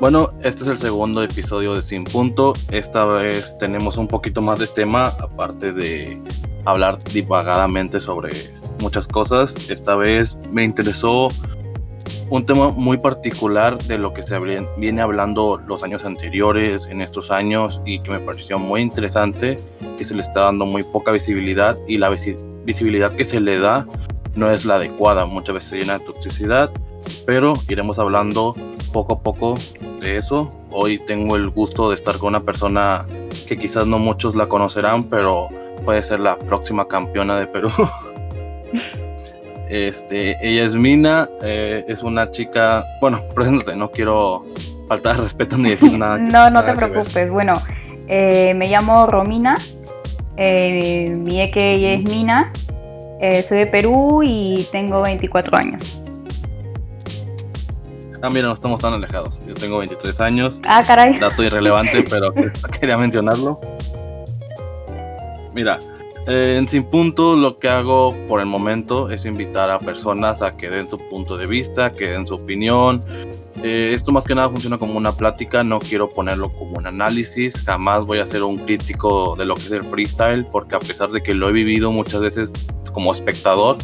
Bueno, este es el segundo episodio de Sin Punto. Esta vez tenemos un poquito más de tema, aparte de hablar divagadamente sobre muchas cosas. Esta vez me interesó un tema muy particular de lo que se viene hablando los años anteriores, en estos años, y que me pareció muy interesante, que se le está dando muy poca visibilidad y la visibilidad que se le da no es la adecuada. Muchas veces se llena de toxicidad, pero iremos hablando poco a poco de eso. Hoy tengo el gusto de estar con una persona que quizás no muchos la conocerán, pero puede ser la próxima campeona de Perú. Este, ella es Mina, eh, es una chica, bueno, preséntate, no quiero faltar de respeto ni decir nada. no, no te preocupes. Bueno, eh, me llamo Romina, eh, mi eque es Mina, soy de Perú y tengo 24 años. Ah, mira, no estamos tan alejados. Yo tengo 23 años. Ah, caray. Dato irrelevante, pero quería mencionarlo. Mira, eh, en Sin Punto lo que hago por el momento es invitar a personas a que den su punto de vista, que den su opinión. Eh, esto más que nada funciona como una plática, no quiero ponerlo como un análisis, jamás voy a ser un crítico de lo que es el freestyle, porque a pesar de que lo he vivido muchas veces como espectador,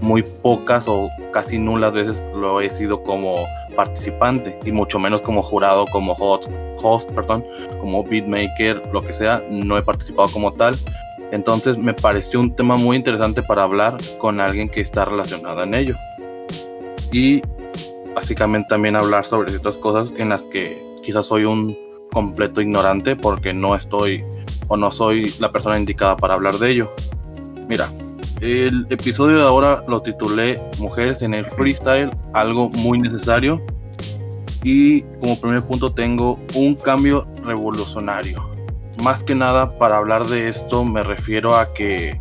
muy pocas o casi nulas veces lo he sido como participante y mucho menos como jurado, como host, host perdón, como beatmaker, lo que sea, no he participado como tal. Entonces me pareció un tema muy interesante para hablar con alguien que está relacionado en ello. Y básicamente también hablar sobre ciertas cosas en las que quizás soy un completo ignorante porque no estoy o no soy la persona indicada para hablar de ello. Mira, el episodio de ahora lo titulé Mujeres en el Freestyle, algo muy necesario. Y como primer punto tengo un cambio revolucionario. Más que nada para hablar de esto me refiero a que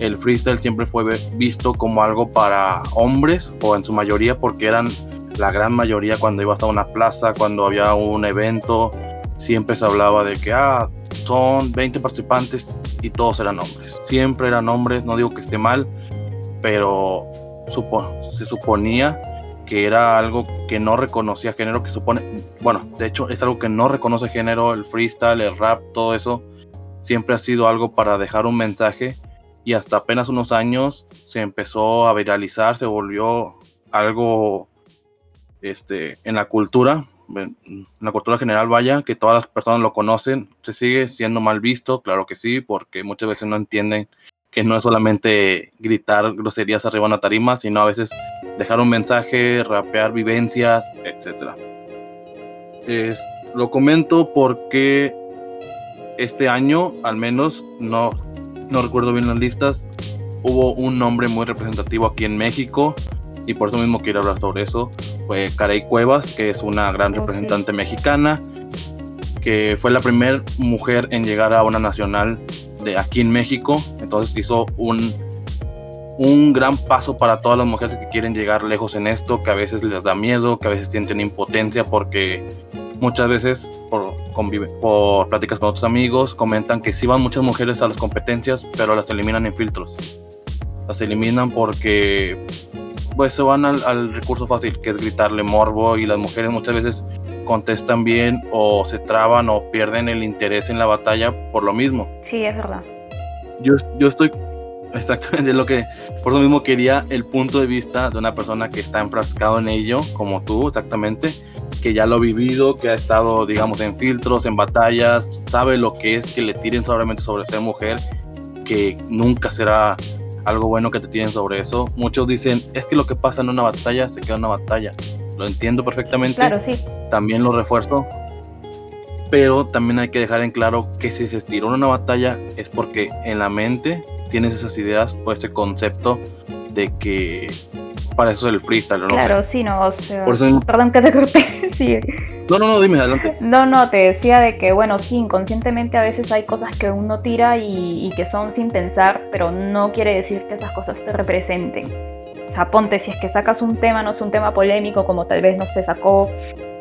el freestyle siempre fue visto como algo para hombres o en su mayoría porque eran la gran mayoría cuando iba hasta una plaza, cuando había un evento, siempre se hablaba de que ah, son 20 participantes y todos eran hombres. Siempre eran hombres, no digo que esté mal, pero se suponía que era algo que no reconocía género, que supone, bueno, de hecho es algo que no reconoce género, el freestyle, el rap, todo eso, siempre ha sido algo para dejar un mensaje y hasta apenas unos años se empezó a viralizar, se volvió algo este, en la cultura, la cultura general vaya, que todas las personas lo conocen, se sigue siendo mal visto, claro que sí, porque muchas veces no entienden que no es solamente gritar groserías arriba en la tarima, sino a veces dejar un mensaje, rapear vivencias, etc. lo comento porque este año, al menos, no, no recuerdo bien las listas, hubo un nombre muy representativo aquí en México y por eso mismo quiero hablar sobre eso. Fue Caray Cuevas, que es una gran representante mexicana, que fue la primera mujer en llegar a una nacional de aquí en México. Entonces hizo un, un gran paso para todas las mujeres que quieren llegar lejos en esto, que a veces les da miedo, que a veces sienten impotencia porque muchas veces por, por pláticas con otros amigos comentan que sí van muchas mujeres a las competencias, pero las eliminan en filtros. Las eliminan porque pues se van al, al recurso fácil, que es gritarle morbo y las mujeres muchas veces contestan bien o se traban o pierden el interés en la batalla por lo mismo. Sí, es verdad. Yo, yo estoy exactamente lo que, por eso mismo quería el punto de vista de una persona que está enfrascado en ello, como tú, exactamente, que ya lo ha vivido, que ha estado, digamos, en filtros, en batallas, sabe lo que es que le tiren solamente sobre ser mujer, que nunca será algo bueno que te tienen sobre eso. Muchos dicen, es que lo que pasa en una batalla se queda en una batalla lo entiendo perfectamente. Claro, sí. También lo refuerzo. Pero también hay que dejar en claro que si se estiró una batalla es porque en la mente tienes esas ideas o ese concepto de que para eso es el freestyle, ¿no? Claro, sí, no, o sea, perdón que te corté, sí. No, no, no, dime, adelante. No, no, te decía de que, bueno, sí, inconscientemente a veces hay cosas que uno tira y, y que son sin pensar, pero no quiere decir que esas cosas te representen. O sea, ponte, si es que sacas un tema, no es un tema polémico, como tal vez no se sacó,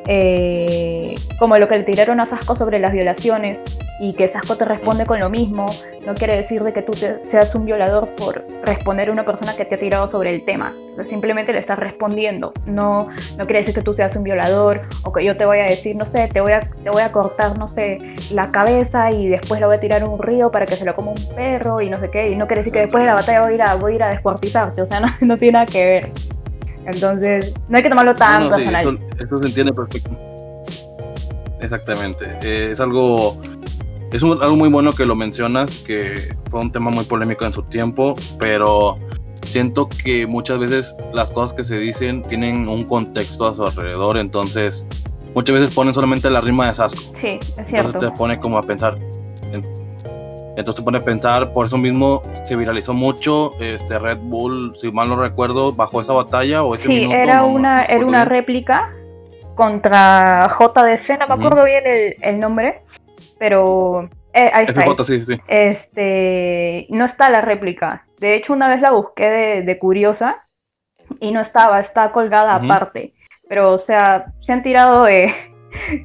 eh, como lo que le tiraron a Sasco sobre las violaciones, y que Sasco te responde con lo mismo, no quiere decir de que tú seas un violador por responder a una persona que te ha tirado sobre el tema. simplemente le estás respondiendo. No, no quiere decir que tú seas un violador o que yo te voy a decir, no sé, te voy a, te voy a cortar, no sé, la cabeza y después lo voy a tirar un río para que se lo coma un perro y no sé qué. Y no quiere decir que después de la batalla voy a ir a, voy a, ir a descuartizarte. O sea, no, no tiene nada que ver. Entonces, no hay que tomarlo tan personal. eso, se entiende perfecto. Exactamente. Eh, es algo es algo muy bueno que lo mencionas, que fue un tema muy polémico en su tiempo, pero siento que muchas veces las cosas que se dicen tienen un contexto a su alrededor, entonces muchas veces ponen solamente la rima de Sasco. Sí, es cierto. Entonces te pone como a pensar. Entonces te pone a pensar, por eso mismo se viralizó mucho este Red Bull, si mal no recuerdo, bajo esa batalla o ese Sí, era una, era una réplica contra JDC, no me acuerdo bien el, el nombre, pero eh, ahí está. sí, sí. Este, no está la réplica. De hecho, una vez la busqué de, curiosa y no estaba, está colgada aparte. Pero, o sea, se han tirado de,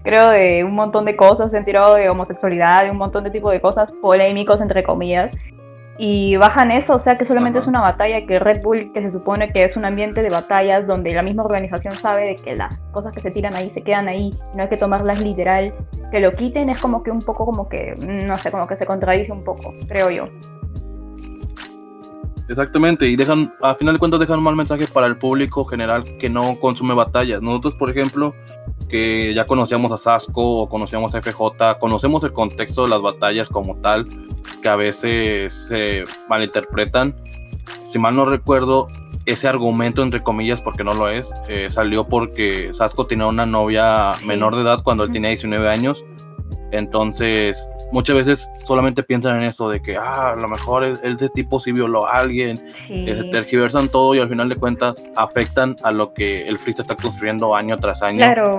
creo, de un montón de cosas, se han tirado de homosexualidad, de un montón de tipo de cosas polémicos, entre comillas y bajan eso, o sea que solamente es una batalla que Red Bull, que se supone que es un ambiente de batallas donde la misma organización sabe de que las cosas que se tiran ahí se quedan ahí no hay que tomarlas literal, que lo quiten es como que un poco como que, no sé, como que se contradice un poco, creo yo. Exactamente, y dejan, a final de cuentas dejan un mal mensaje para el público general que no consume batallas. Nosotros, por ejemplo, que ya conocíamos a Sasco o conocíamos a FJ, conocemos el contexto de las batallas como tal, que a veces se malinterpretan. Si mal no recuerdo, ese argumento, entre comillas, porque no lo es, eh, salió porque Sasco tenía una novia menor de edad cuando él tenía 19 años. Entonces, muchas veces solamente piensan en eso de que, ah, a lo mejor el, de tipo sí violó a alguien, eh, tergiversan todo y al final de cuentas afectan a lo que el freestyle está construyendo año tras año. Claro.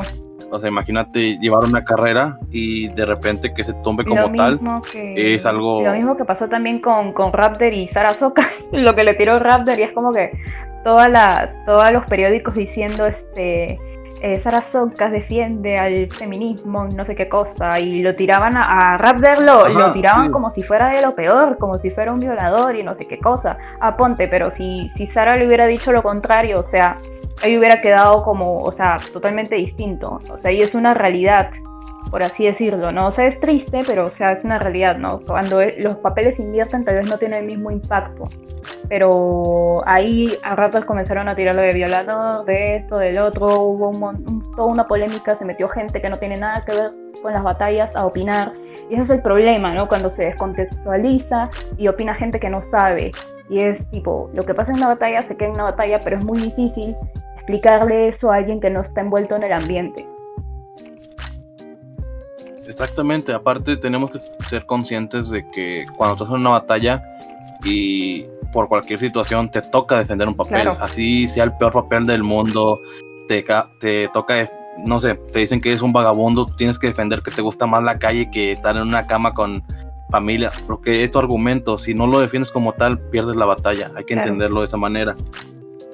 O sea, imagínate llevar una carrera y de repente que se tumbe como tal. es algo. Lo mismo que pasó también con, con Raptor y Sarasota. lo que le tiró Raptor y es como que toda la, todos los periódicos diciendo este eh, Sara Socas defiende al feminismo, no sé qué cosa, y lo tiraban a, a Raptor, lo, lo tiraban como si fuera de lo peor, como si fuera un violador y no sé qué cosa. A Ponte, pero si, si Sara le hubiera dicho lo contrario, o sea, ahí hubiera quedado como, o sea, totalmente distinto. O sea, ahí es una realidad por así decirlo, ¿no? O sea, es triste, pero, o sea, es una realidad, ¿no? Cuando los papeles invierten tal vez no tiene el mismo impacto, pero ahí a ratos comenzaron a tirarlo de violador, de esto, del otro, hubo toda una polémica, se metió gente que no tiene nada que ver con las batallas a opinar, y ese es el problema, ¿no? Cuando se descontextualiza y opina gente que no sabe, y es tipo, lo que pasa en una batalla se queda en una batalla, pero es muy difícil explicarle eso a alguien que no está envuelto en el ambiente. Exactamente, aparte tenemos que ser conscientes de que cuando estás en una batalla y por cualquier situación te toca defender un papel, así sea el peor papel del mundo, te, te toca, es, no sé, te dicen que eres un vagabundo, tienes que defender que te gusta más la calle que estar en una cama con familia, porque es tu argumento, si no lo defiendes como tal, pierdes la batalla, hay que entenderlo de esa manera.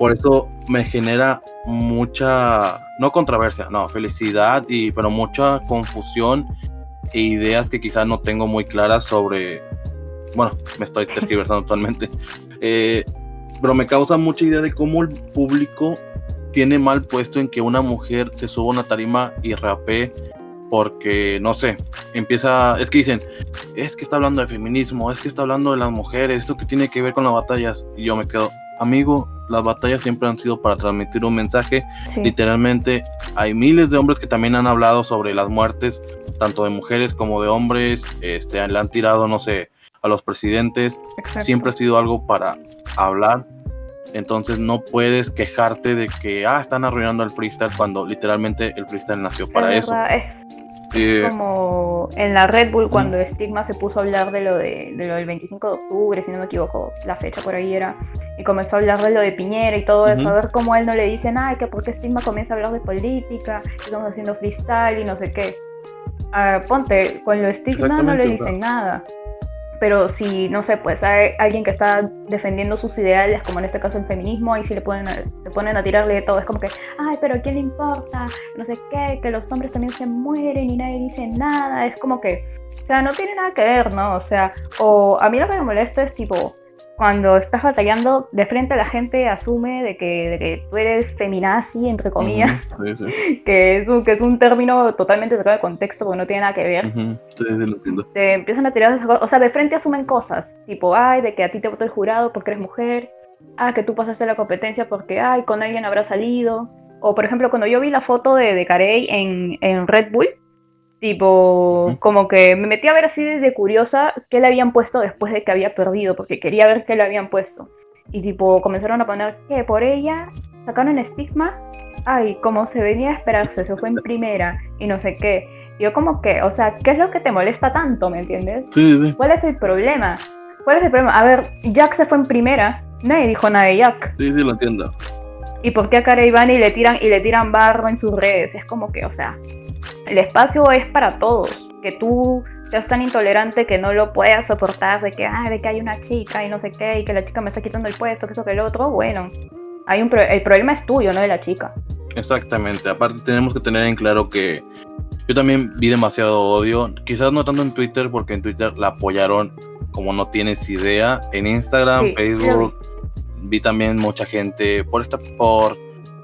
Por eso me genera mucha, no controversia, no, felicidad, y, pero mucha confusión e ideas que quizás no tengo muy claras sobre, bueno, me estoy tergiversando totalmente, eh, pero me causa mucha idea de cómo el público tiene mal puesto en que una mujer se suba a una tarima y rapee porque, no sé, empieza, es que dicen, es que está hablando de feminismo, es que está hablando de las mujeres, esto que tiene que ver con las batallas, y yo me quedo, amigo, las batallas siempre han sido para transmitir un mensaje. Literalmente hay miles de hombres que también han hablado sobre las muertes, tanto de mujeres como de hombres. Este, le han tirado, no sé, a los presidentes. Siempre ha sido algo para hablar. Entonces no puedes quejarte de que ah, están arruinando el freestyle cuando literalmente el freestyle nació para eso. Como en la Red Bull cuando Stigma se puso a hablar de lo, de, lo del 25 de octubre, si no me equivoco, la fecha por ahí era, y comenzó a hablar de lo de Piñera y todo eso, a ver cómo él no le dicen, ay, que porque Stigma comienza a hablar de política, estamos haciendo freestyle y no sé qué. ponte, con lo Stigma no le dicen nada. Pero si, no sé, pues hay alguien que está defendiendo sus ideales, como en este caso el feminismo, ahí sí le ponen a, se ponen a tirarle de todo. Es como que, ay, pero ¿a quién le importa? No sé qué, que los hombres también se mueren y nadie dice nada. Es como que, o sea, no tiene nada que ver, ¿no? O sea, o a mí lo que me molesta es tipo, cuando estás batallando, de frente a la gente asume de que, de que tú eres feminazi, entre comillas, Que, es un, que es un término totalmente sacado de contexto, que no tiene nada que ver. Te empiezan a tirar, o sea, de frente asumen cosas, tipo, ay, de que a ti te votó el jurado porque eres mujer, ah, que tú pasaste la competencia porque, ay, con alguien habrá salido. O, por ejemplo, cuando yo vi la foto de, de Carey en, en Red Bull, Tipo, como que me metí a ver así de curiosa qué le habían puesto después de que había perdido, porque quería ver qué le habían puesto. Y tipo, comenzaron a poner que por ella sacaron estigma. Ay, como se venía a esperarse, se fue en primera y no sé qué. Yo como que, o sea, ¿qué es lo que te molesta tanto, me entiendes? Sí, sí. ¿Cuál es el problema? ¿Cuál es el problema? A ver, Jack se fue en primera, nadie dijo nada de Jack. Sí, sí, lo entiendo. ¿Y por qué a Cara y le tiran y le tiran barro en sus redes? Es como que, o sea, el espacio es para todos. Que tú seas tan intolerante que no lo puedas soportar, de que, ah, de que hay una chica y no sé qué, y que la chica me está quitando el puesto, que eso que el otro, bueno, hay un el problema es tuyo, no de la chica. Exactamente, aparte tenemos que tener en claro que yo también vi demasiado odio, quizás no tanto en Twitter, porque en Twitter la apoyaron como no tienes idea, en Instagram, Facebook, vi también mucha gente por esta, por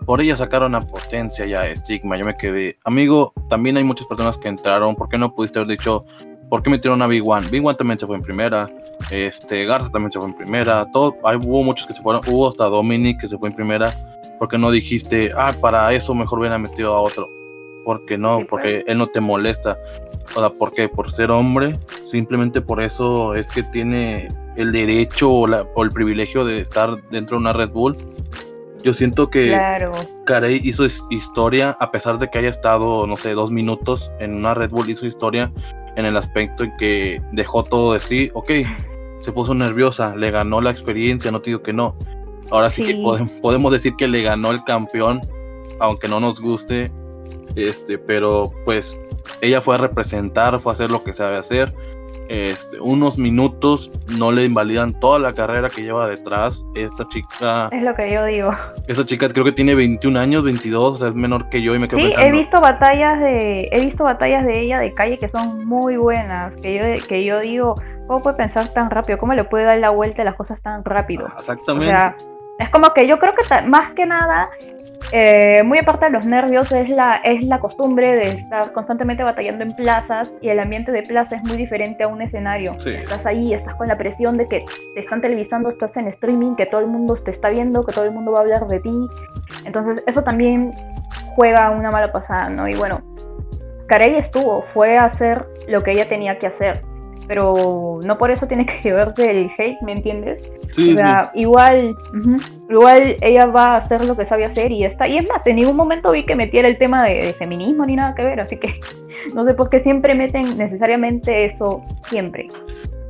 por ella sacaron a potencia ya estigma. Yo me quedé, amigo, también hay muchas personas que entraron. ¿Por qué no pudiste haber dicho, por qué metieron a Big One? Big One también se fue en primera. Este, Garza también se fue en primera. Todo, hay, hubo muchos que se fueron. Hubo hasta Dominic que se fue en primera. ¿Por qué no dijiste, ah, para eso mejor hubiera metido a otro? Porque no, porque él no te molesta. O sea, ¿por qué? Por ser hombre. Simplemente por eso es que tiene el derecho o, o el privilegio de estar dentro de una Red Bull yo siento que claro. Carey hizo historia, a pesar de que haya estado, no sé, dos minutos en una Red Bull, hizo historia en el aspecto en que dejó todo de sí. Ok, se puso nerviosa, le ganó la experiencia, no te digo que no. Ahora sí, que podemos, decir que le ganó el campeón, aunque no nos guste. Este, pero pues ella fue a representar, fue a hacer lo que sabe hacer. Este, unos minutos no le invalidan toda la carrera que lleva detrás. Esta chica. Es lo que yo digo. Esta chica creo que tiene 21 años, 22, o sea, es menor que yo y me quedo Sí, he visto batallas de he visto batallas de ella de calle que son muy buenas, que yo que yo digo, ¿cómo puede pensar tan rápido? ¿Cómo le puede dar la vuelta a las cosas tan rápido? exactamente. O sea, es como que yo creo que más que nada eh, muy aparte de los nervios, es la, es la costumbre de estar constantemente batallando en plazas y el ambiente de plaza es muy diferente a un escenario. Estás ahí, estás con la presión de que te están televisando, estás en streaming, que todo el mundo te está viendo, que todo el mundo va a hablar de ti. Entonces, eso también juega una mala pasada, ¿no? Y bueno, Carey estuvo, fue a hacer lo que ella tenía que hacer pero no por eso tiene que llevarse el hate, ¿me entiendes? Sí, o sea, igual, igual ella va a hacer lo que sabe hacer y está. Y es más, en ningún momento vi que metiera el tema de, feminismo ni nada que ver, así que no sé por qué siempre meten necesariamente eso, siempre.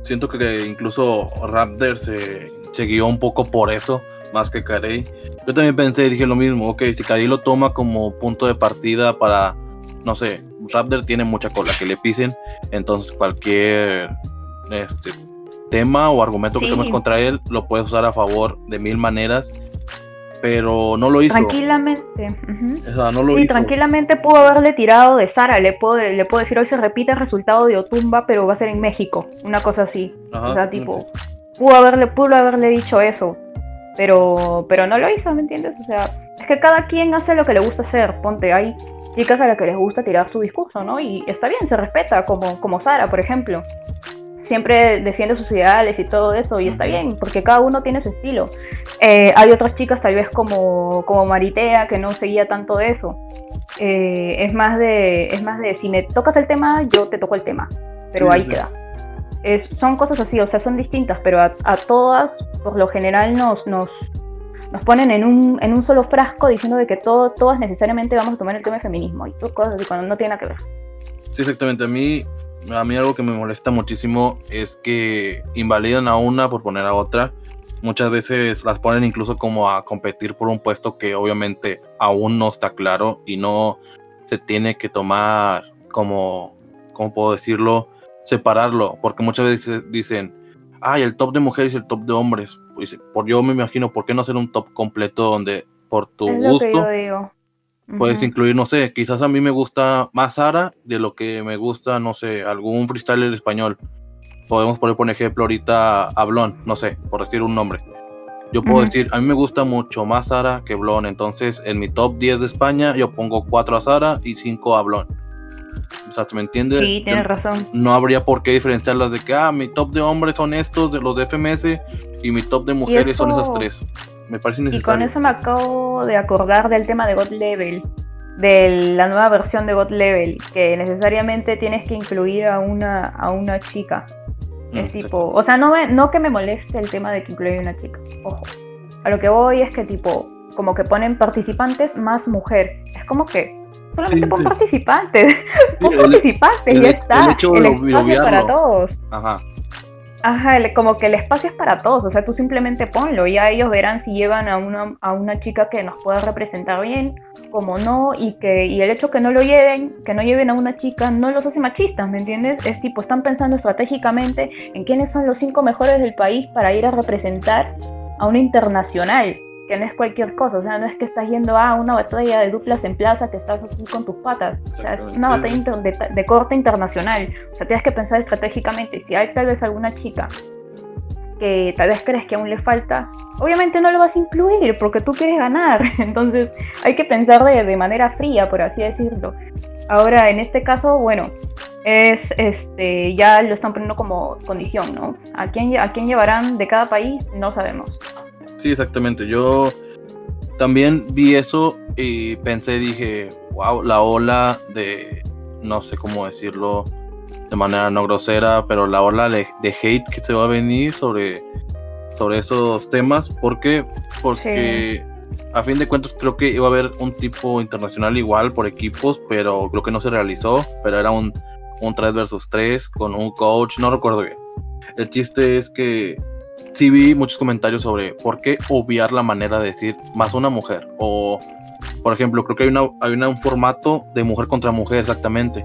Siento que incluso Raptor se, se guió un poco por eso, más que Carey. Yo también pensé, dije lo mismo, ok, si Carey lo toma como punto de partida para, no sé, Raptor tiene mucha cola que le pisen, entonces cualquier este, tema o argumento que tomes contra él lo puedes usar a favor de mil maneras, pero no lo hizo. Tranquilamente. no lo hizo. tranquilamente pudo haberle tirado de Sara, le puedo, le puedo decir hoy se repite el resultado de Otumba, pero va a ser en México, una cosa así. o sea, tipo, pudo haberle, pudo haberle dicho eso, pero, pero no lo hizo, ¿me entiendes? O sea, es que cada quien hace lo que le gusta hacer, ponte ahí chicas a las que les gusta tirar su discurso, ¿no? Y está bien, se respeta, como, como Sara, por ejemplo. Siempre defiende sus ideales y todo eso, y está bien, porque cada uno tiene su estilo. Eh, hay otras chicas, tal vez como, como Maritea, que no seguía tanto de eso. Eh, es, más de, es más de, si me tocas el tema, yo te toco el tema. Pero ahí queda. Es, son cosas así, o sea, son distintas, pero a, a todas, por lo general, nos, nos, nos ponen en un, en un solo frasco diciendo de que todo, todas necesariamente vamos a tomar el tema de feminismo y cosas así cuando no tiene nada que ver. Sí, exactamente. A mí, a mí algo que me molesta muchísimo es que invalidan a una por poner a otra. Muchas veces las ponen incluso como a competir por un puesto que obviamente aún no está claro y no se tiene que tomar como, ¿cómo puedo decirlo? separarlo, porque muchas veces dicen, ay, el top de mujeres y el top de hombres. Pues, por yo me imagino, ¿por qué no hacer un top completo donde por tu Es lo que gusto yo digo. puedes incluir, no sé, quizás a mí me gusta más Sara de lo que me gusta, no sé, algún freestyler español. Podemos poner, por ejemplo, ahorita a Blon, no sé, por decir un nombre. Yo puedo decir, a mí me gusta mucho más Sara que Blon, entonces en mi top 10 de España yo pongo 4 a Sara y 5 a Blon. O sea, ¿se me entiende? Sí, tienes razón. no habría por qué diferenciarlas de que, ah, mi top de hombres son estos, de los de FMS, y mi top de mujeres son eso- esas tres. Me parece Y con eso me acabo de acordar del tema de God Level, de la nueva versión de God Level, que necesariamente tienes que incluir a una, a una chica. Mm, Es tipo, o sea, no, me- no que me moleste el tema de que incluya una chica, ojo. A lo que voy es que tipo, como que ponen participantes más mujer. Es como que solamente Sí, pon sí. participantes, pon el- participantes, el- ya el está. hecho de el espacio es obviarlo. para todos. Ajá. Ajá, como que el espacio es para todos, o sea, tú simplemente ponlo, ya ellos verán si llevan a una, a una chica que nos pueda representar bien, como no, y que y el hecho que no lo lleven, que no lleven a una chica, no los hace machistas, ¿me entiendes? Es tipo, están pensando estratégicamente en quiénes son los cinco mejores del país para ir a representar a una internacional, que no es cualquier cosa, o sea, no es que estás yendo a una batalla de duplas en plaza que estás así con tus patas, o sea, es una batalla de, de corte internacional, o sea, tienes que pensar estratégicamente, si hay tal vez alguna chica que tal vez crees que aún le falta, obviamente no lo vas a incluir porque tú quieres ganar, entonces hay que pensar de, de manera fría, por así decirlo. Ahora, en este caso, bueno, es este ya lo están poniendo como condición, ¿no? ¿A quién, a quién llevarán de cada país? No sabemos. Sí, exactamente. Yo también vi eso y pensé, dije, wow, la ola de, no sé cómo decirlo de manera no grosera, pero la ola de, de hate que se va a venir sobre, sobre esos temas. ¿Por qué? Porque a fin de cuentas creo que iba a haber un tipo internacional igual por equipos, pero creo que no se realizó, pero era un, un 3 versus 3 con un coach, no recuerdo bien. El chiste es que sí vi muchos comentarios sobre por qué obviar la manera de decir más una mujer. O, por ejemplo, creo que hay, una, hay una- un formato de mujer contra mujer exactamente.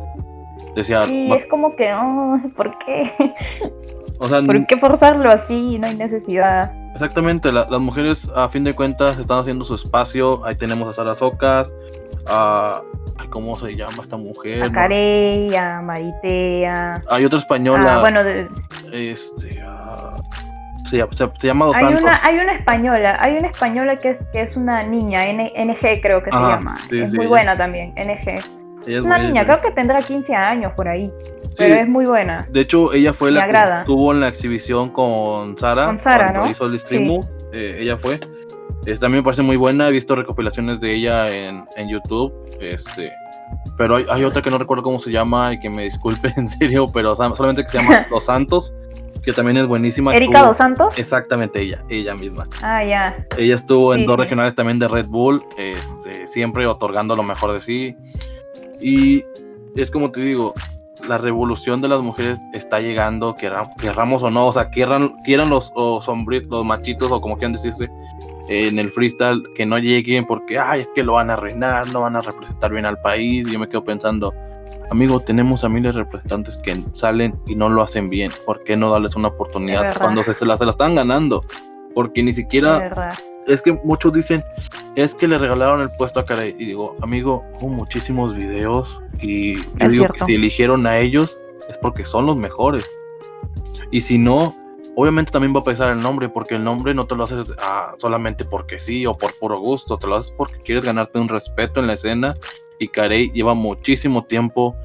Decía, ma- es como que, oh, ¿por qué? o sea, ¿Por qué forzarlo así? No hay necesidad. exactamente, la- las mujeres a fin de cuentas están haciendo su espacio. Ahí tenemos a Sara Socas, a... ¿Cómo se llama esta mujer? A Carey, a Maritea. Hay otra española, Ah, bueno, de- este, se, llama- se- se llama Dos hay Santos. una, hay una española, hay una española que es, que es una niña, N- NG creo que se llama. sí, es sí, muy ella- buena también, NG. Ella es una buena, niña, creo que tendrá 15 años por ahí, Sí, pero es muy buena. De hecho, ella fue Me la que agrada. estuvo en la exhibición con Sara. Con Sara, ¿no? hizo el stream move, eh, ella fue. Es, también me parece muy buena. He visto recopilaciones de ella en, en YouTube. Este, pero hay, hay otra que no recuerdo cómo se llama y que me disculpe en serio, pero solamente que se llama Los Santos, que también es buenísima. Erika Dos Santos. Exactamente ella, ella misma. Ah, ya. Ella estuvo en Sí, dos regionales también de Red Bull, este, siempre otorgando lo mejor de sí. Y es como te digo, la revolución de las mujeres está llegando, querra- querramos o no, o sea, quieran, quieran los, hombres, los machitos o como quieran decirse, en el freestyle, que no lleguen porque, ay, es que lo van a arruinar, no van a representar bien al país. Y yo me quedo pensando, amigo, tenemos a miles de representantes que salen y no lo hacen bien. ¿Por qué no darles una oportunidad cuando se, se la, se la están ganando? Porque ni siquiera es que muchos dicen, es que le regalaron el puesto a Carey. Y digo, amigo, hubo muchísimos videos y yo Es digo cierto. que si eligieron a ellos es porque son los mejores. Y si no, obviamente también va a pesar el nombre, porque el nombre no te lo haces ah, solamente porque sí o por puro gusto, te lo haces porque quieres ganarte un respeto en la escena. Y Carey lleva muchísimo tiempo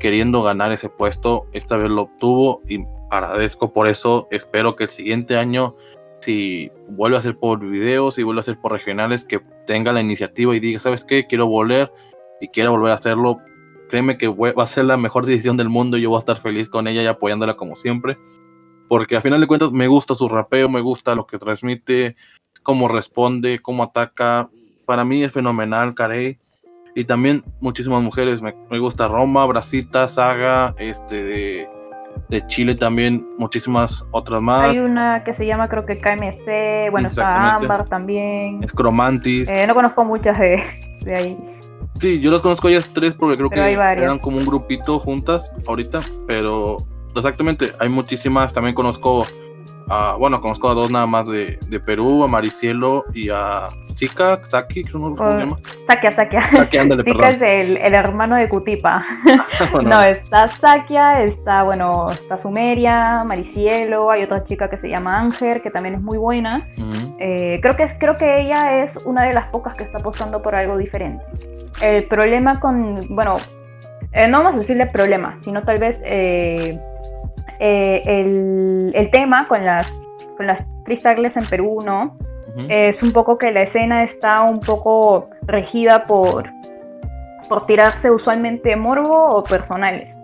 queriendo ganar ese puesto. Esta vez lo obtuvo y agradezco por eso. Espero que el siguiente año si vuelve a ser por videos, si vuelve a ser por regionales, que tenga la iniciativa y diga, ¿sabes qué? Quiero volver y quiero volver a hacerlo. Créeme que va a ser la mejor decisión del mundo y yo voy a estar feliz con ella y apoyándola como siempre. Porque a final de cuentas me gusta su rapeo, me gusta lo que transmite, cómo responde, cómo ataca. Para mí es fenomenal, Carey. Y también muchísimas mujeres. Me, me gusta Roma, Brasita, Saga, este de, de Chile también, muchísimas otras más. Hay una que se llama creo que KMC, bueno, está. Ámbar también. Scromantis. Eh, no conozco muchas de, de ahí. Sí, yo las conozco ellas tres porque creo Pero que eran como un grupito juntas ahorita, pero Exactamente, hay muchísimas, también conozco bueno, conozco a dos nada más de, de Perú, a Maricielo y a Zika, Saki, ¿cómo se llama? Sakia, Sakia. Sakia, es el, el, hermano de Cutipa. No, está Sakia, está, bueno, está Sumeria, Maricielo, hay otra chica que se llama Ángel, que también es muy buena. Eh, creo, que, creo que ella es una de las pocas que está apostando por algo diferente. El problema con, bueno, eh, no vamos a decirle problema, sino tal vez... Eh, eh, el, tema con las, con las freestyles en Perú, ¿no? Es un poco que la escena está un poco regida por, por tirarse usualmente morbo o personales.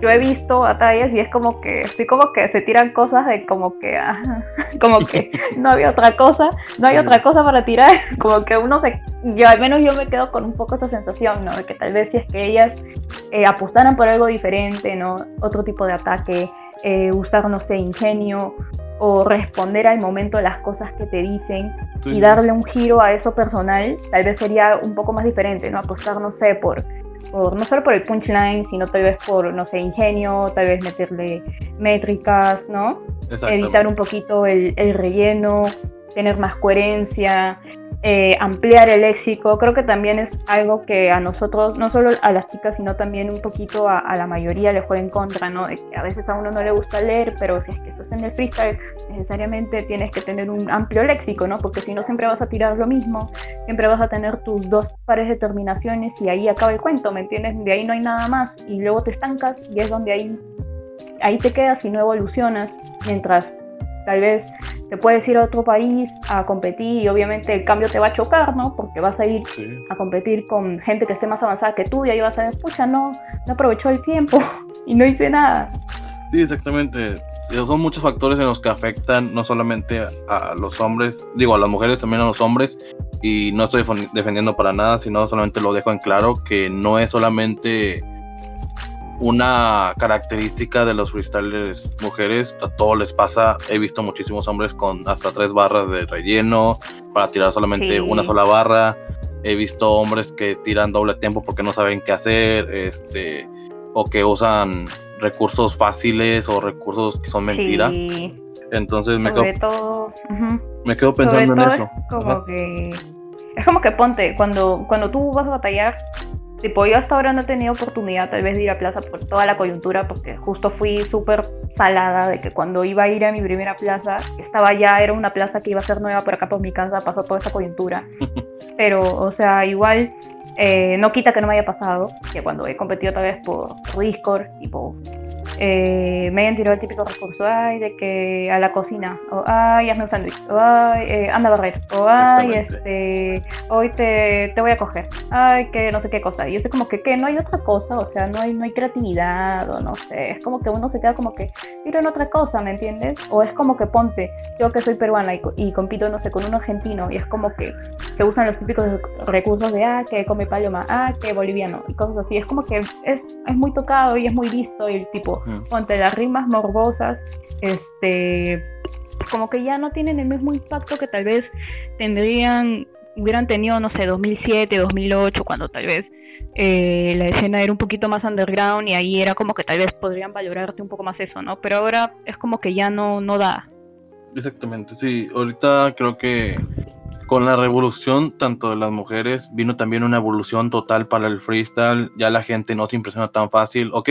Yo he visto batallas y es como que, estoy como que se tiran cosas de como que, como que no había otra cosa, no hay otra cosa para tirar, como que uno se, yo al menos yo me quedo con un poco esa sensación, ¿no? De que tal vez si es que ellas eh, apostaran por algo diferente, ¿no? Otro tipo de ataque, eh, usar, no sé, ingenio o responder al momento las cosas que te dicen y darle un giro a eso personal, tal vez sería un poco más diferente, ¿no? Apostar, no sé, por, por no solo por el punchline, sino tal vez por, no sé, ingenio, tal vez meterle métricas, ¿no? Evitar un poquito el, el relleno, tener más coherencia, eh, ampliar el léxico. Creo que también es algo que a nosotros, no solo a las chicas, sino también un poquito a, la mayoría le juega en contra, ¿no? A veces a uno no le gusta leer, pero si es que estás en el freestyle, necesariamente tienes que tener un amplio léxico, ¿no? Porque si no, siempre vas a tirar lo mismo, siempre vas a tener tus dos pares de terminaciones y ahí acaba el cuento, ¿me entiendes? De ahí no hay nada más y luego te estancas y es donde ahí, ahí te quedas y no evolucionas mientras tal vez te puedes ir a otro país a competir y obviamente el cambio te va a chocar, ¿no? Porque vas a ir a competir con gente que esté más avanzada que tú y ahí vas a decir, pucha, no, no aprovechó el tiempo y no hice nada. Sí, exactamente. Son muchos factores en los que afectan no solamente a los hombres, digo, a las mujeres, también a los hombres. Y no estoy defendiendo para nada, sino solamente lo dejo en claro que no es solamente una característica de los freestylers mujeres, a todos les pasa, he visto muchísimos hombres con hasta tres barras de relleno para tirar solamente una sola barra, he visto hombres que tiran doble tiempo porque no saben qué hacer, este, o que usan recursos fáciles o recursos que son mentiras. Entonces me quedo, me quedo pensando en eso. Es como, que, es como que ponte, cuando, cuando tú vas a batallar, Tipo, yo hasta ahora no he tenido oportunidad tal vez de ir a plaza por toda la coyuntura, porque justo fui súper salada de que cuando iba a ir a mi primera plaza, estaba ya, era una plaza que iba a ser nueva por acá por mi casa, pasó toda esa coyuntura. Pero, o sea, igual eh, no quita que no me haya pasado, que cuando he competido tal vez por Discord, tipo, eh, me hayan tirado el típico recurso, ay, de que a la cocina, o ay, hazme un sándwich, o ay, eh, anda a barrer, o ay, este, hoy te, te, voy a coger, ay, que no sé qué cosa. Y yo sé como que, que no hay otra cosa, o sea, no hay, no hay creatividad, o no sé, es como que uno se queda como que, tiro en otra cosa, ¿me entiendes? O es como que ponte, yo que soy peruana y, y compito, no sé, con un argentino, y es como que se usan los típicos recursos de, ah, que come paloma, ah, que boliviano, y cosas así. Es como que es, es muy tocado y es muy visto, y el tipo, ponte las rimas morbosas, este, como que ya no tienen el mismo impacto que tal vez tendrían, hubieran tenido, no sé, 2007, 2008, cuando tal vez eh, la escena era un poquito más underground y ahí era como que tal vez podrían valorarte un poco más eso, ¿no? Pero ahora es como que ya no, no da. Exactamente, sí. Ahorita creo que con la revolución tanto de las mujeres vino también una evolución total para el freestyle. Ya la gente no se impresiona tan fácil. Ok,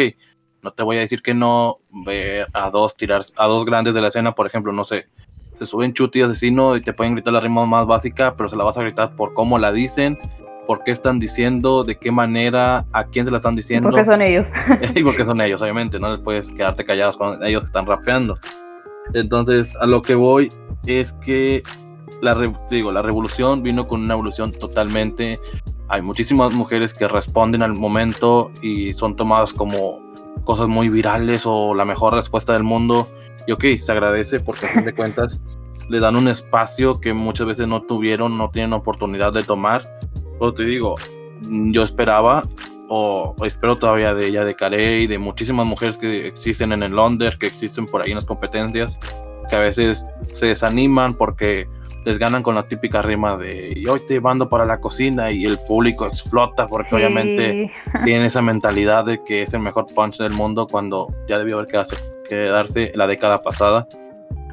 no te voy a decir que no ver a dos tirar a dos grandes de la escena, por ejemplo, no sé, se suben Chuti y Asesino y te pueden gritar la rima más básica, pero se la vas a gritar por cómo la dicen, por qué están diciendo, de qué manera, a quién se la están diciendo. Porque son ellos. y porque son ellos, obviamente, no les puedes quedarte callados cuando ellos están rapeando. Entonces, a lo que voy es que la, digo, la revolución vino con una evolución totalmente. Hay muchísimas mujeres que responden al momento y son tomadas como cosas muy virales o la mejor respuesta del mundo. Y ok, se agradece porque a fin de cuentas le dan un espacio que muchas veces no tuvieron, no tienen oportunidad de tomar. Pero te digo, yo esperaba o, espero todavía de ella, de Carey, de muchísimas mujeres que existen en el Londres, que existen por ahí en las competencias, que a veces se desaniman porque les ganan con la típica rima de y hoy te mando para la cocina y el público explota porque obviamente tienen esa mentalidad de que es el mejor punch del mundo cuando ya debió haber quedarse, la década pasada.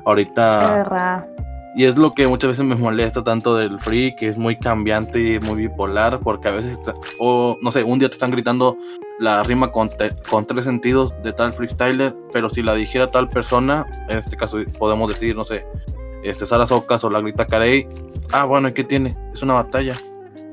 Ahorita... Y es lo que muchas veces me molesta tanto del free, que es muy cambiante y muy bipolar, porque a veces, o no sé, un día te están gritando la rima con, con tres sentidos de tal freestyler, pero si la dijera tal persona, en este caso podemos decir, no sé, este Sara Socas o la grita Carey, ah, bueno, ¿y qué tiene? Es una batalla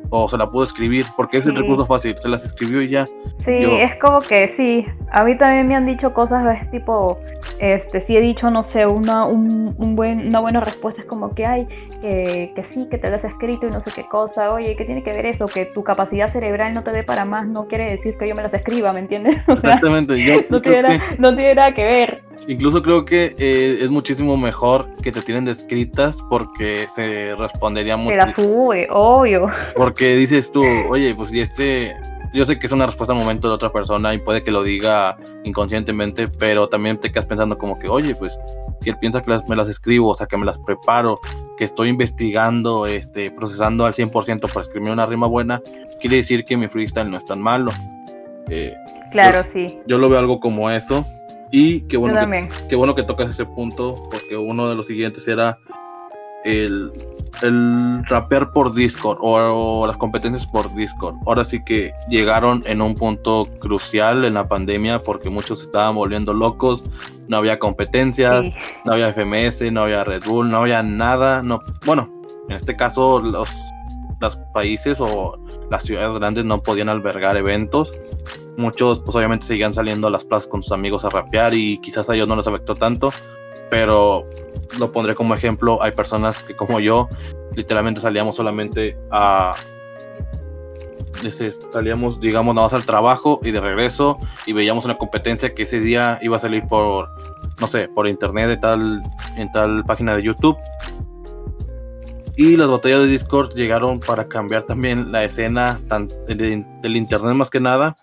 o se la pudo escribir, porque es el recurso fácil, se las escribió y ya. Sí, es como que sí, a mí también me han dicho cosas de tipo, este, sí he dicho, no sé, una, un, un buen, una buena respuesta es como que hay, que, que sí, que te lo has escrito y no sé qué cosa, oye, ¿qué tiene que ver eso? Que tu capacidad cerebral no te dé para más, no quiere decir que yo me las escriba, ¿me entiendes? Exactamente, yo, no, tiene no tiene nada que ver. Incluso creo que eh, es muchísimo mejor que te tienen descritas porque se respondería mucho. Se la sube, obvio. Porque dices tú, oye, pues si este. Yo sé que es una respuesta al momento de otra persona y puede que lo diga inconscientemente, pero también te quedas pensando como que, oye, pues si él piensa que me las escribo, o sea, que me las preparo, que estoy investigando, este, procesando al 100% para escribir una rima buena, quiere decir que mi freestyle no es tan malo. Eh, claro, sí. Yo lo veo algo como eso y qué bueno, que, qué bueno que tocas ese punto, porque uno de los siguientes era el, el rapear por Discord o, las competencias por Discord. Ahora sí que llegaron en un punto crucial en la pandemia porque muchos estaban volviendo locos, no había competencias, no había FMS, no había Red Bull, no había nada. No, bueno, en este caso los, los países o las ciudades grandes no podían albergar eventos Muchos, pues obviamente seguían saliendo a las plazas con sus amigos a rapear y quizás a ellos no les afectó tanto, pero lo pondré como ejemplo. Hay personas que, como yo, literalmente salíamos solamente a. Salíamos, digamos, nada más al trabajo y de regreso y veíamos una competencia que ese día iba a salir por, no sé, por internet de tal, en tal página de YouTube. Y las batallas de Discord llegaron para cambiar también la escena del internet más que nada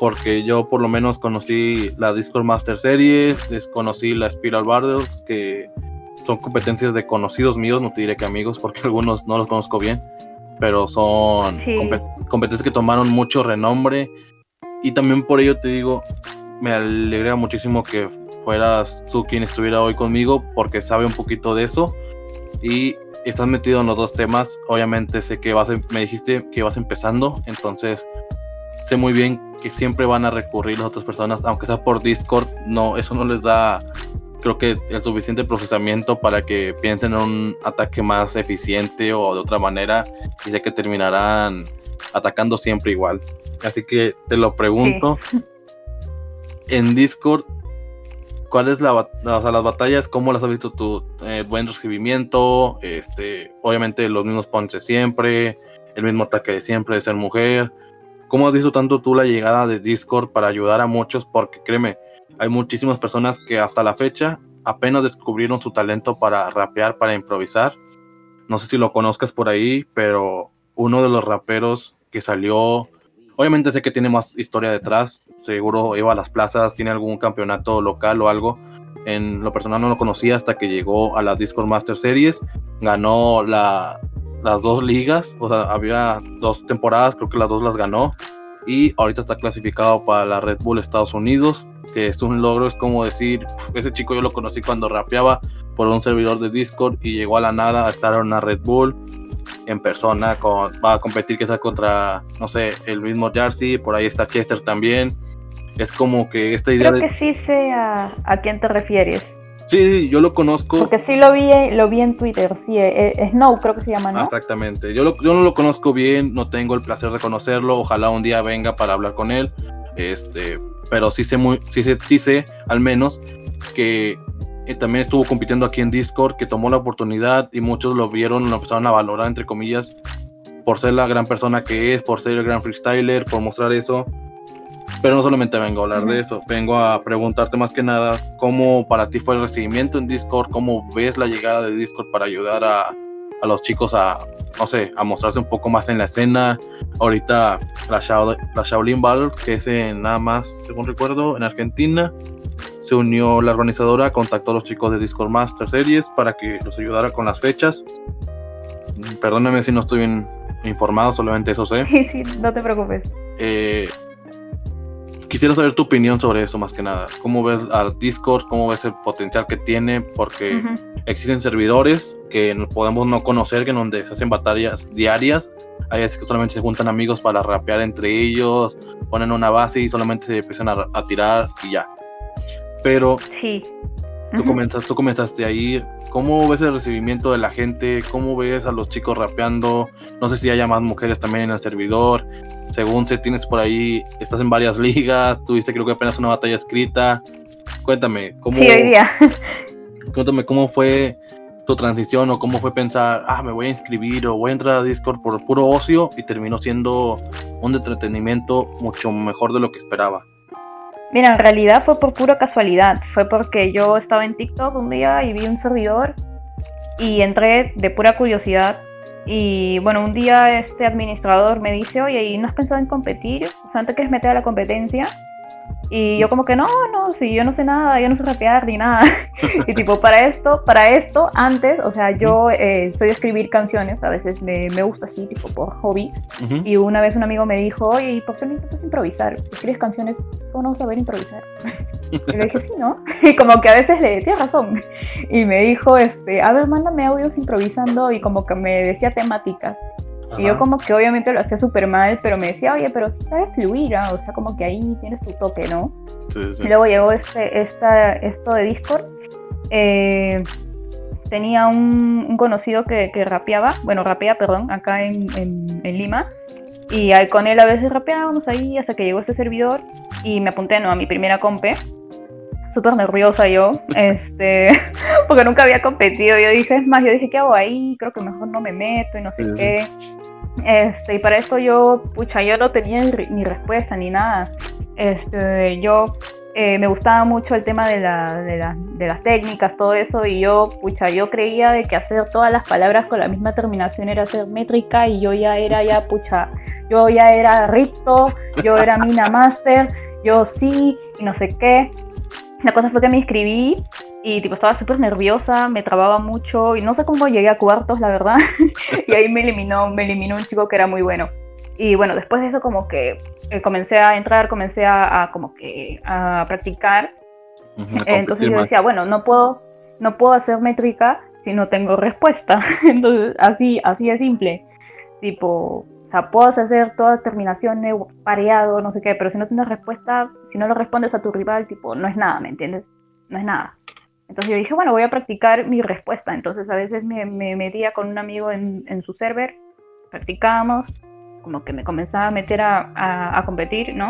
porque yo por lo menos conocí la Discord Master Series, conocí la Spiral Battles, que son competencias de conocidos míos, no te diré que amigos, porque algunos no los conozco bien, pero son competencias que tomaron mucho renombre. Y también por ello te digo, me alegra muchísimo que fueras tú quien estuviera hoy conmigo, porque sabe un poquito de eso. Y estás metido en los dos temas. Obviamente sé que vas, me dijiste que vas empezando, entonces sé muy bien que siempre van a recurrir las otras personas, aunque sea por Discord, no, eso no les da, creo que el suficiente procesamiento para que piensen en un ataque más eficiente o de otra manera y sé que terminarán atacando siempre igual. Así que te lo pregunto. En Discord, ¿cuál es la, o sea, las batallas? ¿Cómo las has visto tú? Eh, buen recibimiento, este, obviamente los mismos punches siempre, el mismo ataque de siempre de ser mujer. ¿Cómo has visto tanto tú la llegada de Discord para ayudar a muchos? Porque créeme, hay muchísimas personas que hasta la fecha apenas descubrieron su talento para rapear, para improvisar. No sé si lo conozcas por ahí, pero uno de los raperos que salió, obviamente sé que tiene más historia detrás, seguro iba a las plazas, tiene algún campeonato local o algo. En lo personal no lo conocía hasta que llegó a la Discord Master Series, ganó la, las dos ligas, o sea, había dos temporadas, creo que las dos las ganó. Y ahorita está clasificado para la Red Bull Estados Unidos, que es un logro, es como decir, ese chico yo lo conocí cuando rapeaba por un servidor de Discord y llegó a la nada a estar en una Red Bull en persona, con, va a competir quizás contra, no sé, el mismo Jersey, por ahí está Chester también. Es como que esta idea... Creo que sí sé a, a quién te refieres. Sí, yo lo conozco. Porque sí lo vi, lo vi en Twitter, sí, eh, eh, Snow creo que se llama, ¿no? Exactamente, yo, yo no lo conozco bien, no tengo el placer de conocerlo, ojalá un día venga para hablar con él, este, pero sí sé, muy, sí sé, sí sé al menos que eh, también estuvo compitiendo aquí en Discord, que tomó la oportunidad y muchos lo vieron, lo empezaron a valorar, entre comillas, por ser la gran persona que es, por ser el gran freestyler, por mostrar eso. Pero no solamente vengo a hablar de eso, vengo a preguntarte más que nada cómo para ti fue el recibimiento en Discord, cómo ves la llegada de Discord para ayudar a, a los chicos a, no sé, a mostrarse un poco más en la escena. Ahorita la, la Shaolin que es en, nada más, según recuerdo, en Argentina, se unió la organizadora, contactó a los chicos de Discord Master Series para que los ayudara con las fechas. Perdóname si no estoy bien informado, solamente eso sé. Sí, sí, no te preocupes. Eh, quisiera saber tu opinión sobre eso más que nada. ¿Cómo ves al Discord? ¿Cómo ves el potencial que tiene? Porque existen servidores que podemos no conocer, que en donde se hacen batallas diarias. Hay veces que solamente se juntan amigos para rapear entre ellos, ponen una base y solamente se empiezan a, tirar y ya. Pero sí. Tú, comenzaste, tú comenzaste a ir. ¿Cómo ves el recibimiento de la gente? ¿Cómo ves a los chicos rapeando? No sé si haya más mujeres también en el servidor según se tienes por ahí, estás en varias ligas, tuviste creo que apenas una batalla escrita. Cuéntame, ¿cómo, sí, hoy día. cuéntame cómo fue tu transición o cómo fue pensar, ah, me voy a inscribir o voy a entrar a Discord por puro ocio y terminó siendo un entretenimiento mucho mejor de lo que esperaba. Mira, en realidad fue por pura casualidad, fue porque yo estaba en TikTok un día y vi un servidor y entré de pura curiosidad y bueno, un día este administrador me dice, oye, ¿y no has pensado en competir? O sea, ¿no te quieres meter a la competencia? Y yo como que no, no, si yo no sé nada, yo no sé rapear ni nada. y tipo, para esto, para esto, antes, o sea, yo eh, soy de escribir canciones, a veces me, me gusta así, tipo por hobby. Y una vez un amigo me dijo, oye, ¿y por qué no intentas improvisar? Escribes canciones, ¿cómo no saber improvisar? y le dije, sí, ¿no? Y como que a veces le decía razón. Y me dijo, este, a ver, mándame audios improvisando y como que me decía temáticas. Y yo como que obviamente lo hacía súper mal, pero me decía, oye, pero sabes fluir, ¿ah? o sea, como que ahí tienes tu toque, ¿no? Sí, sí. Y luego llegó este, esta, esto de Discord. Eh, tenía un, conocido que, que, rapeaba, bueno, rapea, perdón, acá en, en, Lima. Y con él a veces rapeábamos ahí hasta que llegó este servidor y me apunté ¿no? a mi primera compe. Súper nerviosa yo, este, porque nunca había competido. Yo dije, es más, yo dije, ¿qué hago ahí? Creo que mejor no me meto y no sé qué. Este, y para esto yo, pucha, yo no tenía ni respuesta ni nada. Este, yo eh, me gustaba mucho el tema de, la, de, la, de, las técnicas, todo eso, y yo, pucha, yo creía de que hacer todas las palabras con la misma terminación era hacer métrica, y yo ya era, ya, pucha, yo ya era Ricto, yo era Mina Master, yo sí, y no sé qué. La cosa fue que me inscribí y tipo estaba súper nerviosa, me trababa mucho y no sé cómo llegué a cuartos, la verdad. y ahí me eliminó, me eliminó un chico que era muy bueno. Y bueno, después de eso como que eh, comencé a entrar, comencé a, como que a practicar. Entonces yo decía, bueno, no puedo, no puedo hacer métrica si no tengo respuesta. Entonces así, así de simple. Tipo, o sea, puedes hacer todas terminaciones, pareado, no sé qué, pero si no tienes respuesta, si no lo respondes a tu rival, tipo, no es nada, ¿me entiendes? No es nada. Entonces yo dije, bueno, voy a practicar mi respuesta. Entonces a veces me, metía con un amigo en, su server, practicábamos, como que me comenzaba a meter a, competir, ¿no?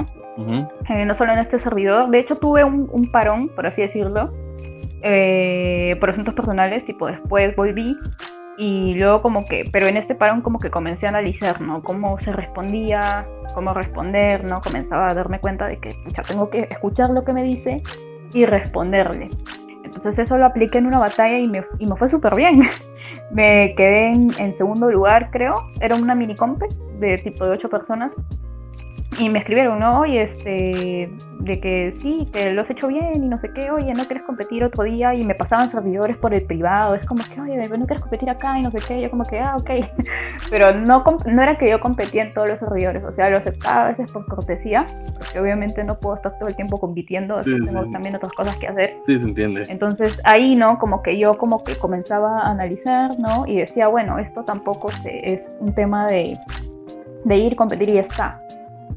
Eh, no solo en este servidor. De hecho tuve un, parón, por así decirlo, eh, por asuntos personales, tipo después volví y luego como que, pero en este parón como que comencé a analizar, ¿no? Cómo se respondía, cómo responder, ¿no? Comenzaba a darme cuenta de que ya tengo que escuchar lo que me dice y responderle. Entonces eso lo apliqué en una batalla y me, y me fue súper bien. me quedé en, en, segundo lugar, creo. Era una mini comp de tipo de ocho personas y me escribieron, ¿no? Oye, este, de que sí, que lo has hecho bien y no sé qué, oye, no quieres competir otro día y me pasaban servidores por el privado, es como que, oye, no quieres competir acá y no sé qué, yo como que, ah, ok, pero no, no era que yo competía en todos los servidores, o sea, lo aceptaba a veces por cortesía, porque obviamente no puedo estar todo el tiempo compitiendo, tengo también otras cosas que hacer. Sí, se entiende. Entonces ahí, ¿no? Como que yo como que comenzaba a analizar, ¿no? Y decía, bueno, esto tampoco es un tema de, de ir, competir y ya está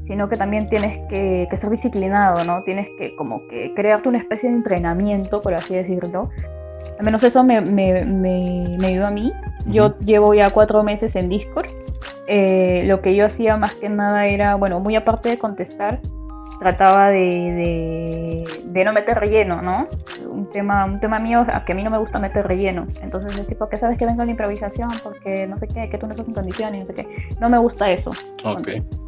sino que también tienes que, ser disciplinado, ¿no? Tienes que como que crearte una especie de entrenamiento, por así decirlo. Al menos eso me, me, me, ayudó a mí. Yo llevo ya cuatro meses en Discord. Eh, lo que yo hacía más que nada era, bueno, muy aparte de contestar, trataba de, de, no meter relleno, ¿no? Un tema, un tema mío a que a mí no me gusta meter relleno. Entonces es tipo que sabes que vengo a la improvisación porque no sé qué, que tú no estás en condiciones, no sé qué. No me gusta eso. Ok. Entonces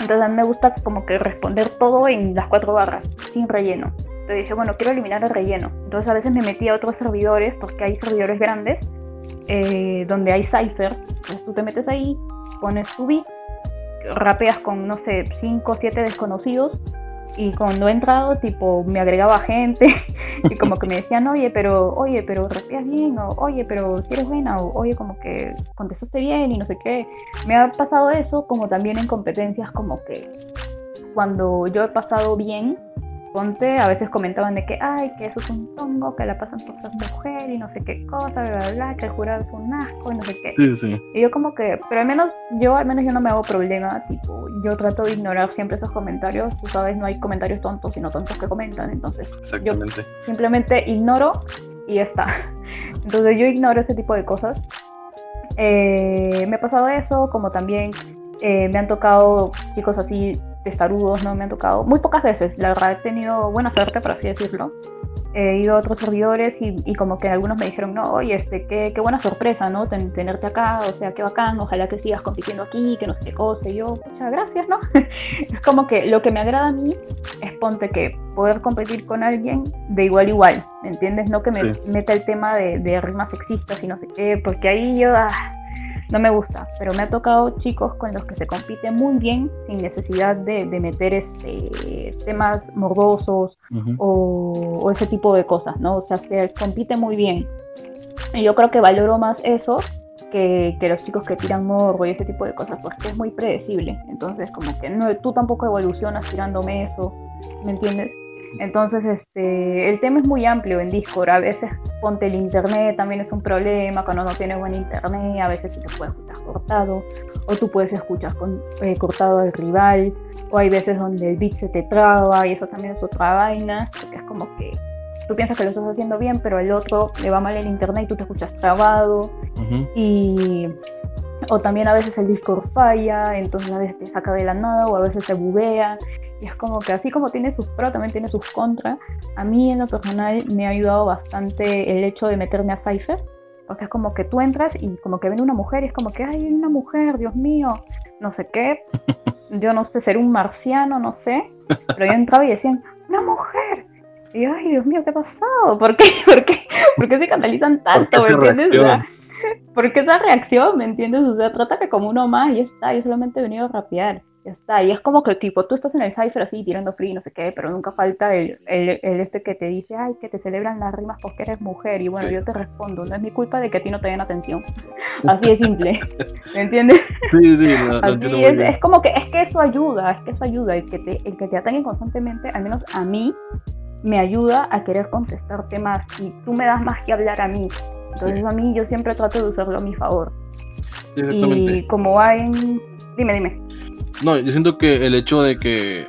a mí me gusta como que responder todo en las cuatro barras, sin relleno. Entonces dije, bueno, quiero eliminar el relleno. Entonces a veces me metí a otros servidores, porque hay servidores grandes, eh, donde hay ciphers. Entonces tú te metes ahí, pones tu rapeas con, no sé, 5 o 7 desconocidos Y cuando he entrado, tipo, me agregaba gente y como que me decían, oye, pero, oye, pero rapeas bien, o oye, pero si eres buena, o oye, como que contestaste bien y no sé qué. Me ha pasado eso, como también en competencias, como que cuando yo he pasado bien, ponte, a veces comentaban de que, ay, que eso es un tongo, que la pasan por ser mujer y no sé qué cosa, bla, bla, bla, que el jurado es un asco y no sé qué. Sí, sí. Y yo como que, pero al menos, yo al menos yo no me hago problema, tipo, yo trato de ignorar siempre esos comentarios, tú sabes, no hay comentarios tontos, sino tontos que comentan, entonces yo Exactamente. simplemente ignoro y ya está. Entonces yo ignoro ese tipo de cosas. Eh, me ha pasado eso, como también eh, me han tocado chicos así testarudos, ¿no? Me han tocado muy pocas veces, la verdad he tenido buena suerte, por así decirlo. He ido a otros servidores y, y como que algunos me dijeron, no, oye, este, qué, qué buena sorpresa, ¿no? Ten- tenerte acá, o sea, qué bacán, ojalá que sigas compitiendo aquí, que no sé qué cosa. Y yo, muchas gracias, ¿no? es como que lo que me agrada a mí es ponte que poder competir con alguien de igual a igual, ¿me entiendes? No que me Sí. meta el tema de, de rimas sexistas y no sé qué, porque ahí yo ah, no me gusta, pero me ha tocado chicos con los que se compite muy bien sin necesidad de, de meter este, temas morbosos o ese tipo de cosas, ¿no? O sea, se compite muy bien. Y yo creo que valoro más eso que, que los chicos que tiran morbo y ese tipo de cosas, porque es muy predecible. Entonces, como que no, tú tampoco evolucionas tirándome eso, ¿me entiendes? Entonces, este, el tema es muy amplio en Discord. A veces ponte el internet, también es un problema cuando no tienes buen internet. A veces te puedes escuchar cortado, o tú puedes escuchar con, eh, cortado al rival, o hay veces donde el beat se te traba y eso también es otra vaina, porque es como que tú piensas que lo estás haciendo bien, pero al otro le va mal el internet y tú te escuchas trabado. Y o también a veces el Discord falla, entonces a veces te saca de la nada o a veces te buguea. Y es como que así como tiene sus pros, también tiene sus contras. A mí en lo personal me ha ayudado bastante el hecho de meterme a Cypher. Porque es como que tú entras y como que ven una mujer y es como que, ay, hay una mujer, Dios mío, no sé qué. Yo no sé, ser un marciano, no sé. Pero yo entraba y decían, una mujer. Y yo, ay, Dios mío, ¿qué ha pasado? ¿Por qué? ¿Por qué? ¿Por qué se canalizan tanto? qué esa ¿Me entiendes? O sea, reacción? ¿Por qué esa reacción? ¿Me entiendes? O sea, trátame como uno más y ya está. Yo solamente he venido a rapear. Ya está. Y es como que, tipo, tú estás en el cipher así tirando free, no sé qué, pero nunca falta el, el, el este que te dice, ay, que te celebran las rimas porque eres mujer. Y bueno, Sí. yo te respondo, no es mi culpa de que a ti no te den atención. Así de simple. ¿Me entiendes? Sí, sí, Así es, es como que es que eso ayuda, es que eso ayuda, el que te, el que te ataquen constantemente, al menos a mí, me ayuda a querer contestarte más y tú me das más que hablar a mí. Entonces Sí. a mí yo siempre trato de usarlo a mi favor. Exactamente. Y como hay... Dime, dime. No, yo siento que el hecho de que,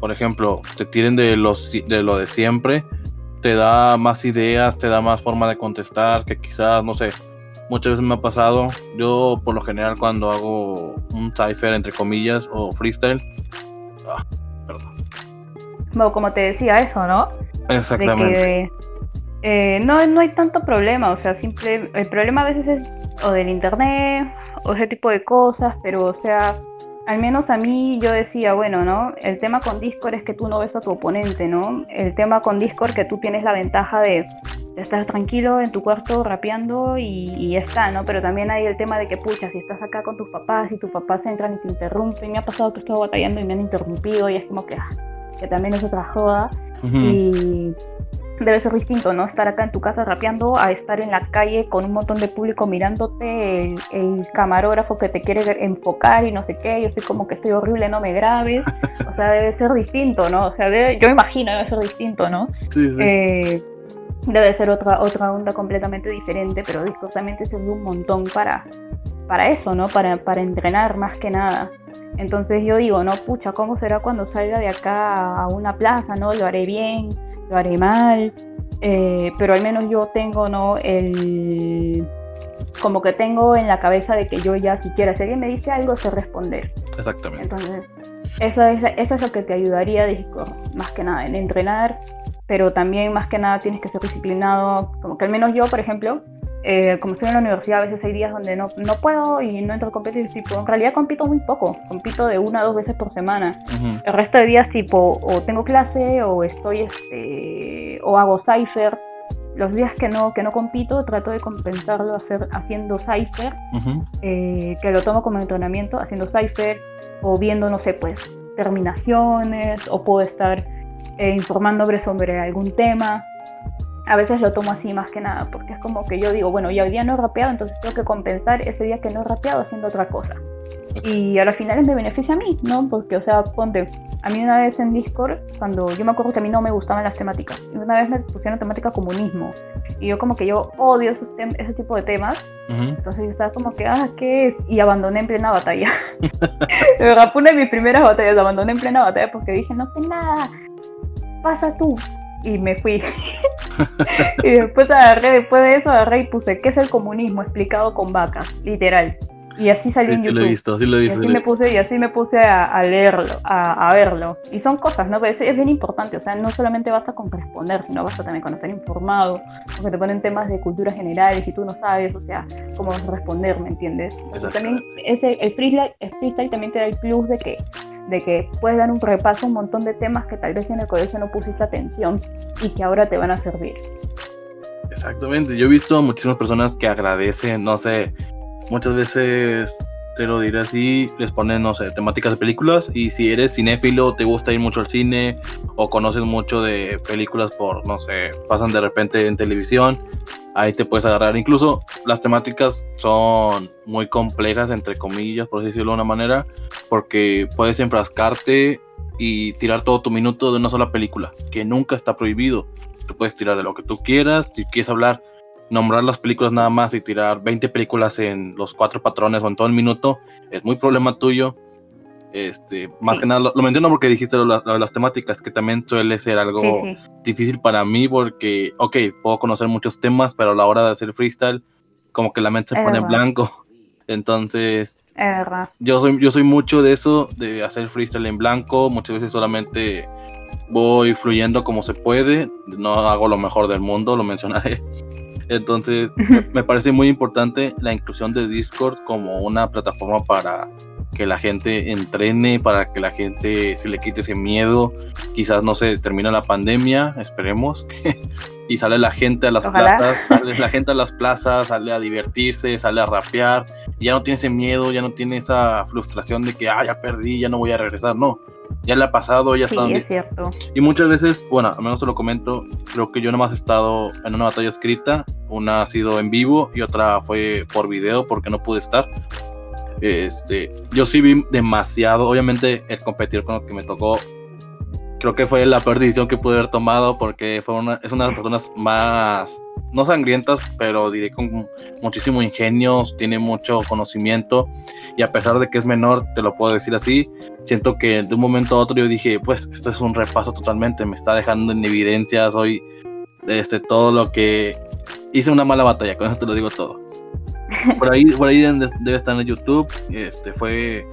por ejemplo, te tiren de, los, de lo de siempre, te da más ideas, te da más forma de contestar, que quizás, no sé, muchas veces me ha pasado. Yo, por lo general, cuando hago un cipher, entre comillas, o freestyle, ah, perdón. Bueno, como te decía eso, ¿no? De Exactamente. que eh, no, no hay tanto problema, o sea, simple, el problema a veces es o del internet o ese tipo de cosas, pero o sea, al menos a mí yo decía, bueno, ¿no? El tema con Discord es que tú no ves a tu oponente, ¿no? El tema con Discord que tú tienes la ventaja de, estar tranquilo en tu cuarto rapeando y, y ya está, ¿no? Pero también hay el tema de que, pucha, si estás acá con tus papás y tus papás entran y te interrumpen, me ha pasado que estoy batallando y me han interrumpido y es como que, ah, que también es otra joda y debe ser distinto, ¿no? Estar acá en tu casa rapeando a estar en la calle con un montón de público mirándote, el, el camarógrafo que te quiere enfocar y no sé qué, yo estoy como que estoy horrible, no me grabes, o sea, debe ser distinto, ¿no? O sea, debe- yo imagino debe ser distinto, ¿no? Sí, sí. Eh, debe ser otra otra onda completamente diferente, pero Discord también te sirve un montón para, para eso, ¿no? Para, para entrenar más que nada. Entonces yo digo, no, pucha, ¿cómo será cuando salga de acá a una plaza, ¿no? Lo haré bien, lo haré mal, eh, pero al menos yo tengo, ¿no? El... Como que tengo en la cabeza de que yo ya siquiera, si alguien me dice algo, sé responder. Exactamente. Entonces, eso es, eso es lo que te ayudaría, más que nada, en entrenar, pero también más que nada tienes que ser disciplinado, como que al menos yo, por ejemplo, eh, como estoy en la universidad, a veces hay días donde no, no puedo y no entro a competir, tipo, en realidad compito muy poco, compito de una a dos veces por semana. Ujú. El resto de días, tipo, o tengo clase o estoy, este, o hago cipher. Los días que no, que no compito, trato de compensarlo hacer, haciendo cipher Ujú. eh, que lo tomo como entrenamiento haciendo cipher o viendo, no sé, pues, terminaciones o puedo estar eh, informándome sobre algún tema. A veces lo tomo así más que nada, porque es como que yo digo, bueno, ya hoy día no he rapeado, entonces tengo que compensar ese día que no he rapeado haciendo otra cosa. Y a las finales me beneficia a mí, ¿no? Porque, o sea, ponte, a mí una vez en Discord, cuando yo me acuerdo que a mí no me gustaban las temáticas, y una vez me pusieron temática comunismo, y yo como que yo odio ese, tipo de temas, entonces yo estaba como que, ah, ¿qué es? Y abandoné en plena batalla. de verdad, una de mis primeras batallas, abandoné en plena batalla porque dije, no sé nada, pasa tú. Y me fui. y después agarré, después de eso agarré y puse, ¿qué es el comunismo? Explicado con vacas, literal. Y así salí en YouTube. Lo he visto, sí lo he visto. Y así, me puse, y así me puse a, leerlo, a, verlo. Y son cosas, ¿no? Es, es, bien importante, o sea, no solamente basta con responder, sino basta también con estar informado, porque te ponen temas de cultura generales y tú no sabes, o sea, cómo responder, ¿me entiendes? También ese, el, freestyle, el freestyle también te da el plus de que de que puedes dar un repaso a un montón de temas que tal vez en el colegio no pusiste atención y que ahora te van a servir. Exactamente, yo he visto a muchísimas personas que agradecen, no sé, muchas veces te lo diré así, les ponen, no sé, temáticas de películas y si eres cinéfilo, te gusta ir mucho al cine o conoces mucho de películas por, no sé, pasan de repente en televisión, ahí te puedes agarrar. Incluso las temáticas son muy complejas, entre comillas, por decirlo de una manera, porque puedes enfrascarte y tirar todo tu minuto de una sola película, que nunca está prohibido. Tú puedes tirar de lo que tú quieras, si quieres hablar nombrar las películas nada más y tirar 20 películas en los cuatro patrones o en todo el minuto es muy problema tuyo. Este, más que nada, lo, menciono porque dijiste lo, de las temáticas, que también suele ser algo difícil para mí porque, ok, puedo conocer muchos temas, pero a la hora de hacer freestyle, como que la mente se pone en blanco. Entonces, yo soy, yo soy mucho de eso, de hacer freestyle en blanco, muchas veces solamente voy fluyendo como se puede, no hago lo mejor del mundo, lo mencionaré, entonces, me parece muy importante la inclusión de Discord como una plataforma para que la gente entrene, para que la gente se le quite ese miedo. Quizás no se termina la pandemia, esperemos. y sale la gente a las plazas, sale la gente a las plazas, sale a divertirse, sale a rapear. Y ya no tiene ese miedo, ya no tiene esa frustración de que, ah, ya perdí, ya no voy a regresar. No, ya le ha pasado, ya sí, está. Es cierto. Y muchas veces, bueno, al menos te lo comento, creo que yo nomás he estado en una batalla escrita, una ha sido en vivo y otra fue por video porque no pude estar. Este, yo sí vi demasiado, obviamente el competir con lo que me tocó, creo que fue la peor decisión que pude haber tomado porque fue una, es una de las personas más no sangrientas, pero diré con muchísimo ingenio, tiene mucho conocimiento y a pesar de que es menor, te lo puedo decir así, siento que de un momento a otro yo dije, pues esto es un repaso totalmente, me está dejando en evidencia, soy este, todo lo que hice una mala batalla, con eso te lo digo todo. Por ahí, por ahí debe estar en YouTube, este fue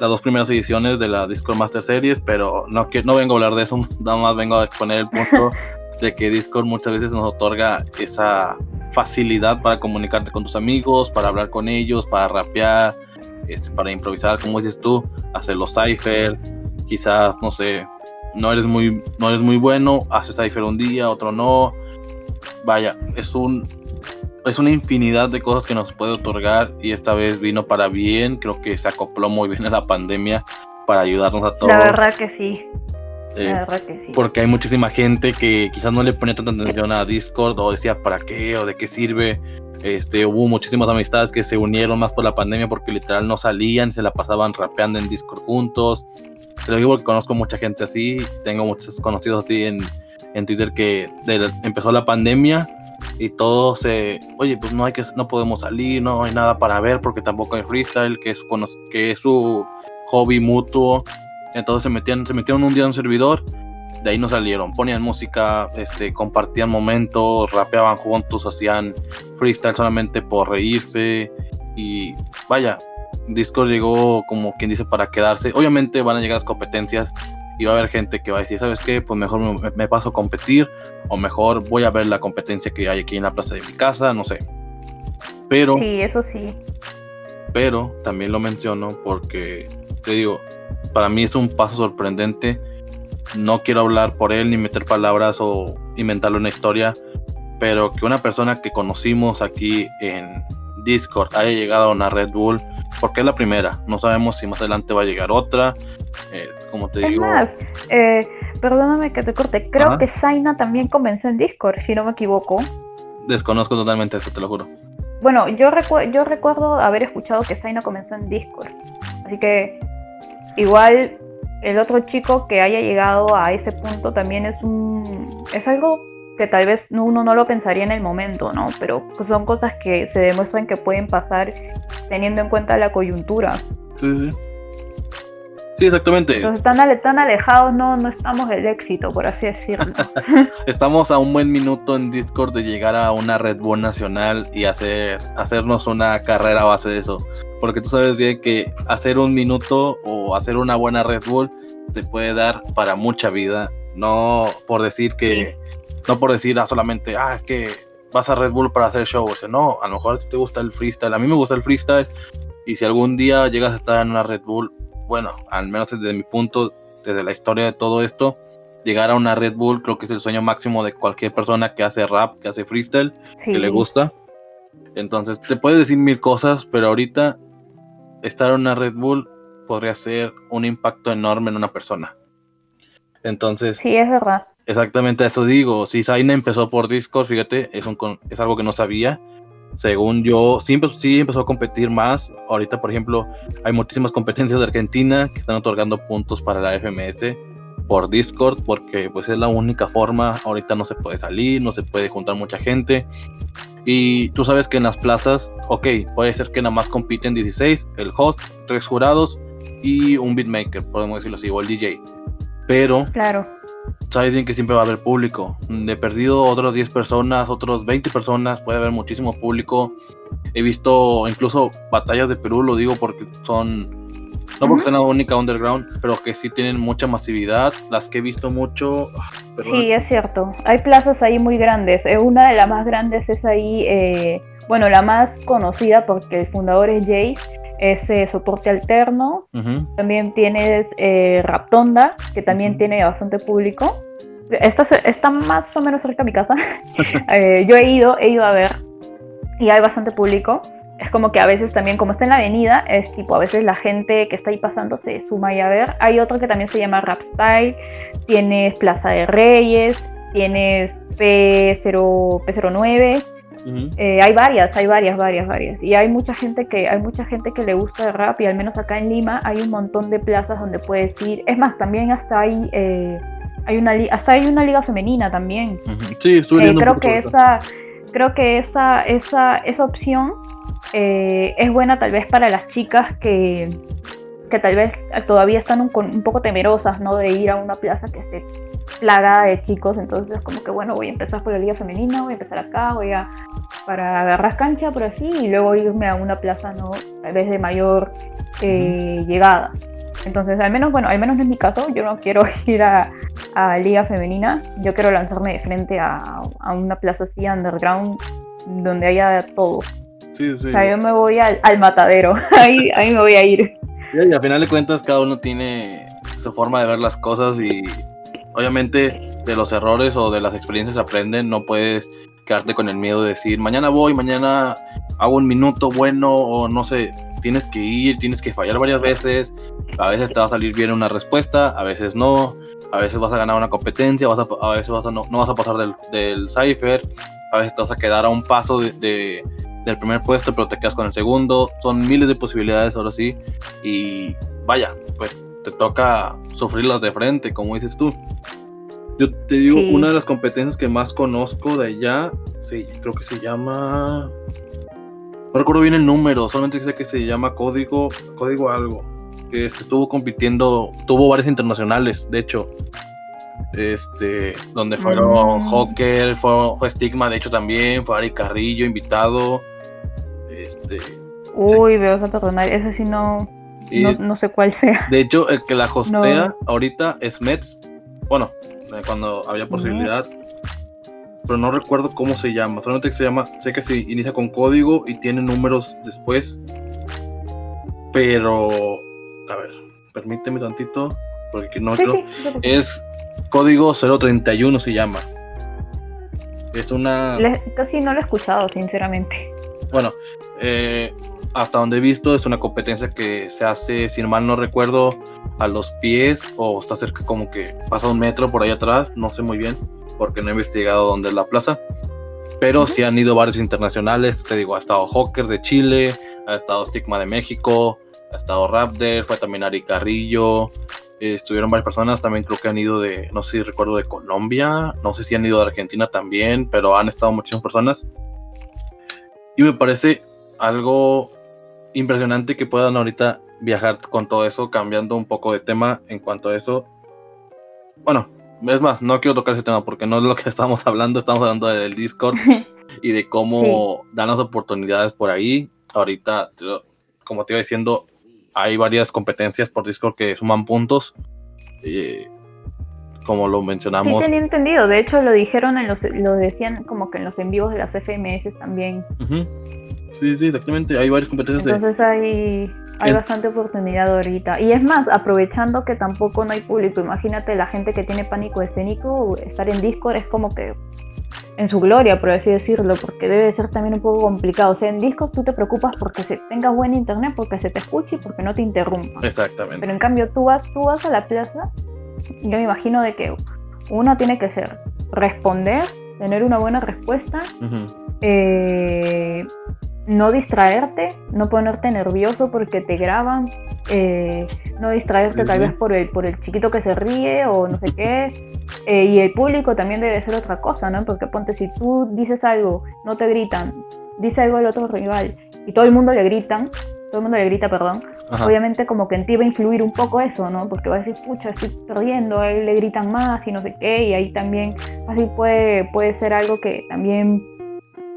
las dos primeras ediciones de la Discord Master Series, pero no, no vengo a hablar de eso, nada más vengo a exponer el punto de que Discord muchas veces nos otorga esa facilidad para comunicarte con tus amigos, para hablar con ellos, para rapear, este, para improvisar, como dices tú, hacer los ciphers, quizás, no sé, no eres muy, no eres muy bueno, haces cipher un día, otro no. Vaya, es un es una infinidad de cosas que nos puede otorgar y esta vez vino para bien, creo que se acopló muy bien a la pandemia para ayudarnos a todos. La verdad que sí. Porque hay muchísima gente que quizás no le ponía tanta atención a Discord o decía para qué o de qué sirve. Este, hubo muchísimas amistades que se unieron más por la pandemia porque literal no salían, se la pasaban rapeando en Discord juntos. Te lo digo porque conozco mucha gente así, tengo muchos conocidos así en, en Twitter que empezó la pandemia y todos se, oye, pues no hay que, no podemos salir, no hay nada para ver porque tampoco hay freestyle, que es, que es su hobby mutuo entonces se metían, se metieron un día en un servidor, de ahí no salieron, ponían música, este, compartían momentos, rapeaban juntos, hacían freestyle solamente por reírse y vaya, Discord llegó como quien dice para quedarse. Obviamente van a llegar las competencias y va a haber gente que va a decir, ¿sabes qué? Pues mejor me, paso a competir o mejor voy a ver la competencia que hay aquí en la plaza de mi casa, no sé. Pero... Sí, eso sí. Pero también lo menciono porque, te digo, para mí es un paso sorprendente. No quiero hablar por él ni meter palabras o inventarle una historia, pero que una persona que conocimos aquí en Discord haya llegado a una Red Bull, porque es la primera. No sabemos si más adelante va a llegar otra. Eh, como te Es digo, más, eh, perdóname que te corte, creo Ajá. que Zaina también comenzó en Discord, si no me equivoco. desconozco totalmente eso, te lo juro. Bueno, yo, recu- yo recuerdo haber escuchado que Zaina comenzó en Discord. Así que igual el otro chico que haya llegado a ese punto también es un es algo que tal vez no- uno no lo pensaría en el momento, ¿no? Pero son cosas que se demuestran que pueden pasar teniendo en cuenta la coyuntura. Sí, sí. Sí, exactamente. Entonces tan, ale- tan alejados no, no estamos del éxito, por así decirlo. Estamos a un buen minuto en Discord de llegar a una Red Bull nacional y hacer hacernos una carrera a base de eso. Porque tú sabes bien que hacer un minuto o hacer una buena Red Bull te puede dar para mucha vida. No por decir que, no por decir ah, solamente, ah, es que vas a Red Bull para hacer show. O sea, no, a lo mejor te gusta el freestyle. A mí me gusta el freestyle. Y si algún día llegas a estar en una Red Bull, bueno, al menos desde mi punto, desde la historia de todo esto, llegar a una Red Bull creo que es el sueño máximo de cualquier persona que hace rap, que hace freestyle, Sí. que le gusta. Entonces, te puedes decir mil cosas, pero ahorita estar en una Red Bull podría ser un impacto enorme en una persona. Entonces, Sí, es verdad. Exactamente eso digo. Si Zaina empezó por Discord, fíjate, es, un es algo que no sabía. Según yo, sí empezó a competir más. Ahorita, por ejemplo, hay muchísimas competencias de Argentina que están otorgando puntos para la FMS por Discord, porque pues es la única forma. Ahorita no se puede salir, no se puede juntar mucha gente. Y tú sabes que en las plazas, ok, puede ser que nada más compiten 16, el host, tres jurados y un beatmaker, podemos decirlo así, o el DJ. Pero Claro. Sabes bien que siempre va a haber público. De perdido otras 10 personas, otros 20 personas, puede haber muchísimo público. He visto incluso batallas de Perú, lo digo porque son, no porque sean la única underground, pero que sí tienen mucha masividad. Las que he visto mucho, ah, perdón, Sí, es cierto. Hay plazas ahí muy grandes. Eh, Una de las más grandes es ahí, eh, bueno, la más conocida porque el fundador es Jay, es eh, Soporte Alterno. También tienes eh, Raptonda, que también tiene bastante público. Está, ce- está más o menos cerca de mi casa. Eh, yo he ido, he ido a ver y hay bastante público. Es como que a veces también, como está en la avenida, es tipo, a veces la gente que está ahí pasando se suma ahí a ver. Hay otro que también se llama Rap Style, tienes Plaza de Reyes, tienes P0, P09, eh, hay varias, hay varias, varias, varias. Y hay mucha gente que, hay mucha gente que le gusta el rap, y al menos acá en Lima hay un montón de plazas donde puedes ir. Es más, también hasta hay, eh, hay una hasta hay una liga femenina también. Ujú. Sí, estuve Eh, creo que esa, creo que esa, esa, esa opción eh, es buena tal vez para las chicas que, que tal vez todavía están un, poco temerosas, ¿no? De ir a una plaza que esté plagada de chicos, entonces como que bueno, voy a empezar por la liga femenina, voy a empezar acá, voy a para agarrar cancha por así y luego irme a una plaza, ¿no? Tal vez de mayor eh, llegada. Entonces, al menos, bueno, al menos no es mi caso, yo no quiero ir a, a liga femenina, yo quiero lanzarme de frente a, a una plaza así underground donde haya todo. Sí, sí. O sea, yo me voy al, al matadero, ahí, ahí me voy a ir. Y al final de cuentas cada uno tiene su forma de ver las cosas y obviamente de los errores o de las experiencias aprenden, no puedes quedarte con el miedo de decir mañana voy, mañana hago un minuto bueno o no sé, tienes que ir, tienes que fallar varias veces, a veces te va a salir bien una respuesta, a veces no, a veces vas a ganar una competencia, vas a, a veces vas a no, vas a pasar del, del cipher, a veces te vas a quedar a un paso de- del primer puesto pero te quedas con el segundo, son miles de posibilidades ahora sí y vaya, pues te toca sufrirlas de frente, como dices tú. Yo te digo, Sí. una de las competencias que más conozco de allá, sí, creo que se llama... No recuerdo bien el número, solamente sé que se llama Código, Código algo. Que este, estuvo compitiendo, tuvo varios internacionales, de hecho. Este, donde fueron Mm. Joker, fue, fue Stigma, de hecho también, fue Ari Carrillo, invitado. Este, Uy, veo esa personal, ese sí no, y- no, no sé cuál sea. De hecho, el que la hostea No. ahorita es Mets. Bueno, eh, cuando había posibilidad. Pero no recuerdo cómo se llama. Solamente que se llama. Sé que se inicia con código y tiene números después. Pero. A ver, permíteme tantito. Porque no Sí, creo. sí, preocupes. Es código 031 se llama. Es una. Le- casi no lo he escuchado, sinceramente. Bueno, eh, hasta donde he visto es una competencia que se hace, si mal no recuerdo, a los pies o está cerca como que pasa un metro por ahí atrás, no sé muy bien, porque no he investigado dónde es la plaza. Pero sí han ido varios internacionales, te digo, ha estado Hawker de Chile, ha estado Stigma de México, ha estado Raptor, fue también Ari Carrillo, eh, estuvieron varias personas, también creo que han ido de, no sé si recuerdo de Colombia, no sé si han ido de Argentina también, pero han estado muchísimas personas. Y me parece algo impresionante que puedan ahorita viajar con todo eso, cambiando un poco de tema en cuanto a eso. Bueno, es más, no quiero tocar ese tema porque no es lo que estamos hablando, estamos hablando del Discord y de cómo dan las oportunidades por ahí. Ahorita, como te iba diciendo, hay varias competencias por Discord que suman puntos. Eh, como lo mencionamos. Sí, tenía entendido. De hecho, lo dijeron, en los, lo decían como que en los envíos de las FMS también. Sí, sí, exactamente. Hay varias competencias. Entonces hay, hay bastante oportunidad ahorita. Y es más, aprovechando que tampoco no hay público, imagínate la gente que tiene pánico escénico, estar en Discord es como que en su gloria, por así decirlo, porque debe ser también un poco complicado. O sea, en Discord tú te preocupas porque se tenga buen internet, porque se te escuche y porque no te interrumpa. Exactamente. Pero en cambio tú vas, tú vas a la plaza yo me imagino de que uno tiene que ser responder, tener una buena respuesta, eh, no distraerte, no ponerte nervioso porque te graban, eh, no distraerte tal vez por el, por el chiquito que se ríe o no sé qué. Eh, y el público también debe ser otra cosa, ¿no? Porque ponte, si tú dices algo, no te gritan, dice algo el otro rival y todo el mundo le gritan, todo el mundo le grita, perdón, obviamente como que en ti va a influir un poco eso, ¿no? Porque va a decir, pucha, estoy perdiendo, a él le gritan más y no sé qué, y ahí también, así puede, puede ser algo que también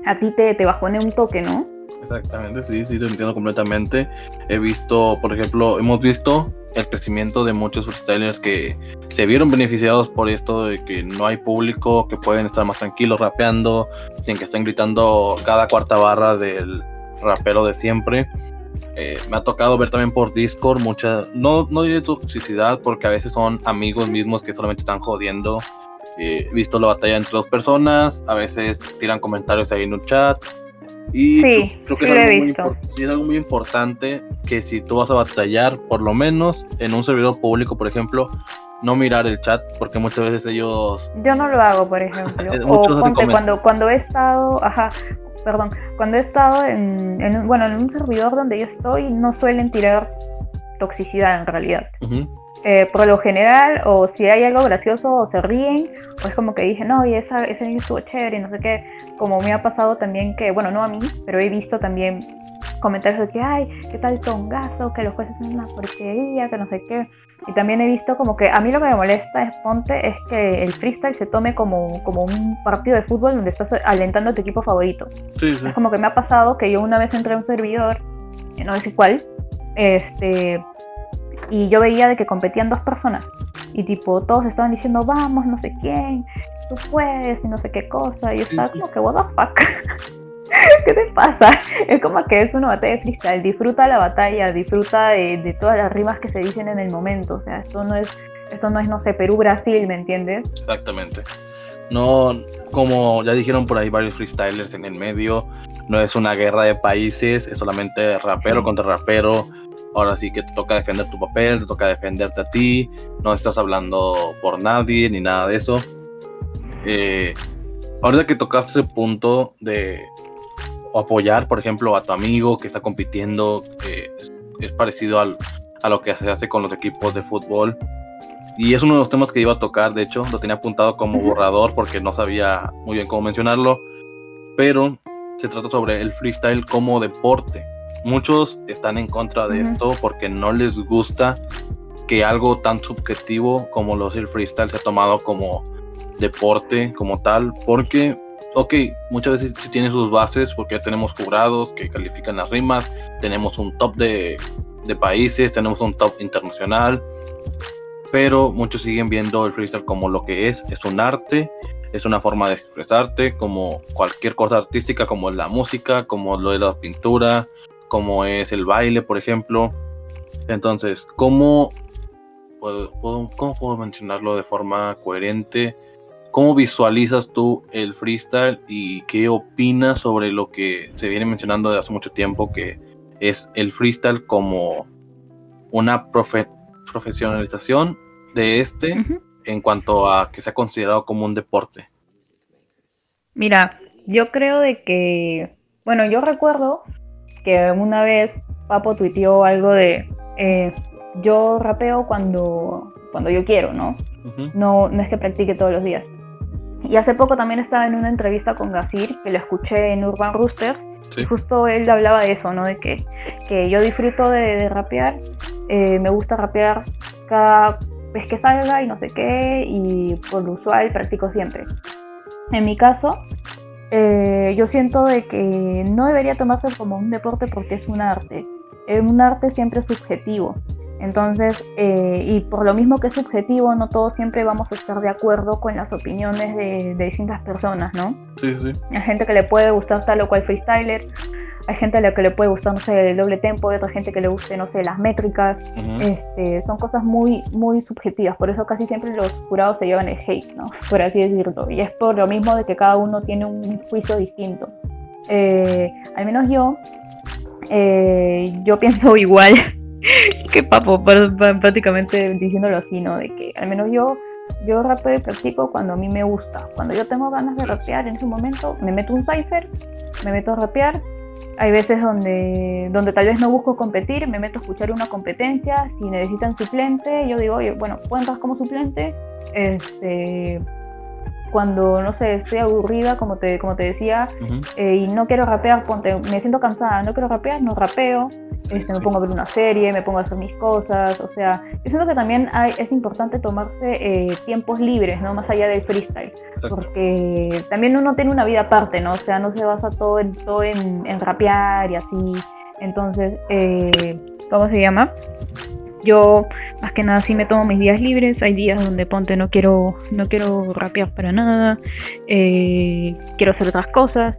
a ti te, te bajone un toque, ¿no? Exactamente, sí, sí, lo entiendo completamente. He visto, por ejemplo, hemos visto el crecimiento de muchos freestylers que se vieron beneficiados por esto de que no hay público, que pueden estar más tranquilos rapeando, sin que estén gritando cada cuarta barra del rapero de siempre. Eh, me ha tocado ver también por Discord muchas, no, no diré toxicidad, porque a veces son amigos mismos que solamente están jodiendo. Eh, he visto la batalla entre dos personas, a veces tiran comentarios ahí en un chat. Y creo, que es, algo muy es algo muy importante que si tú vas a batallar, por lo menos en un servidor público, por ejemplo, no mirar el chat, porque muchas veces ellos... Yo no lo hago, por ejemplo. o ponte, cuando, cuando he estado, ajá, perdón, cuando he estado en, bueno, en un servidor donde yo estoy, no suelen tirar toxicidad en realidad. Eh, por lo general, o si hay algo gracioso, o se ríen, o es como que dije, no, y esa, ese niño estuvo chévere, y no sé qué, como me ha pasado también que, bueno, no a mí, pero he visto también comentarios de que, ay, qué tal tongazo, que los jueces son una porquería, que no sé qué. Y también he visto como que a mí lo que me molesta es Ponte es que el freestyle se tome como, como un partido de fútbol donde estás alentando a tu equipo favorito. Es como que me ha pasado que yo una vez entré a un servidor, no sé cuál, este, y yo veía de que competían dos personas. Y tipo, todos estaban diciendo, vamos, no sé quién, tú puedes, y no sé qué cosa. Y yo estaba como que, what the fuck. ¿Qué te pasa? Es como que es una batalla de freestyle. Disfruta la batalla, disfruta de, todas las rimas que se dicen en el momento. O sea, esto no es, esto no es, no sé, Perú-Brasil, ¿me entiendes? Exactamente. No, como ya dijeron por ahí varios freestylers en el medio, no es una guerra de países, es solamente rapero contra rapero. Ahora sí que te toca defender tu papel, te toca defenderte a ti, no estás hablando por nadie ni nada de eso. Eh, ahorita que tocaste ese punto de apoyar, por ejemplo, a tu amigo que está compitiendo, es, parecido al, a lo que se hace con los equipos de fútbol. Y es uno de los temas que iba a tocar, de hecho, lo tenía apuntado como borrador porque no sabía muy bien cómo mencionarlo, pero se trata sobre el freestyle como deporte. Muchos están en contra de esto porque no les gusta que algo tan subjetivo como lo es el freestyle se ha tomado como deporte como tal, porque ok, muchas veces sí tiene sus bases porque tenemos jurados que califican las rimas, tenemos un top de, países, tenemos un top internacional, pero muchos siguen viendo el freestyle como lo que es, es un arte, es una forma de expresarte, como cualquier cosa artística, como es la música, como lo es la pintura, como es el baile, por ejemplo. Entonces, ¿cómo puedo, cómo puedo mencionarlo de forma coherente? ¿Cómo visualizas tú el freestyle y qué opinas sobre lo que se viene mencionando desde hace mucho tiempo, que es el freestyle como una profesionalización de este en cuanto a que se ha considerado como un deporte? Mira, yo creo de que, bueno, yo recuerdo que una vez Papo tuiteó algo de, eh, yo rapeo cuando, cuando yo quiero, ¿no? ¿no? No es que practique todos los días. Y hace poco también estaba en una entrevista con Gazir, que lo escuché en Urban Rooster, y justo él hablaba de eso, ¿no? De que, que yo disfruto de, rapear, eh, me gusta rapear cada vez que salga y no sé qué, y por lo usual practico siempre. En mi caso, eh, yo siento de que no debería tomarse como un deporte porque es un arte. Un arte siempre es subjetivo. Entonces, eh, y por lo mismo que es subjetivo, no todos siempre vamos a estar de acuerdo con las opiniones de, distintas personas, ¿no? Sí, sí. Hay gente que le puede gustar tal o cual freestyler, hay gente a la que le puede gustar, no sé, el doble tempo, hay otra gente que le guste, no sé, las métricas. este, son cosas muy, muy subjetivas, por eso casi siempre los jurados se llevan el hate, ¿no? Por así decirlo. Y es por lo mismo de que cada uno tiene un juicio distinto. Eh, al menos yo, eh, yo pienso igual Qué papo, prácticamente diciéndolo así, ¿no? De que al menos yo, yo rapeo y practico cuando a mí me gusta. Cuando yo tengo ganas de rapear en ese momento, me meto un cipher, me meto a rapear. Hay veces donde, donde tal vez no busco competir, me meto a escuchar una competencia. Si necesitan suplente, yo digo, oye, bueno, entrar como suplente. Este, cuando, no sé, estoy aburrida, como te, como te decía, eh, y no quiero rapear, ponte, me siento cansada, no quiero rapear, no rapeo, este, me pongo a ver una serie, me pongo a hacer mis cosas, o sea, yo siento que también hay, es importante tomarse eh, tiempos libres, ¿no? Más allá del freestyle, porque también uno tiene una vida aparte, ¿no? O sea, no se basa todo en, todo en, en rapear y así, entonces, eh, ¿cómo se llama? Yo más que nada sí me tomo mis días libres, hay días donde ponte no quiero, no quiero rapear para nada, eh, quiero hacer otras cosas.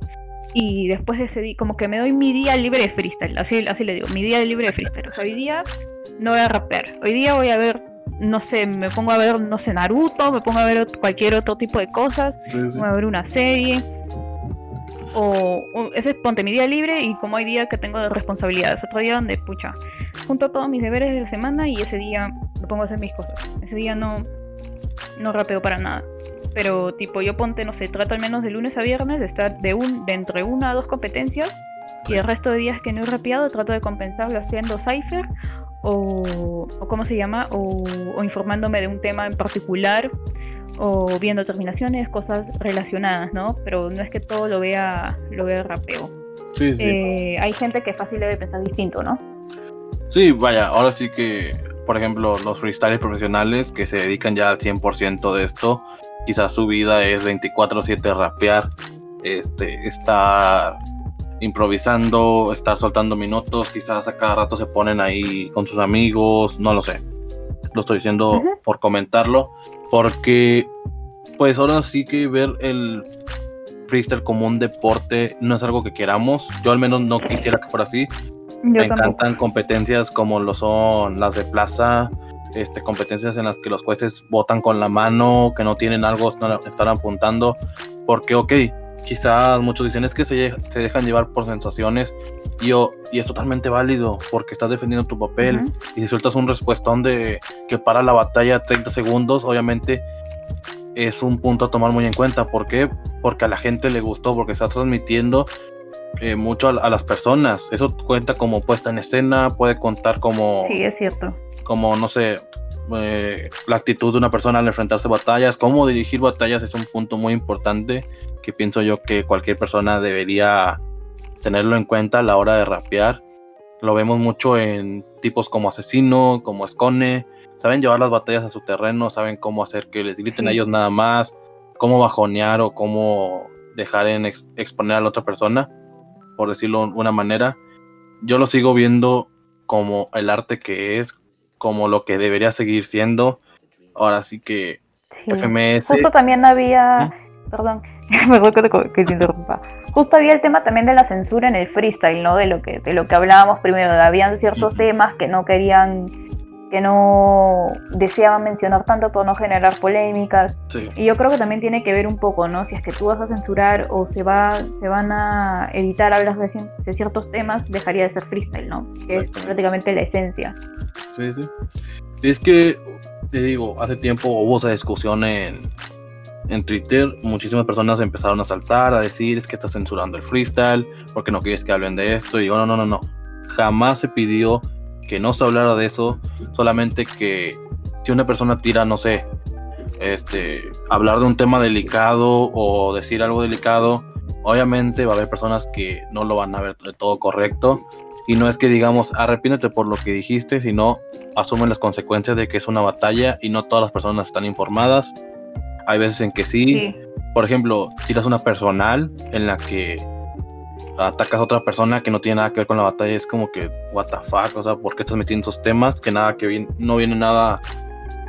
Y después de ese día, como que me doy mi día libre de freestyle, así, así le digo, mi día libre de freestyle. hoy día no voy a rapear, hoy día voy a ver, no sé, me pongo a ver, no sé, Naruto, me pongo a ver cualquier otro tipo de cosas, voy a ver una serie, o, ese es ponte mi día libre y como hay días que tengo de responsabilidades, otro día donde, pucha, junto todos mis deberes de la semana y ese día me pongo a hacer mis cosas. Ese día no, no rapeo para nada. Pero tipo, yo ponte, no sé, trato al menos de lunes a viernes de estar de, un, de entre una a dos competencias y el resto de días que no he rapeado trato de compensarlo haciendo cipher o, o ¿cómo se llama? O, o informándome de un tema en particular o viendo terminaciones, cosas relacionadas, ¿no? Pero no es que todo lo vea, lo vea rapeo. Sí, sí. Eh, hay gente que fácil debe pensar distinto, ¿no? Sí, vaya, ahora sí que, por ejemplo, los freestylers profesionales que se dedican ya al 100% de esto, quizás su vida es 24/7 rapear, este, estar improvisando, estar soltando minutos, quizás a cada rato se ponen ahí con sus amigos, no lo sé. Lo estoy diciendo por comentarlo, porque pues ahora sí que ver el freestyle como un deporte no es algo que queramos. Yo al menos no quisiera que fuera así. Me encantan competencias como lo son las de plaza, este, competencias en las que los jueces votan con la mano, que no tienen algo, están, están apuntando, porque ok, quizás muchos dicen es que se, se dejan llevar por sensaciones y, y es totalmente válido porque estás defendiendo tu papel y si sueltas un respuestón de que para la batalla 30 segundos, obviamente es un punto a tomar muy en cuenta. ¿Por qué? Porque a la gente le gustó, porque está transmitiendo eh, mucho a, las personas. Eso cuenta como puesta en escena, puede contar como... Sí, es cierto. Como, no sé, eh, la actitud de una persona al enfrentarse a batallas, cómo dirigir batallas es un punto muy importante que pienso yo que cualquier persona debería tenerlo en cuenta a la hora de rapear. Lo vemos mucho en tipos como Asesino, como Escone. Saben llevar las batallas a su terreno, saben cómo hacer que les griten a ellos nada más, cómo bajonear o cómo dejar en exponer a la otra persona por decirlo de una manera. Yo lo sigo viendo como el arte que es, como lo que debería seguir siendo. Ahora sí que FMS. Justo también había. Perdón, me recuerdo que te interrumpa. Justo había el tema también de la censura en el freestyle, ¿no? De lo que, de lo que hablábamos primero. Habían ciertos temas que no querían que no deseaba mencionar tanto por no generar polémicas. Y yo creo que también tiene que ver un poco, ¿no? Si es que tú vas a censurar o se va se van a editar hablas de, de ciertos temas, dejaría de ser freestyle, ¿no? Que es prácticamente la esencia. Sí, sí. Es que, te digo, hace tiempo hubo esa discusión en, en Twitter, muchísimas personas empezaron a saltar, a decir es que estás censurando el freestyle, porque no quieres que hablen de esto. Y digo, no, no, no, no. Jamás se pidió que no se hablara de eso, solamente que si una persona tira, no sé, este, hablar de un tema delicado o decir algo delicado, obviamente va a haber personas que no lo van a ver de todo correcto. Y no es que digamos, arrepiéntete por lo que dijiste, sino asumen las consecuencias de que es una batalla y no todas las personas están informadas. Hay veces en que sí. Por ejemplo, tiras una personal en la que atacas a otra persona que no tiene nada que ver con la batalla, es como que, what the fuck, o sea, ¿por qué estás metiendo esos temas que nada, que no viene nada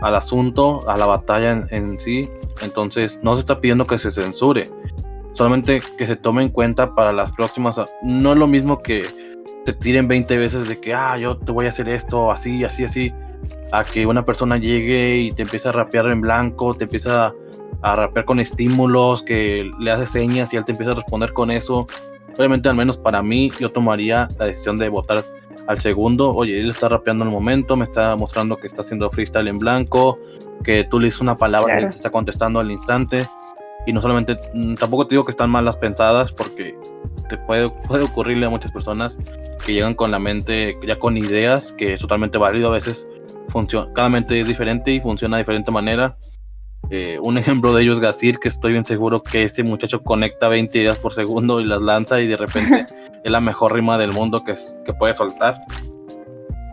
al asunto, a la batalla en, sí? Entonces, no se está pidiendo que se censure, solamente que se tome en cuenta para las próximas. No es lo mismo que te tiren 20 veces de que, ah, yo te voy a hacer esto, así, así, así, a que una persona llegue y te empiece a rapear en blanco, te empieza a rapear con estímulos, que le hace señas y él te empieza a responder con eso obviamente al menos para mí yo tomaría la decisión de votar al segundo, oye, él está rapeando en el momento, me está mostrando que está haciendo freestyle en blanco, que tú le dices una palabra y él te está contestando al instante. Y no solamente, mm, tampoco te digo que están malas pensadas, porque te puede, puede ocurrirle a muchas personas que llegan con la mente, ya con ideas, que es totalmente válido, a veces funciona, cada mente es diferente y funciona de diferente manera. Eh, un ejemplo de ello es Gazir, que estoy bien seguro que ese muchacho conecta 20 ideas por segundo y las lanza y de repente es la mejor rima del mundo que, que puede soltar.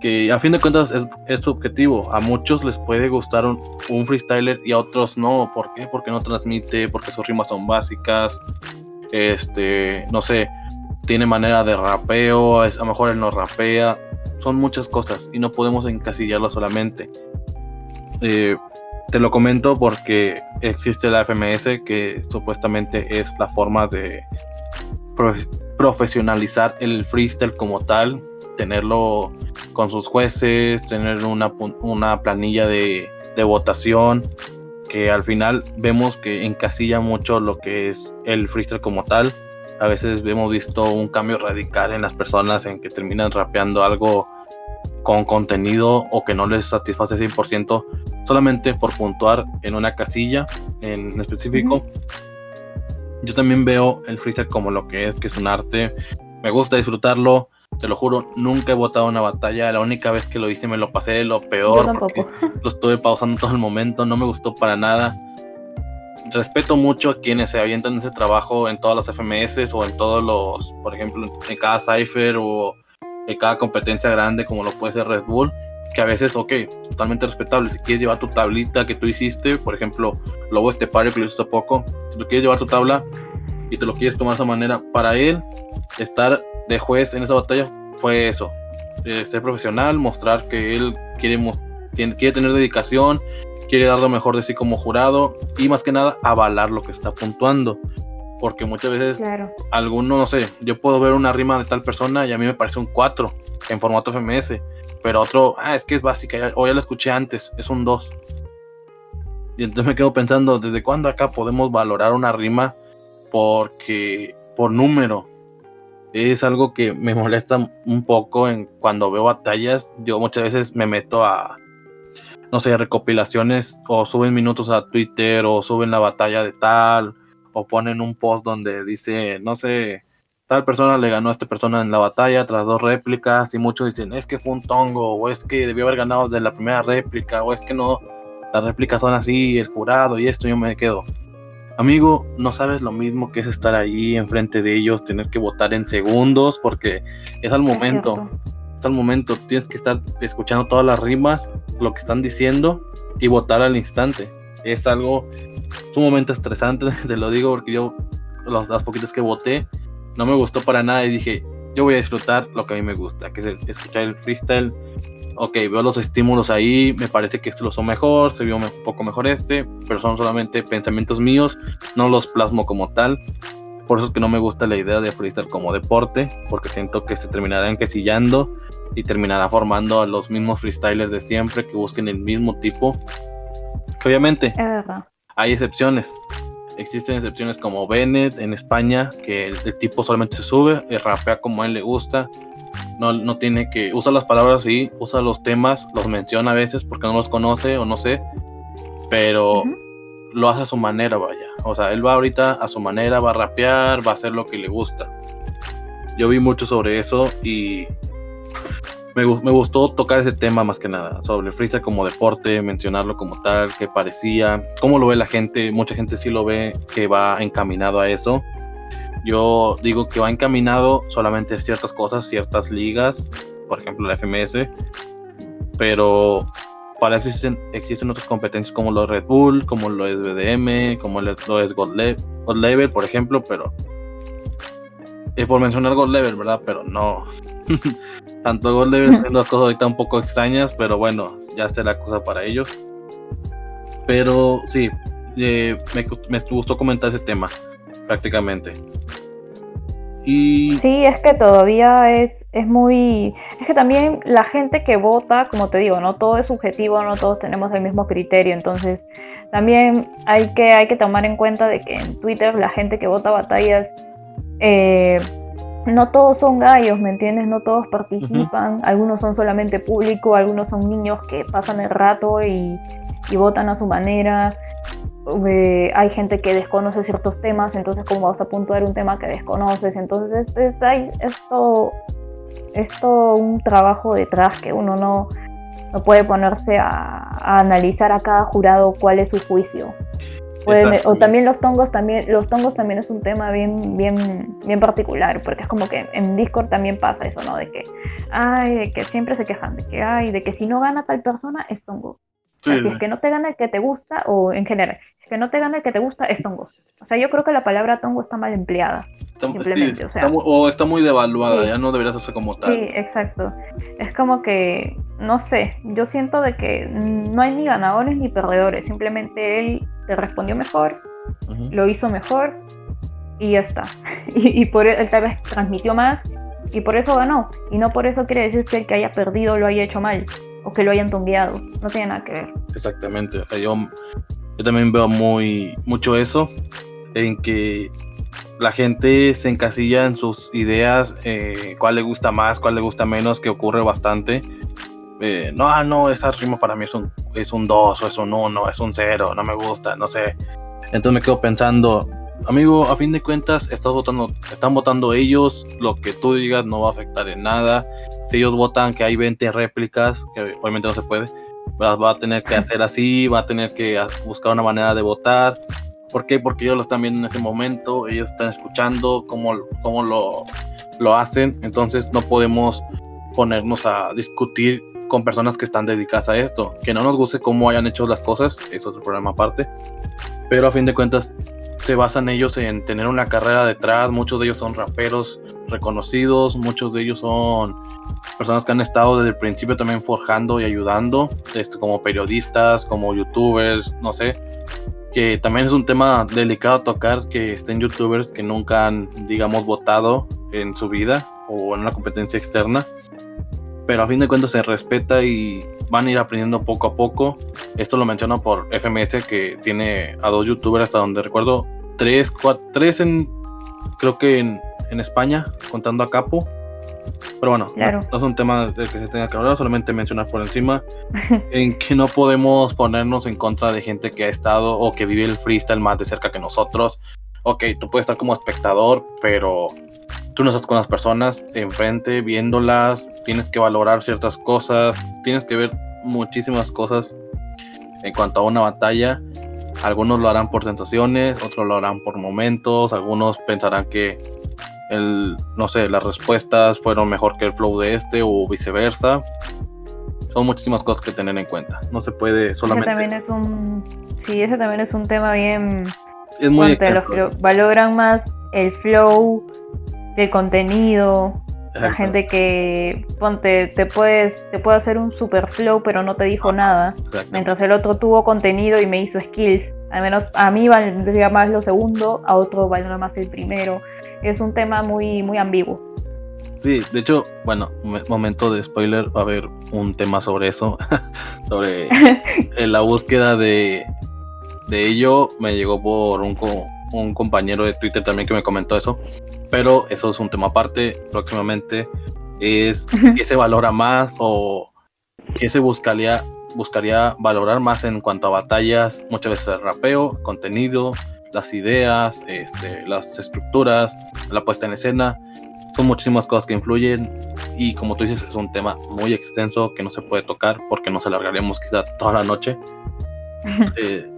Que a fin de cuentas es, subjetivo. A muchos les puede gustar un, freestyler y a otros no. ¿Por qué? Porque no transmite, porque sus rimas son básicas. Este, no sé, tiene manera de rapeo, a lo mejor él no rapea. Son muchas cosas y no podemos encasillarlo solamente. Eh, te lo comento porque existe la FMS que supuestamente es la forma de profesionalizar el freestyle como tal, tenerlo con sus jueces, tener una, una planilla de, de votación que al final vemos que encasilla mucho lo que es el freestyle como tal. A veces hemos visto un cambio radical en las personas en que terminan rapeando algo con contenido o que no les satisface 100% solamente por puntuar en una casilla en específico. Yo también veo el freestyle como lo que es, que es un arte. Me gusta disfrutarlo. Te lo juro, nunca he votado una batalla. La única vez que lo hice me lo pasé de lo peor. Lo estuve pausando todo el momento. No me gustó para nada. Respeto mucho a quienes se avientan ese trabajo en todas las FMS o en todos los, por ejemplo, en cada Cypher o en cada competencia grande como lo puede ser Red Bull que a veces, ok, totalmente respetable. Si quieres llevar tu tablita que tú hiciste, por ejemplo, Lobo Estepario que lo hiciste poco, si tú quieres llevar tu tabla y te lo quieres tomar de esa manera, para él, estar de juez en esa batalla fue eso: eh, ser profesional, mostrar que él quiere, quiere tener dedicación, quiere dar lo mejor de sí como jurado y más que nada avalar lo que está puntuando porque muchas veces alguno, no sé, yo puedo ver una rima de tal persona y a mí me parece un 4 en formato FMS, pero otro, ah, es que es básica, o ya la escuché antes, es un 2. Y entonces me quedo pensando, ¿desde cuándo acá podemos valorar una rima porque por número? Es algo que me molesta un poco en cuando veo batallas. Yo muchas veces me meto a, no sé, recopilaciones o suben minutos a Twitter o suben la batalla de tal o ponen un post donde dice, no sé, tal persona le ganó a esta persona en la batalla tras dos réplicas y muchos dicen, es que fue un tongo, o es que debió haber ganado de la primera réplica, o es que no, las réplicas son así, el jurado y esto, yo me quedo. Amigo, no sabes lo mismo que es estar ahí enfrente de ellos, tener que votar en segundos, porque es al momento, es al momento, tienes que estar escuchando todas las rimas, lo que están diciendo y votar al instante es algo sumamente estresante, te lo digo porque yo las poquitas que voté no me gustó para nada y dije, yo voy a disfrutar lo que a mí me gusta, que es escuchar el freestyle. Ok, veo los estímulos ahí, me parece que esto lo son mejor, se vio un poco mejor este, pero son solamente pensamientos míos, no los plasmo como tal. Por eso es que no me gusta la idea de freestyle como deporte, porque siento que se terminará encasillando y terminará formando a los mismos freestylers de siempre que busquen el mismo tipo. Que obviamente hay excepciones. Existen excepciones como Bennett en España, que el, tipo solamente se sube, y rapea como a él le gusta. No, no tiene que. Usa las palabras y usa los temas, los menciona a veces porque no los conoce o no sé. Pero lo hace a su manera, vaya. O sea, él va ahorita a su manera, va a rapear, va a hacer lo que le gusta. Yo vi mucho sobre eso y me, gustó tocar ese tema más que nada, sobre el freestyle como deporte, mencionarlo como tal, qué parecía, cómo lo ve la gente. Mucha gente sí lo ve que va encaminado a eso. Yo digo que va encaminado solamente a ciertas cosas, ciertas ligas, por ejemplo la FMS, pero para existen, existen otras competencias como los Red Bull, como lo es BDM, como lo es God, Level, por ejemplo, pero es por mencionar God Level, ¿verdad? Pero no. Tanto God Level son dos cosas ahorita un poco extrañas, pero bueno, ya la cosa para ellos. Pero sí, eh, me, me gustó comentar ese tema, prácticamente. Y... Sí, es que todavía es, es muy... Es que también la gente que vota, como te digo, no todo es subjetivo, no todos tenemos el mismo criterio, entonces también hay que, hay que tomar en cuenta de que en Twitter la gente que vota batallas, eh, no todos son gallos, ¿me entiendes? No todos participan, algunos son solamente público, algunos son niños que pasan el rato y, y votan a su manera hay gente que desconoce ciertos temas, entonces cómo vas a puntuar un tema que desconoces, entonces es, hay, todo, un trabajo detrás que uno no, no puede ponerse a, analizar a cada jurado cuál es su juicio. O también los tongos también los tongos también es un tema bien bien bien particular porque es como que en Discord también pasa eso no de que ay de que siempre se quejan de que ay de que si no gana tal persona es tongo. Si es que no te gana el que te gusta o en general que no te gane el que te gusta es tongo. O sea, yo creo que la palabra tongo está mal empleada. simplemente, o, está muy, devaluada, ya no deberías hacer como tal. Sí, exacto. Es como que, no sé, yo siento de que no hay ni ganadores ni perdedores, simplemente él te respondió mejor, lo hizo mejor y ya está. Y, y por él tal vez transmitió más y por eso ganó. Y no por eso quiere decir que el que haya perdido lo haya hecho mal o que lo hayan tongueado. No tiene nada que ver. Exactamente. Yo yo también veo muy mucho eso, en que la gente se encasilla en sus ideas, eh, cuál le gusta más, cuál le gusta menos, que ocurre bastante. Eh, no, ah, no, esa rima para mí es un, es un 2 o es un 1, es un 0, no me gusta, no sé. Entonces me quedo pensando, amigo, a fin de cuentas, estás votando, están votando ellos, lo que tú digas no va a afectar en nada. Si ellos votan que hay 20 réplicas, que obviamente no se puede, va, a tener que hacer así, va a tener que buscar una manera de votar. ¿Por qué? Porque ellos lo están viendo en ese momento, ellos están escuchando cómo, cómo lo, lo hacen, entonces no podemos ponernos a discutir con personas que están dedicadas a esto. Que no nos guste cómo hayan hecho las cosas, es otro problema aparte. Pero a fin de cuentas, se basan ellos en tener una carrera detrás. Muchos de ellos son raperos reconocidos, muchos de ellos son personas que han estado desde el principio también forjando y ayudando, este, como periodistas, como youtubers, no sé. Que también es un tema delicado tocar que estén youtubers que nunca han, digamos, votado en su vida o en una competencia externa. Pero a fin de cuentas se respeta y van a ir aprendiendo poco a poco. Esto lo menciono por FMS que tiene a dos youtubers hasta donde recuerdo tres, cuatro, tres en, creo que en, en España, contando a Capo. Pero bueno, no, es un tema del que se tenga que hablar, solamente mencionar por encima en que no podemos ponernos en contra de gente que ha estado o que vive el freestyle más de cerca que nosotros. Ok, tú puedes estar como espectador, pero tú no estás con las personas enfrente, viéndolas, tienes que valorar ciertas cosas, tienes que ver muchísimas cosas en cuanto a una batalla algunos lo harán por sensaciones, otros lo harán por momentos, algunos pensarán que el, no sé, las respuestas fueron mejor que el flow de este o viceversa. Son muchísimas cosas que tener en cuenta. No se puede solamente. Ese también es un, sí, ese también es un tema bien. Es muy los que valoran más el flow, el contenido, la gente que ponte, te puedes, te puede hacer un super flow pero no te dijo nada. Mientras el otro tuvo contenido y me hizo skills. Al menos a mí valdría más lo segundo, a otro valdría más el primero. Es un tema muy, muy ambiguo. Sí, de hecho, bueno, momento de spoiler, va a haber un tema sobre eso, sobre la búsqueda de, de ello. Me llegó por un, un compañero de Twitter también que me comentó eso, pero eso es un tema aparte. Próximamente es qué se valora más o qué se buscaría, buscaría valorar más en cuanto a batallas, muchas veces el rapeo, contenido, las ideas, este, las estructuras, la puesta en escena. Son muchísimas cosas que influyen y como tú dices es un tema muy extenso que no se puede tocar porque nos alargaremos quizá toda la noche. Eh,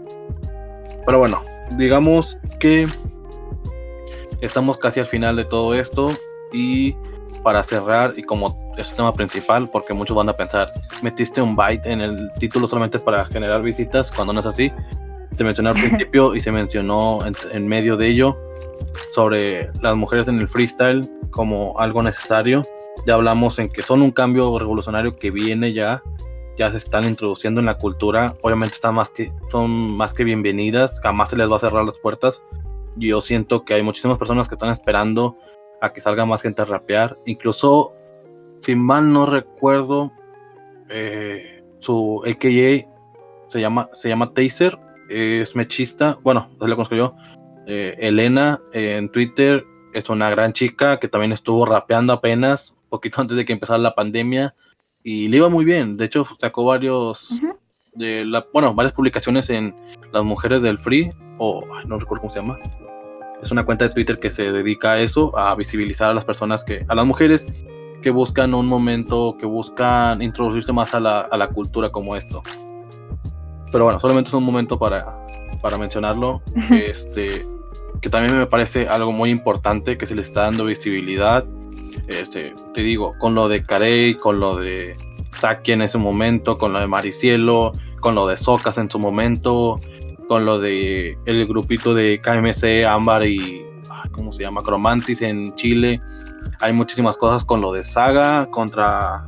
pero bueno, digamos que estamos casi al final de todo esto y para cerrar y como es el tema principal, porque muchos van a pensar, metiste un byte en el título solamente para generar visitas, cuando no es así. Se mencionó al principio y se mencionó en, medio de ello sobre las mujeres en el freestyle como algo necesario. Ya hablamos en que son un cambio revolucionario que viene ya, ya se están introduciendo en la cultura. Obviamente están más que, son más que bienvenidas, jamás se les va a cerrar las puertas. Yo siento que hay muchísimas personas que están esperando a que salga más gente a rapear. Incluso, si mal no recuerdo, eh, su AKA se llama, se llama Taser, es mechista, bueno, así lo conozco yo. Eh, Elena en Twitter es una gran chica que también estuvo rapeando apenas, poquito antes de que empezara la pandemia, y le iba muy bien. De hecho, sacó varios, de la, bueno, varias publicaciones en las mujeres del Free, o no recuerdo cómo se llama, es una cuenta de Twitter que se dedica a eso, a visibilizar a las personas que, a las mujeres que buscan un momento, que buscan introducirse más a la, a la cultura como esto. Pero bueno, solamente es un momento para, para mencionarlo. este, que también me parece algo muy importante que se le está dando visibilidad. Este, te digo, con lo de Carey, con lo de Saki en ese momento, con lo de Maricielo, con lo de Socas en su momento, con lo de el grupito de KMC, Ámbar y ¿cómo se llama? Cromantis en Chile. Hay muchísimas cosas con lo de Saga contra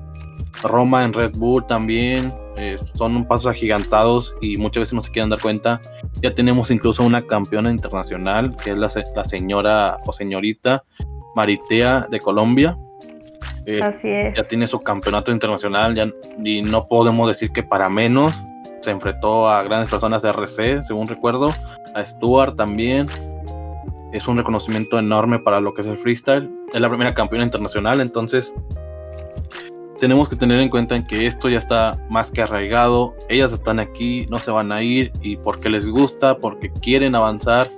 Roma en Red Bull también. son pasos agigantados y muchas veces no se quieren dar cuenta. Ya tenemos incluso una campeona internacional que es la señora o señorita Maritea de Colombia. Así es. Ya tiene su campeonato internacional ya, y no podemos decir que para menos se enfrentó a grandes personas de RC, según recuerdo, a Stuart también. Es un reconocimiento enorme para lo que es el freestyle. Es la primera campeona internacional, entonces tenemos que tener en cuenta en que esto ya está más que arraigado. Ellas están aquí, no se van a ir y porque les gusta, porque quieren avanzar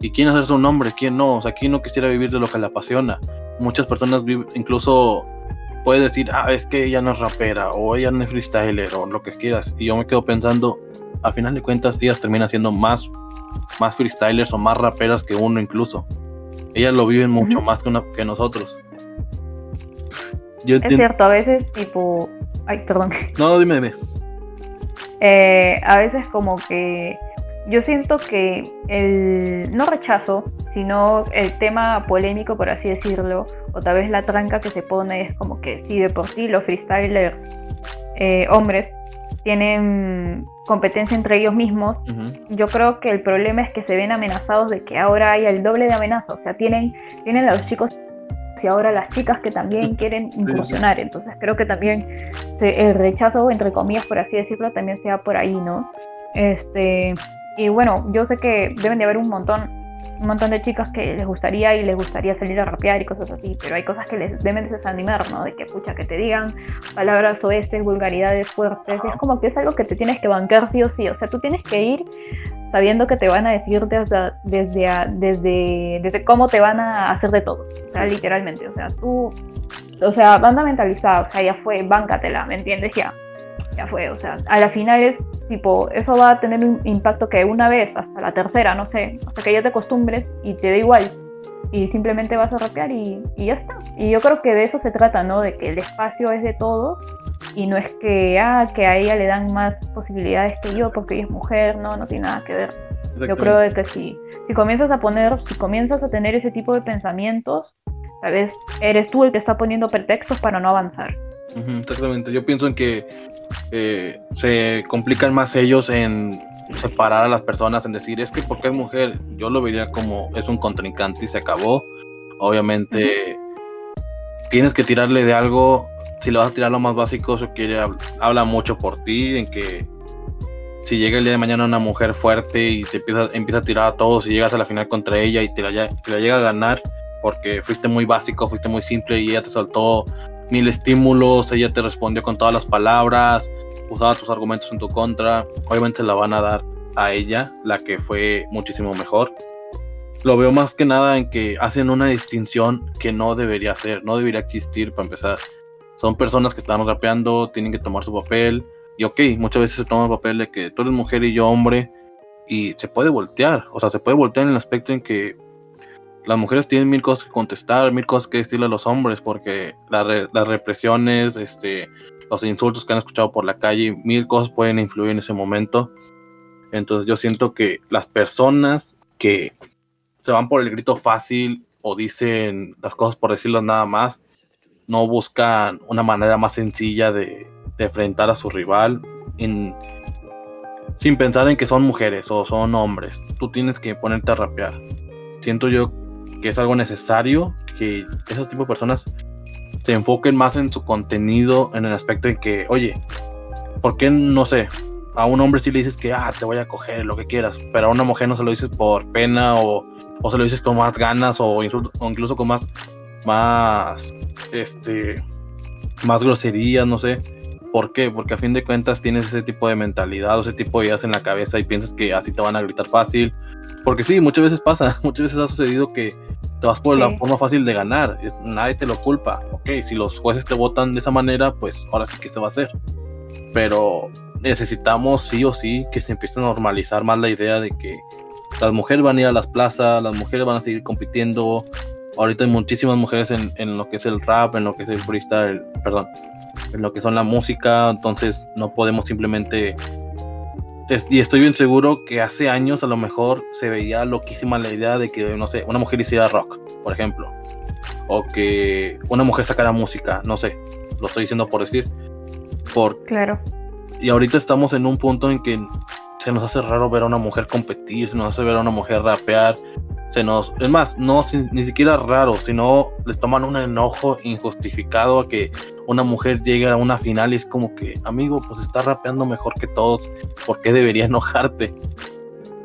y quieren hacer su nombre, quién no. O sea, quién no quisiera vivir de lo que le apasiona. Muchas personas viven, incluso puedes decir, ah, es que ella no es rapera o ella no es freestyler o lo que quieras. Y yo me quedo pensando, a final de cuentas, ellas terminan siendo más, más freestylers o más raperas que uno incluso. Ellas lo viven mucho más que, que nosotros. es cierto, a veces tipo... Ay, perdón. No, no, dime, dime. Eh, a veces como que yo siento que el no rechazo, sino el tema polémico, por así decirlo, o tal vez la tranca que se pone es como que si de por sí los freestylers eh, hombres tienen competencia entre ellos mismos, yo creo que el problema es que se ven amenazados de que ahora hay el doble de amenaza, o sea, tienen, tienen a los chicos y ahora las chicas que también quieren incursionar, entonces creo que también el rechazo, entre comillas, por así decirlo, también sea por ahí, ¿no? Este, y bueno, yo sé que deben de haber un montón, un montón de chicas que les gustaría y les gustaría salir a rapear y cosas así, pero hay cosas que les deben desanimar, ¿no? De que, pucha, que te digan palabras oestes, vulgaridades fuertes, es como que es algo que te tienes que bancar sí o sí, o sea, tú tienes que ir sabiendo que te van a decir desde, desde, desde, desde cómo te van a hacer de todo, literalmente, o sea, tú, o sea, banda mentalizada, o sea, ya fue, báncatela, ¿me entiendes? Ya, ya fue, o sea, a la final es tipo, eso va a tener un impacto que una vez, hasta la tercera, no sé, hasta que ya te acostumbres y te da igual. Y simplemente vas a rapear y, y ya está. Y yo creo que de eso se trata, ¿no? De que el espacio es de todos y no es que, ah, que a ella le dan más posibilidades que yo porque ella es mujer, no, no tiene nada que ver. Yo creo que si, si comienzas a poner, si comienzas a tener ese tipo de pensamientos, tal vez eres tú el que está poniendo pretextos para no avanzar. Exactamente, yo pienso en que eh, se complican más ellos en separar a las personas en decir, es que porque es mujer, yo lo vería como es un contrincante y se acabó. Obviamente tienes que tirarle de algo, si le vas a tirar lo más básico, eso quiere, habla mucho por ti, en que si llega el día de mañana una mujer fuerte y te empieza, empieza a tirar a todos y llegas a la final contra ella y te la, te la llega a ganar porque fuiste muy básico, fuiste muy simple y ella te mil estímulos, ella te respondió con todas las palabras, usaba tus argumentos en tu contra, obviamente la van a dar a ella, la que fue muchísimo mejor. Lo veo más que nada en que hacen una distinción que no debería ser, no debería existir para empezar. Son personas que están rapeando, tienen que tomar su papel. Y ok, muchas veces se toma el papel de que tú eres mujer y yo hombre. Y se puede voltear. O sea, se puede voltear en el aspecto en que las mujeres tienen mil cosas que contestar, mil cosas que decirle a los hombres, porque las represiones, este, los insultos que han escuchado por la calle, mil cosas pueden influir en ese momento. Entonces yo siento que las personas que se van por el grito fácil o dicen las cosas por decirlas nada más, no buscan una manera más sencilla de, enfrentar a su rival sin pensar en que son mujeres o son hombres. Tú tienes que ponerte a rapear. Siento yo que es algo necesario que ese tipo de personas se enfoquen más en su contenido, en el aspecto de que, oye, ¿por qué no sé? A un hombre sí le dices que, ah, te voy a coger, lo que quieras, pero a una mujer no se lo dices por pena o, o se lo dices con más ganas o, o incluso con más, más, este, más groserías, no sé. ¿Por qué? Porque a fin de cuentas tienes ese tipo de mentalidad o ese tipo de ideas en la cabeza y piensas que así te van a gritar fácil. Porque sí, muchas veces pasa, muchas veces ha sucedido que te vas por la forma fácil de ganar, nadie te lo culpa. Ok, si los jueces te votan de esa manera, pues ahora sí que se va a hacer. Pero necesitamos sí o sí que se empiece a normalizar más la idea de que las mujeres van a ir a las plazas, las mujeres van a seguir compitiendo. Ahorita hay muchísimas mujeres en, en lo que es el rap, en lo que es el freestyle, perdón, en lo que son la música, entonces no podemos simplemente y estoy bien seguro que hace años a lo mejor se veía loquísima la idea de que, no sé, una mujer hiciera rock, por ejemplo. O que una mujer sacara música, no sé. Lo estoy diciendo por decir. Por... Claro. Y ahorita estamos en un punto en que se nos hace raro ver a una mujer competir, se nos hace ver a una mujer rapear. Se nos, es más, no ni siquiera raro, sino les toman un enojo injustificado a que una mujer llega a una final y es como que, amigo, pues está rapeando mejor que todos, ¿por qué debería enojarte?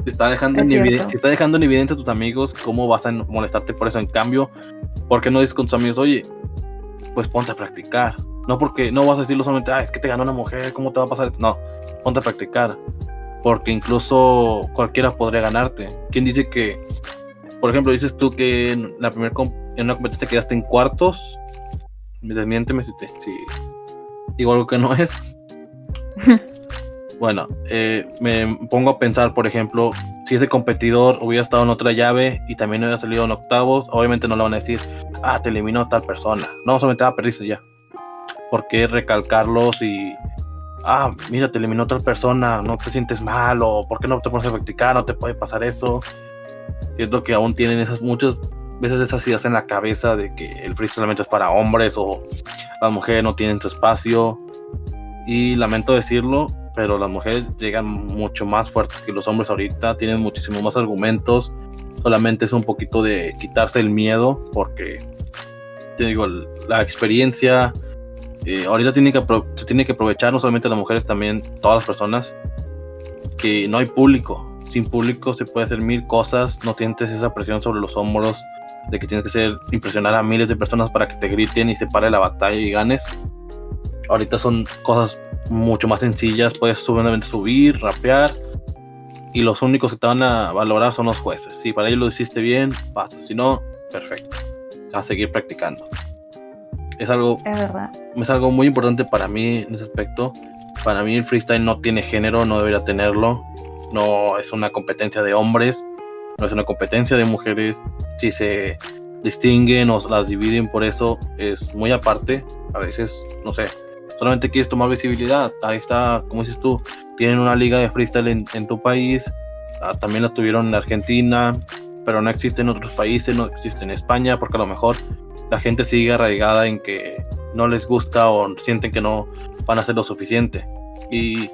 Te está dejando, en evidencia, está dejando en evidencia a tus amigos cómo vas a molestarte por eso. En cambio, ¿por qué no dices con tus amigos, oye, pues ponte a practicar? No porque no vas a decirlo solamente, ah, es que te ganó una mujer, ¿cómo te va a pasar? No, ponte a practicar. Porque incluso cualquiera podría ganarte. ¿Quién dice que, por ejemplo, dices tú que en, la primera en una competencia quedaste en cuartos Desmiénteme si, te, si digo algo que no es. bueno, eh, me pongo a pensar, por ejemplo, si ese competidor hubiera estado en otra llave y también hubiera salido en octavos, obviamente no le van a decir, ah, te eliminó tal persona. No, solamente, ah, perdiste ya. ¿Por qué recalcarlos y, ah, mira, te eliminó tal persona, no te sientes mal o por qué no te pones a practicar, no te puede pasar eso? Siento que aún tienen esas muchas veces esas ideas en la cabeza de que el free solamente es para hombres o las mujeres no tienen su espacio. Y lamento decirlo, pero las mujeres llegan mucho más fuertes que los hombres ahorita, tienen muchísimo más argumentos. Solamente es un poquito de quitarse el miedo, porque te digo, la experiencia. Eh, ahorita tiene que, tiene que aprovechar, no solamente las mujeres, también todas las personas, que no hay público. Sin público se puede hacer mil cosas, no sientes esa presión sobre los hombros de que tienes que ser impresionar a miles de personas para que te griten y se pare la batalla y ganes. Ahorita son cosas mucho más sencillas, puedes solamente subir, rapear y los únicos que te van a valorar son los jueces. Si para ellos lo hiciste bien, pasa, si no, perfecto. A seguir practicando. Es algo, es, es algo muy importante para mí en ese aspecto. Para mí el freestyle no tiene género, no debería tenerlo. No es una competencia de hombres no es una competencia de mujeres, si se distinguen o las dividen por eso es muy aparte, a veces, no sé, solamente quieres tomar visibilidad, ahí está, como dices tú, tienen una liga de freestyle en, tu país, ah, también la tuvieron en Argentina, pero no existe en otros países, no existe en España, porque a lo mejor la gente sigue arraigada en que no les gusta o sienten que no van a hacer lo suficiente. Y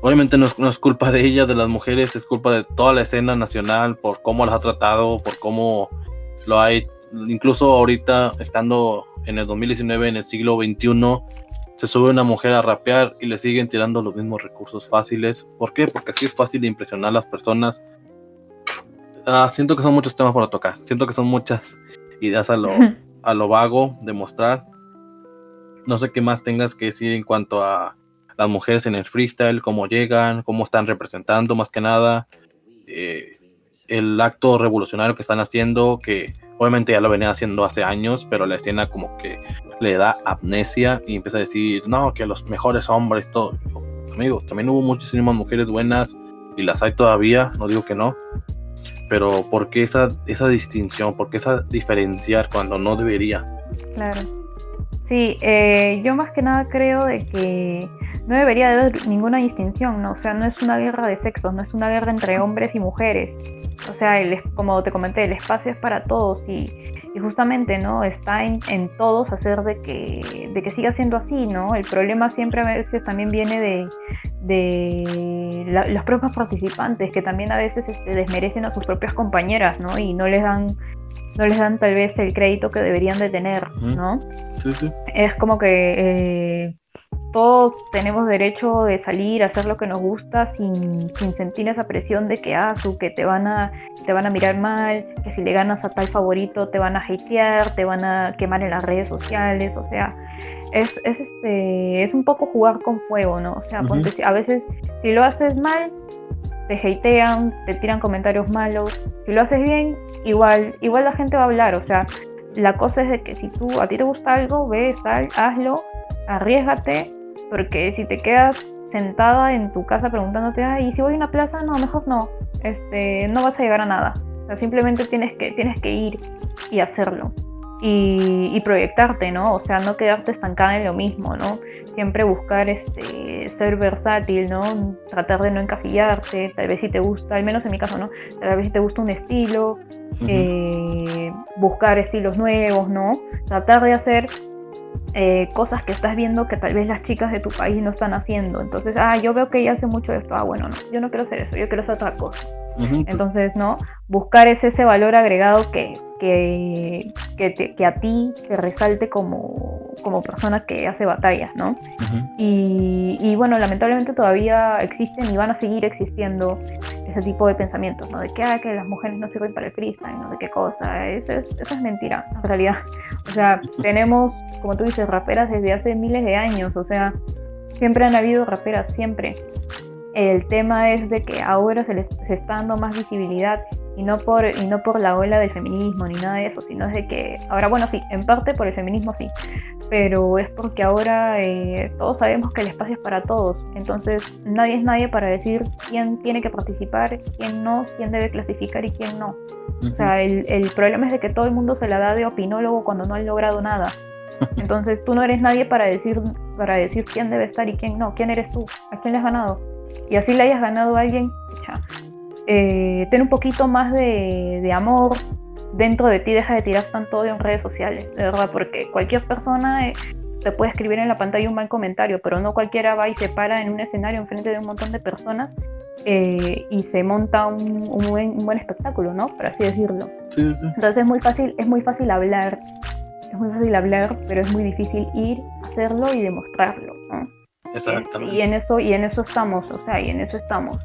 obviamente no es, culpa de ellas, de las mujeres, es culpa de toda la escena nacional por cómo las ha tratado, por cómo lo ha hecho. Incluso ahorita, estando en el 2019, en el siglo XXI, se sube una mujer a rapear y le siguen tirando los mismos recursos fáciles. ¿Por qué? Porque así es fácil de impresionar a las personas. Ah, siento que son muchos temas para tocar. Siento que son muchas ideas a lo, a lo vago de mostrar. No sé qué más tengas que decir en cuanto a las mujeres en el freestyle, cómo llegan, cómo están representando más que nada. Eh, el acto revolucionario que están haciendo, que obviamente ya lo venía haciendo hace años, pero la escena como que le da amnesia y empieza a decir, no, que los mejores hombres, todo. Amigos, también hubo muchísimas mujeres buenas y las hay todavía, no digo que no, pero ¿por qué esa, esa distinción? ¿Por qué esa diferenciar cuando no debería? Claro. Sí, eh, yo más que nada creo de que no debería haber ninguna distinción, ¿no? O sea, no es una guerra de sexos, no es una guerra entre hombres y mujeres. O sea, el, como te comenté, el espacio es para todos y, justamente, ¿no? Está en, todos hacer de que, de que siga siendo así, ¿no? El problema siempre a veces también viene de, de los propios participantes, que también a veces este, desmerecen a sus propias compañeras, ¿no? Y no les dan no les dan tal vez el crédito que deberían de tener, ¿no? Sí, sí. Es como que eh, todos tenemos derecho de salir a hacer lo que nos gusta sin, sentir esa presión de que ah, que te van a te van a mirar mal, que si le ganas a tal favorito te van a hatear, te van a quemar en las redes sociales, o sea, es, es este es un poco jugar con fuego, ¿no? O sea, a veces si lo haces mal te hatean, te tiran comentarios malos, si lo haces bien, igual igual la gente va a hablar, o sea, la cosa es de que si tú a ti te gusta algo, ve, sal, hazlo, arriesgate porque si te quedas sentada en tu casa preguntándote, ay, ¿y si voy a una plaza? No, mejor no. Este, no vas a llegar a nada. O sea, simplemente tienes que, tienes que ir y hacerlo. Y, proyectarte, ¿no? O sea, no quedarte estancada en lo mismo, ¿no? Siempre buscar este, ser versátil, ¿no? Tratar de no encasillarte, tal vez si te gusta, al menos en mi caso, ¿no? Tal vez si te gusta un estilo, eh, buscar estilos nuevos, ¿no? Tratar de hacer eh, cosas que estás viendo que tal vez las chicas de tu país no están haciendo. Entonces, ah, yo veo que ella hace mucho esto. Ah, bueno, no, yo no quiero hacer eso, yo quiero hacer otra cosa. Entonces, ¿no? Buscar ese, ese valor agregado que, que, que, a ti te resalte como, como persona que hace batallas, ¿no? y, y, bueno, lamentablemente todavía existen y van a seguir existiendo ese tipo de pensamientos, ¿no? De que, ah, que las mujeres no sirven para el freestyle, ¿no? De qué cosa. Eso es, eso es mentira, en realidad. O sea, tenemos, como tú dices, raperas desde hace miles de años, o sea, siempre han habido raperas, siempre. El tema es de que ahora se les se está dando más visibilidad y no por y no por la ola del feminismo ni nada de eso, sino es de que ahora bueno sí, en parte por el feminismo sí, pero es porque ahora eh, todos sabemos que el espacio es para todos, entonces nadie es nadie para decir quién tiene que participar, quién no, quién debe clasificar y quién no. O sea, el, el problema es de que todo el mundo se la da de opinólogo cuando no han logrado nada. Entonces tú no eres nadie para decir para decir quién debe estar y quién no, quién eres tú, a quién le has ganado y así le hayas ganado a alguien, eh, ten un poquito más de, amor dentro de ti, deja de tirar tanto odio en redes sociales, de verdad, porque cualquier persona eh, te puede escribir en la pantalla un mal comentario, pero no cualquiera va y se para en un escenario enfrente de un montón de personas eh, y se monta un, buen, un, buen, espectáculo, ¿no? Por así decirlo. Entonces es muy fácil, es muy fácil hablar, es muy fácil hablar, pero es muy difícil ir, hacerlo y demostrarlo, ¿no? Exactamente. Y en eso, y en eso estamos, o sea, y en eso estamos.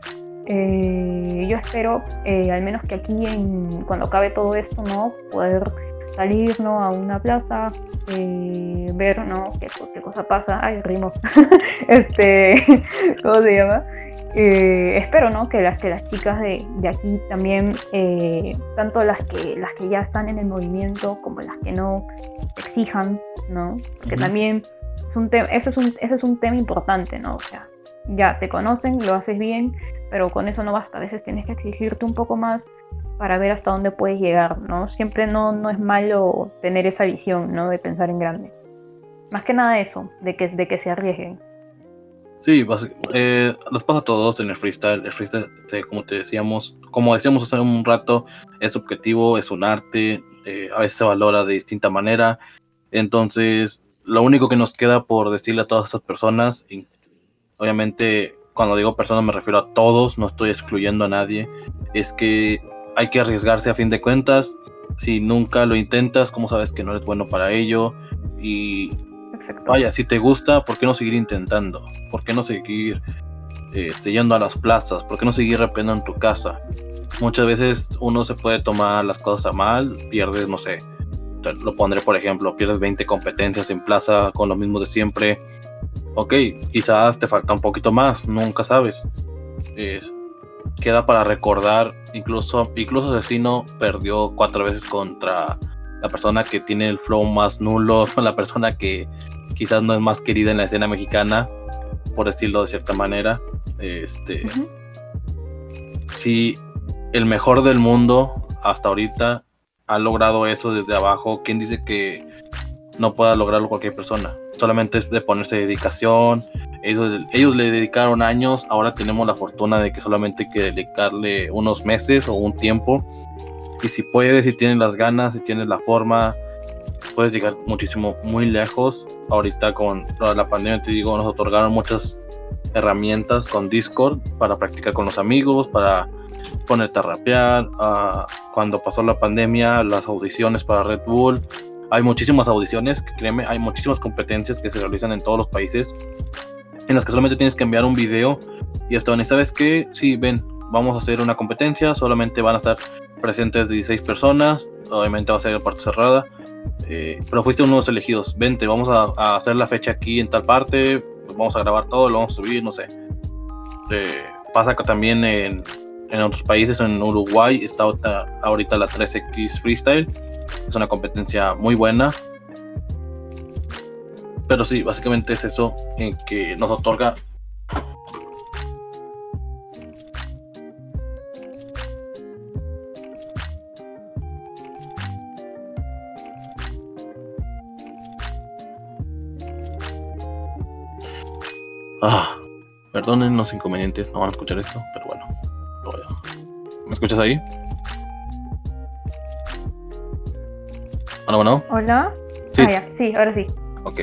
Eh, yo espero, eh, al menos que aquí, en, cuando acabe todo esto, ¿no? Poder salir, ¿no? A una plaza, eh, ver, ¿no? Qué, qué, cosa pasa. Ay, rimo. este, ¿cómo se llama? espero, ¿no? Que las, que las chicas de, de aquí también, tanto las que, las que ya están en el movimiento como las que no, exijan, ¿no? Que también es un ese, es un, ese es un tema importante, ¿no? O sea, ya te conocen, lo haces bien, pero con eso no basta. A veces tienes que exigirte un poco más para ver hasta dónde puedes llegar, ¿no? Siempre no, no es malo tener esa visión, ¿no? De pensar en grande. Más que nada eso, de que, de que se arriesguen. Sí, eh, los pasa todos en el freestyle. El freestyle, como te decíamos, como decíamos hace un rato, es objetivo, es un arte, eh, a veces se valora de distinta manera. Entonces, lo único que nos queda por decirle a todas estas personas, y obviamente cuando digo personas me refiero a todos, no estoy excluyendo a nadie, es que hay que arriesgarse a fin de cuentas. Si nunca lo intentas, ¿cómo sabes que no eres bueno para ello? Y vaya, si te gusta, ¿por qué no seguir intentando? ¿Por qué no seguir este, yendo a las plazas? ¿Por qué no seguir rapeando en tu casa? Muchas veces uno se puede tomar las cosas a mal, pierdes, no sé, lo pondré por ejemplo, pierdes 20 competencias en plaza con lo mismo de siempre. Ok, quizás te falta un poquito más, nunca sabes. queda para recordar, incluso, incluso Asesino perdió cuatro veces contra la persona que tiene el flow más nulo, la persona que quizás no es más querida en la escena mexicana, por decirlo de cierta manera. Este, Si el mejor del mundo hasta ahorita ha logrado eso desde abajo, ¿quién dice que no pueda lograrlo cualquier persona? Solamente es de ponerse dedicación. Ellos, ellos le dedicaron años, ahora tenemos la fortuna de que solamente hay que dedicarle unos meses o un tiempo. Y si puedes, si tienes las ganas, si tienes la forma, puedes llegar muchísimo, muy lejos. Ahorita con la pandemia, te digo, nos otorgaron muchas herramientas con Discord para practicar con los amigos, para ponerte a rapear. Uh, cuando pasó la pandemia, las audiciones para Red Bull. Hay muchísimas audiciones, créeme, hay muchísimas competencias que se realizan en todos los países en las que solamente tienes que enviar un video y hasta donde sabes que, sí, ven, vamos a hacer una competencia, solamente van a estar presentes 16 personas, obviamente va a ser la parte cerrada, eh, pero fuiste uno de los elegidos, vente, vamos a, hacer la fecha aquí en tal parte, vamos a grabar todo, lo vamos a subir, no sé. Eh, pasa que también en, en otros países, en Uruguay está ahorita la 3X Freestyle, es una competencia muy buena. Pero sí, básicamente es eso en que nos otorga Ah, perdonen los inconvenientes, no van a escuchar esto, pero bueno. ¿Me escuchas ahí? Hola, bueno. Hola. Sí. Ah, sí, ahora sí. Ok.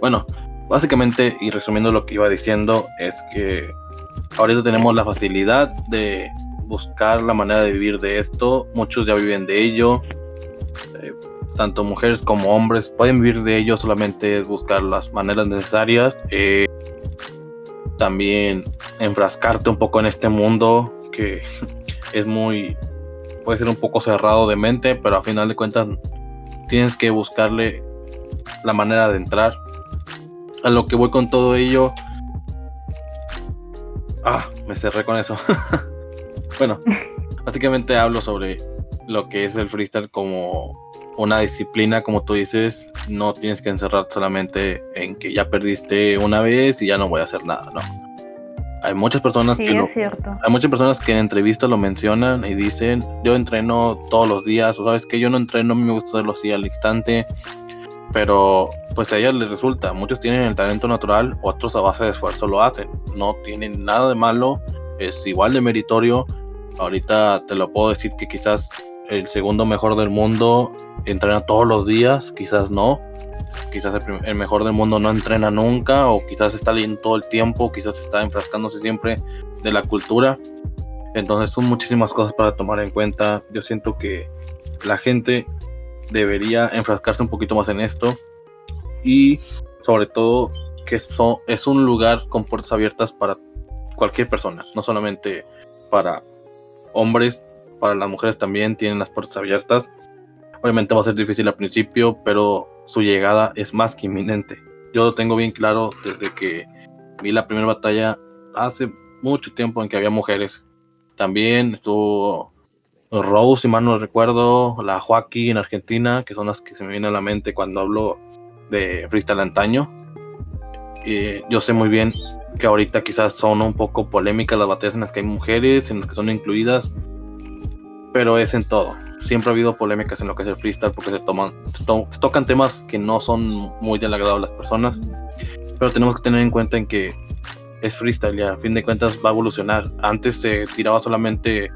Bueno, básicamente, y resumiendo lo que iba diciendo, es que ahorita tenemos la facilidad de buscar la manera de vivir de esto. Muchos ya viven de ello. Eh, tanto mujeres como hombres pueden vivir de ello, solamente buscar las maneras necesarias. Eh, también enfrascarte un poco en este mundo que es muy, puede ser un poco cerrado de mente, pero a final de cuentas tienes que buscarle la manera de entrar. A lo que voy con todo ello. Ah, me cerré con eso. bueno, básicamente hablo sobre lo que es el freestyle como una disciplina, como tú dices, no tienes que encerrar solamente en que ya perdiste una vez y ya no voy a hacer nada, no. Hay muchas personas que lo, hay muchas personas que en entrevistas lo mencionan y dicen, yo entreno todos los días, o sabes que yo no entreno, me gusta hacerlo así al instante, pero pues a ellas les resulta, muchos tienen el talento natural, otros a base de esfuerzo lo hacen, no tienen nada de malo, es igual de meritorio, ahorita te lo puedo decir que quizás el segundo mejor del mundo entrena todos los días, quizás no, quizás el, mejor del mundo no entrena nunca o quizás está leyendo todo el tiempo, quizás está enfrascándose siempre de la cultura. Entonces son muchísimas cosas para tomar en cuenta. Yo siento que la gente debería enfrascarse un poquito más en esto y sobre todo que es un lugar con puertas abiertas para cualquier persona, no solamente para hombres, para las mujeres también tienen las puertas abiertas. Obviamente va a ser difícil al principio, pero su llegada es más que inminente. Yo lo tengo bien claro desde que vi la primera batalla hace mucho tiempo en que había mujeres. También estuvo Rose, si mal no recuerdo, la Joaquín en Argentina, que son las que se me vienen a la mente cuando hablo de freestyle antaño. Y yo sé muy bien que ahorita quizás son un poco polémicas las batallas en las que hay mujeres, en las que son incluidas, pero es en todo. Siempre ha habido polémicas en lo que es el freestyle porque se toman se, tocan temas que no son muy del agrado de las personas pero tenemos que tener en cuenta en que es freestyle y a fin de cuentas va a evolucionar. Antes se tiraba solamente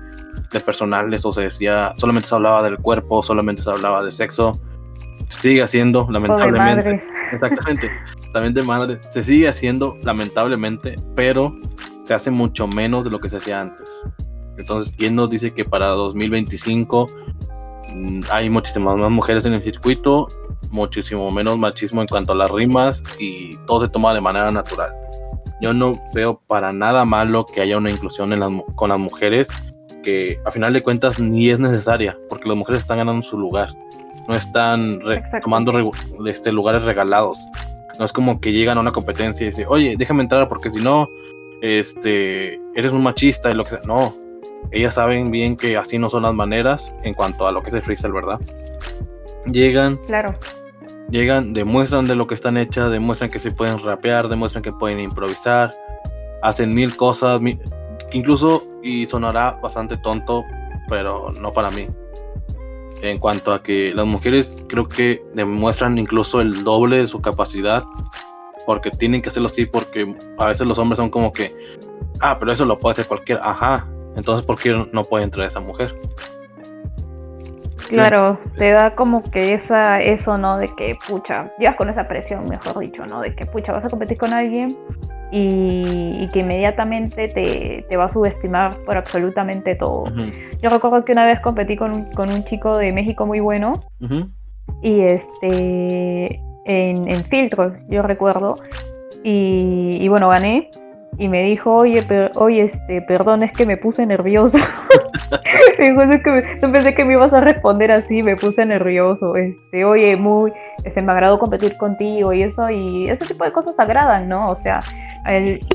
de personales o se decía solamente se hablaba del cuerpo solamente se hablaba de sexo. Se sigue haciendo lamentablemente. exactamente también de madre. Se sigue haciendo lamentablemente pero se hace mucho menos de lo que se hacía antes. Entonces, ¿quién nos dice que para 2025 mm, hay muchísimas más mujeres en el circuito, muchísimo menos machismo en cuanto a las rimas y todo se toma de manera natural? Yo no veo para nada malo que haya una inclusión con las mujeres que a final de cuentas ni es necesaria, porque las mujeres están ganando su lugar, no están tomando este, lugares regalados. No es como que llegan a una competencia y dicen, oye, déjame entrar porque si no, este, eres un machista y lo que sea. No, ellas saben bien que así no son las maneras en cuanto a lo que es el freestyle, ¿verdad? Llegan, claro. llegan, demuestran de lo que están hechas, demuestran que se pueden rapear, demuestran que pueden improvisar, hacen mil cosas, incluso, y sonará bastante tonto, pero no para mí. En cuanto a que las mujeres creo que demuestran incluso el doble de su capacidad, porque tienen que hacerlo así, porque a veces los hombres son como que, ah, pero eso lo puede hacer cualquiera, ajá, entonces ¿por qué no puede entrar esa mujer? Claro, te da como que esa, eso, ¿no? De que, pucha, llevas con esa presión, mejor dicho, ¿no? De que, pucha, vas a competir con alguien y, que inmediatamente te, va a subestimar por absolutamente todo. Yo recuerdo que una vez competí con un, con un chico de México muy bueno y este en, en filtros, yo recuerdo, y, y bueno, gané y me dijo, oye, oye, este, perdón, es que me puse nervioso. no pensé que me ibas a responder así, me puse nervioso. Este, oye, muy, este, me agradó competir contigo y eso, y ese tipo de cosas agradan, ¿no? O sea,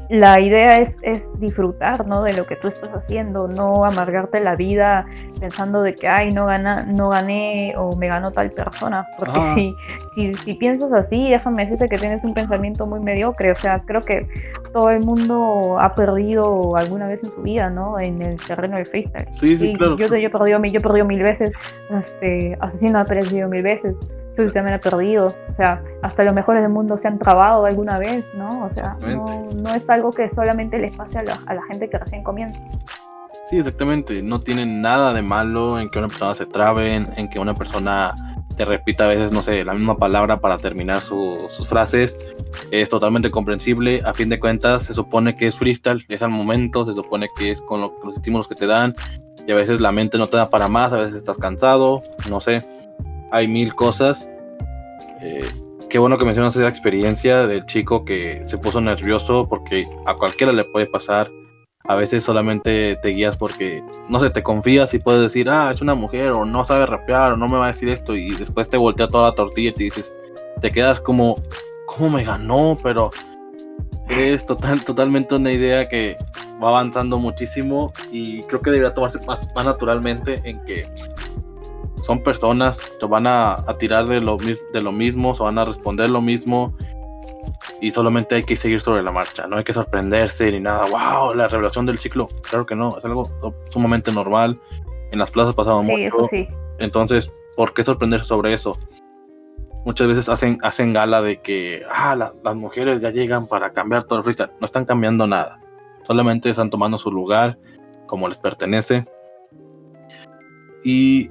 la idea es, es, disfrutar, ¿no? De lo que tú estás haciendo, no amargarte la vida pensando de que, ay, no, gana, no gané o me ganó tal persona. Porque si, si, si piensas así, déjame decirte que tienes un pensamiento muy mediocre. O sea, creo que todo el mundo ha perdido alguna vez en su vida, ¿no? En el terreno del freestyle. Sí, sí, claro. Yo, yo, he perdido, yo he perdido mil veces, este, Asesino ha perdido mil veces, Tú también ha perdido, o sea, hasta los mejores del mundo se han trabado alguna vez, ¿no? O sea, no, no, es algo que solamente les pase a la, a la gente que recién comienza. Sí, exactamente, no tiene nada de malo en que una persona se trabe, en que una persona te repita a veces, no sé, la misma palabra para terminar sus frases. Es totalmente comprensible. A fin de cuentas, se supone que es freestyle, es al momento, se supone que es con los estímulos que te dan. Y a veces la mente no te da para más, a veces estás cansado, no sé. Hay mil cosas. Eh, qué bueno que mencionas esa experiencia del chico que se puso nervioso porque a cualquiera le puede pasar a veces solamente te guías porque, no sé, te confías y puedes decir, ah, es una mujer o no sabe rapear o no me va a decir esto y después te voltea toda la tortilla y te dices, te quedas como, ¿cómo me ganó? Pero es total, totalmente una idea que va avanzando muchísimo y creo que debería tomarse más, más naturalmente en que son personas, se van a, a tirar de lo, de lo mismo, se van a responder lo mismo y solamente hay que seguir sobre la marcha, no hay que sorprenderse ni nada, wow, la revelación del ciclo, claro que no, es algo sumamente normal, en las plazas pasaba mucho, entonces, ¿por qué sorprenderse sobre eso? Muchas veces hacen, hacen gala de que ah, las mujeres ya llegan para cambiar todo el freestyle, no están cambiando nada, solamente están tomando su lugar como les pertenece. Y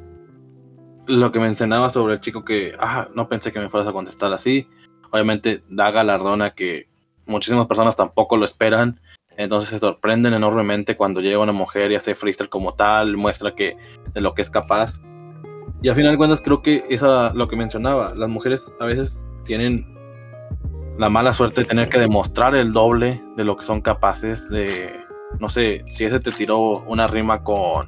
lo que mencionaba sobre el chico que, ah, no pensé que me fueras a contestar así, obviamente da galardón a que muchísimas personas tampoco lo esperan. Entonces se sorprenden enormemente cuando llega una mujer y hace freestyle como tal, muestra que de lo que es capaz. Y al final de cuentas creo que es lo que mencionaba. Las mujeres a veces tienen la mala suerte de tener que demostrar el doble de lo que son capaces de, no sé, si ese te tiró una rima con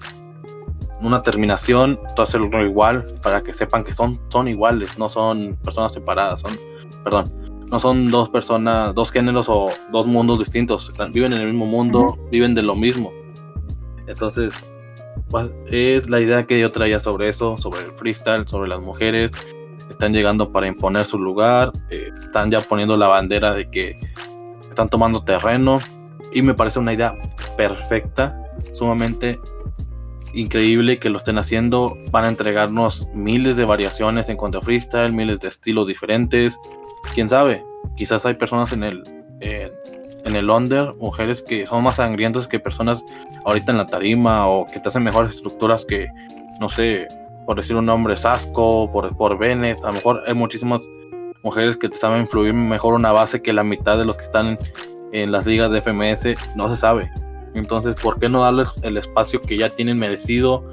una terminación, tú hacerlo igual para que sepan que son, son iguales, no son personas separadas, son perdón, no son dos personas, dos géneros o dos mundos distintos, viven en el mismo mundo, viven de lo mismo. Entonces, pues, es la idea que yo traía sobre eso, sobre el freestyle, sobre las mujeres. Están llegando para imponer su lugar, eh, están ya poniendo la bandera de que están tomando terreno y me parece una idea perfecta, sumamente increíble que lo estén haciendo. Van a entregarnos miles de variaciones en cuanto a freestyle, miles de estilos diferentes, quién sabe, quizás hay personas en el, en el under, mujeres que son más sangrientos que personas ahorita en la tarima o que te hacen mejores estructuras que, no sé, por decir un nombre, Sasco, por, por Bennett, a lo mejor hay muchísimas mujeres que te saben influir mejor una base que la mitad de los que están en las ligas de FMS, no se sabe. Entonces, ¿por qué no darles el espacio que ya tienen merecido?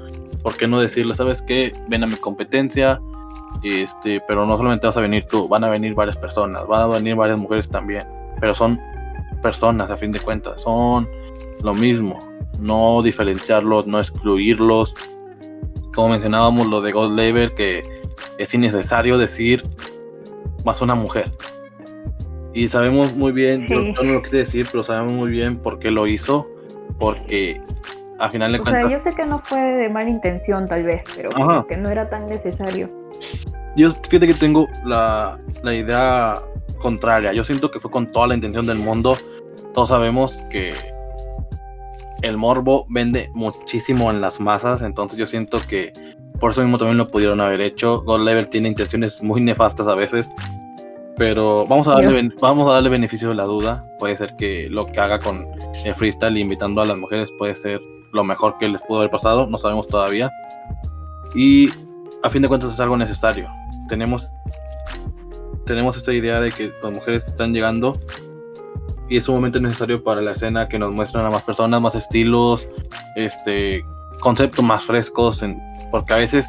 ¿Por qué no decirles, sabes qué? Ven a mi competencia, este, pero no solamente vas a venir tú, van a venir varias personas, van a venir varias mujeres también, pero son personas a fin de cuentas, son lo mismo, no diferenciarlos, no excluirlos. Como mencionábamos lo de God Label, que es innecesario decir más una mujer. Y sabemos muy bien, yo, no lo quise decir, pero sabemos muy bien por qué lo hizo, porque a final de cuentas... yo sé que no fue de mala intención tal vez, pero que no era tan necesario. Yo fíjate que tengo la, la idea contraria, yo siento que fue con toda la intención del mundo. Todos sabemos que el morbo vende muchísimo en las masas, entonces yo siento que por eso mismo también lo pudieron haber hecho. God Level tiene intenciones muy nefastas a veces, pero vamos a darle, vamos a darle beneficio de la duda. Puede ser que lo que haga con el freestyle invitando a las mujeres puede ser lo mejor que les pudo haber pasado, no sabemos todavía. Y a fin de cuentas es algo necesario. Tenemos tenemos esta idea de que las mujeres están llegando y es un momento necesario para la escena que nos muestran a más personas, más estilos, este, conceptos más frescos, porque a veces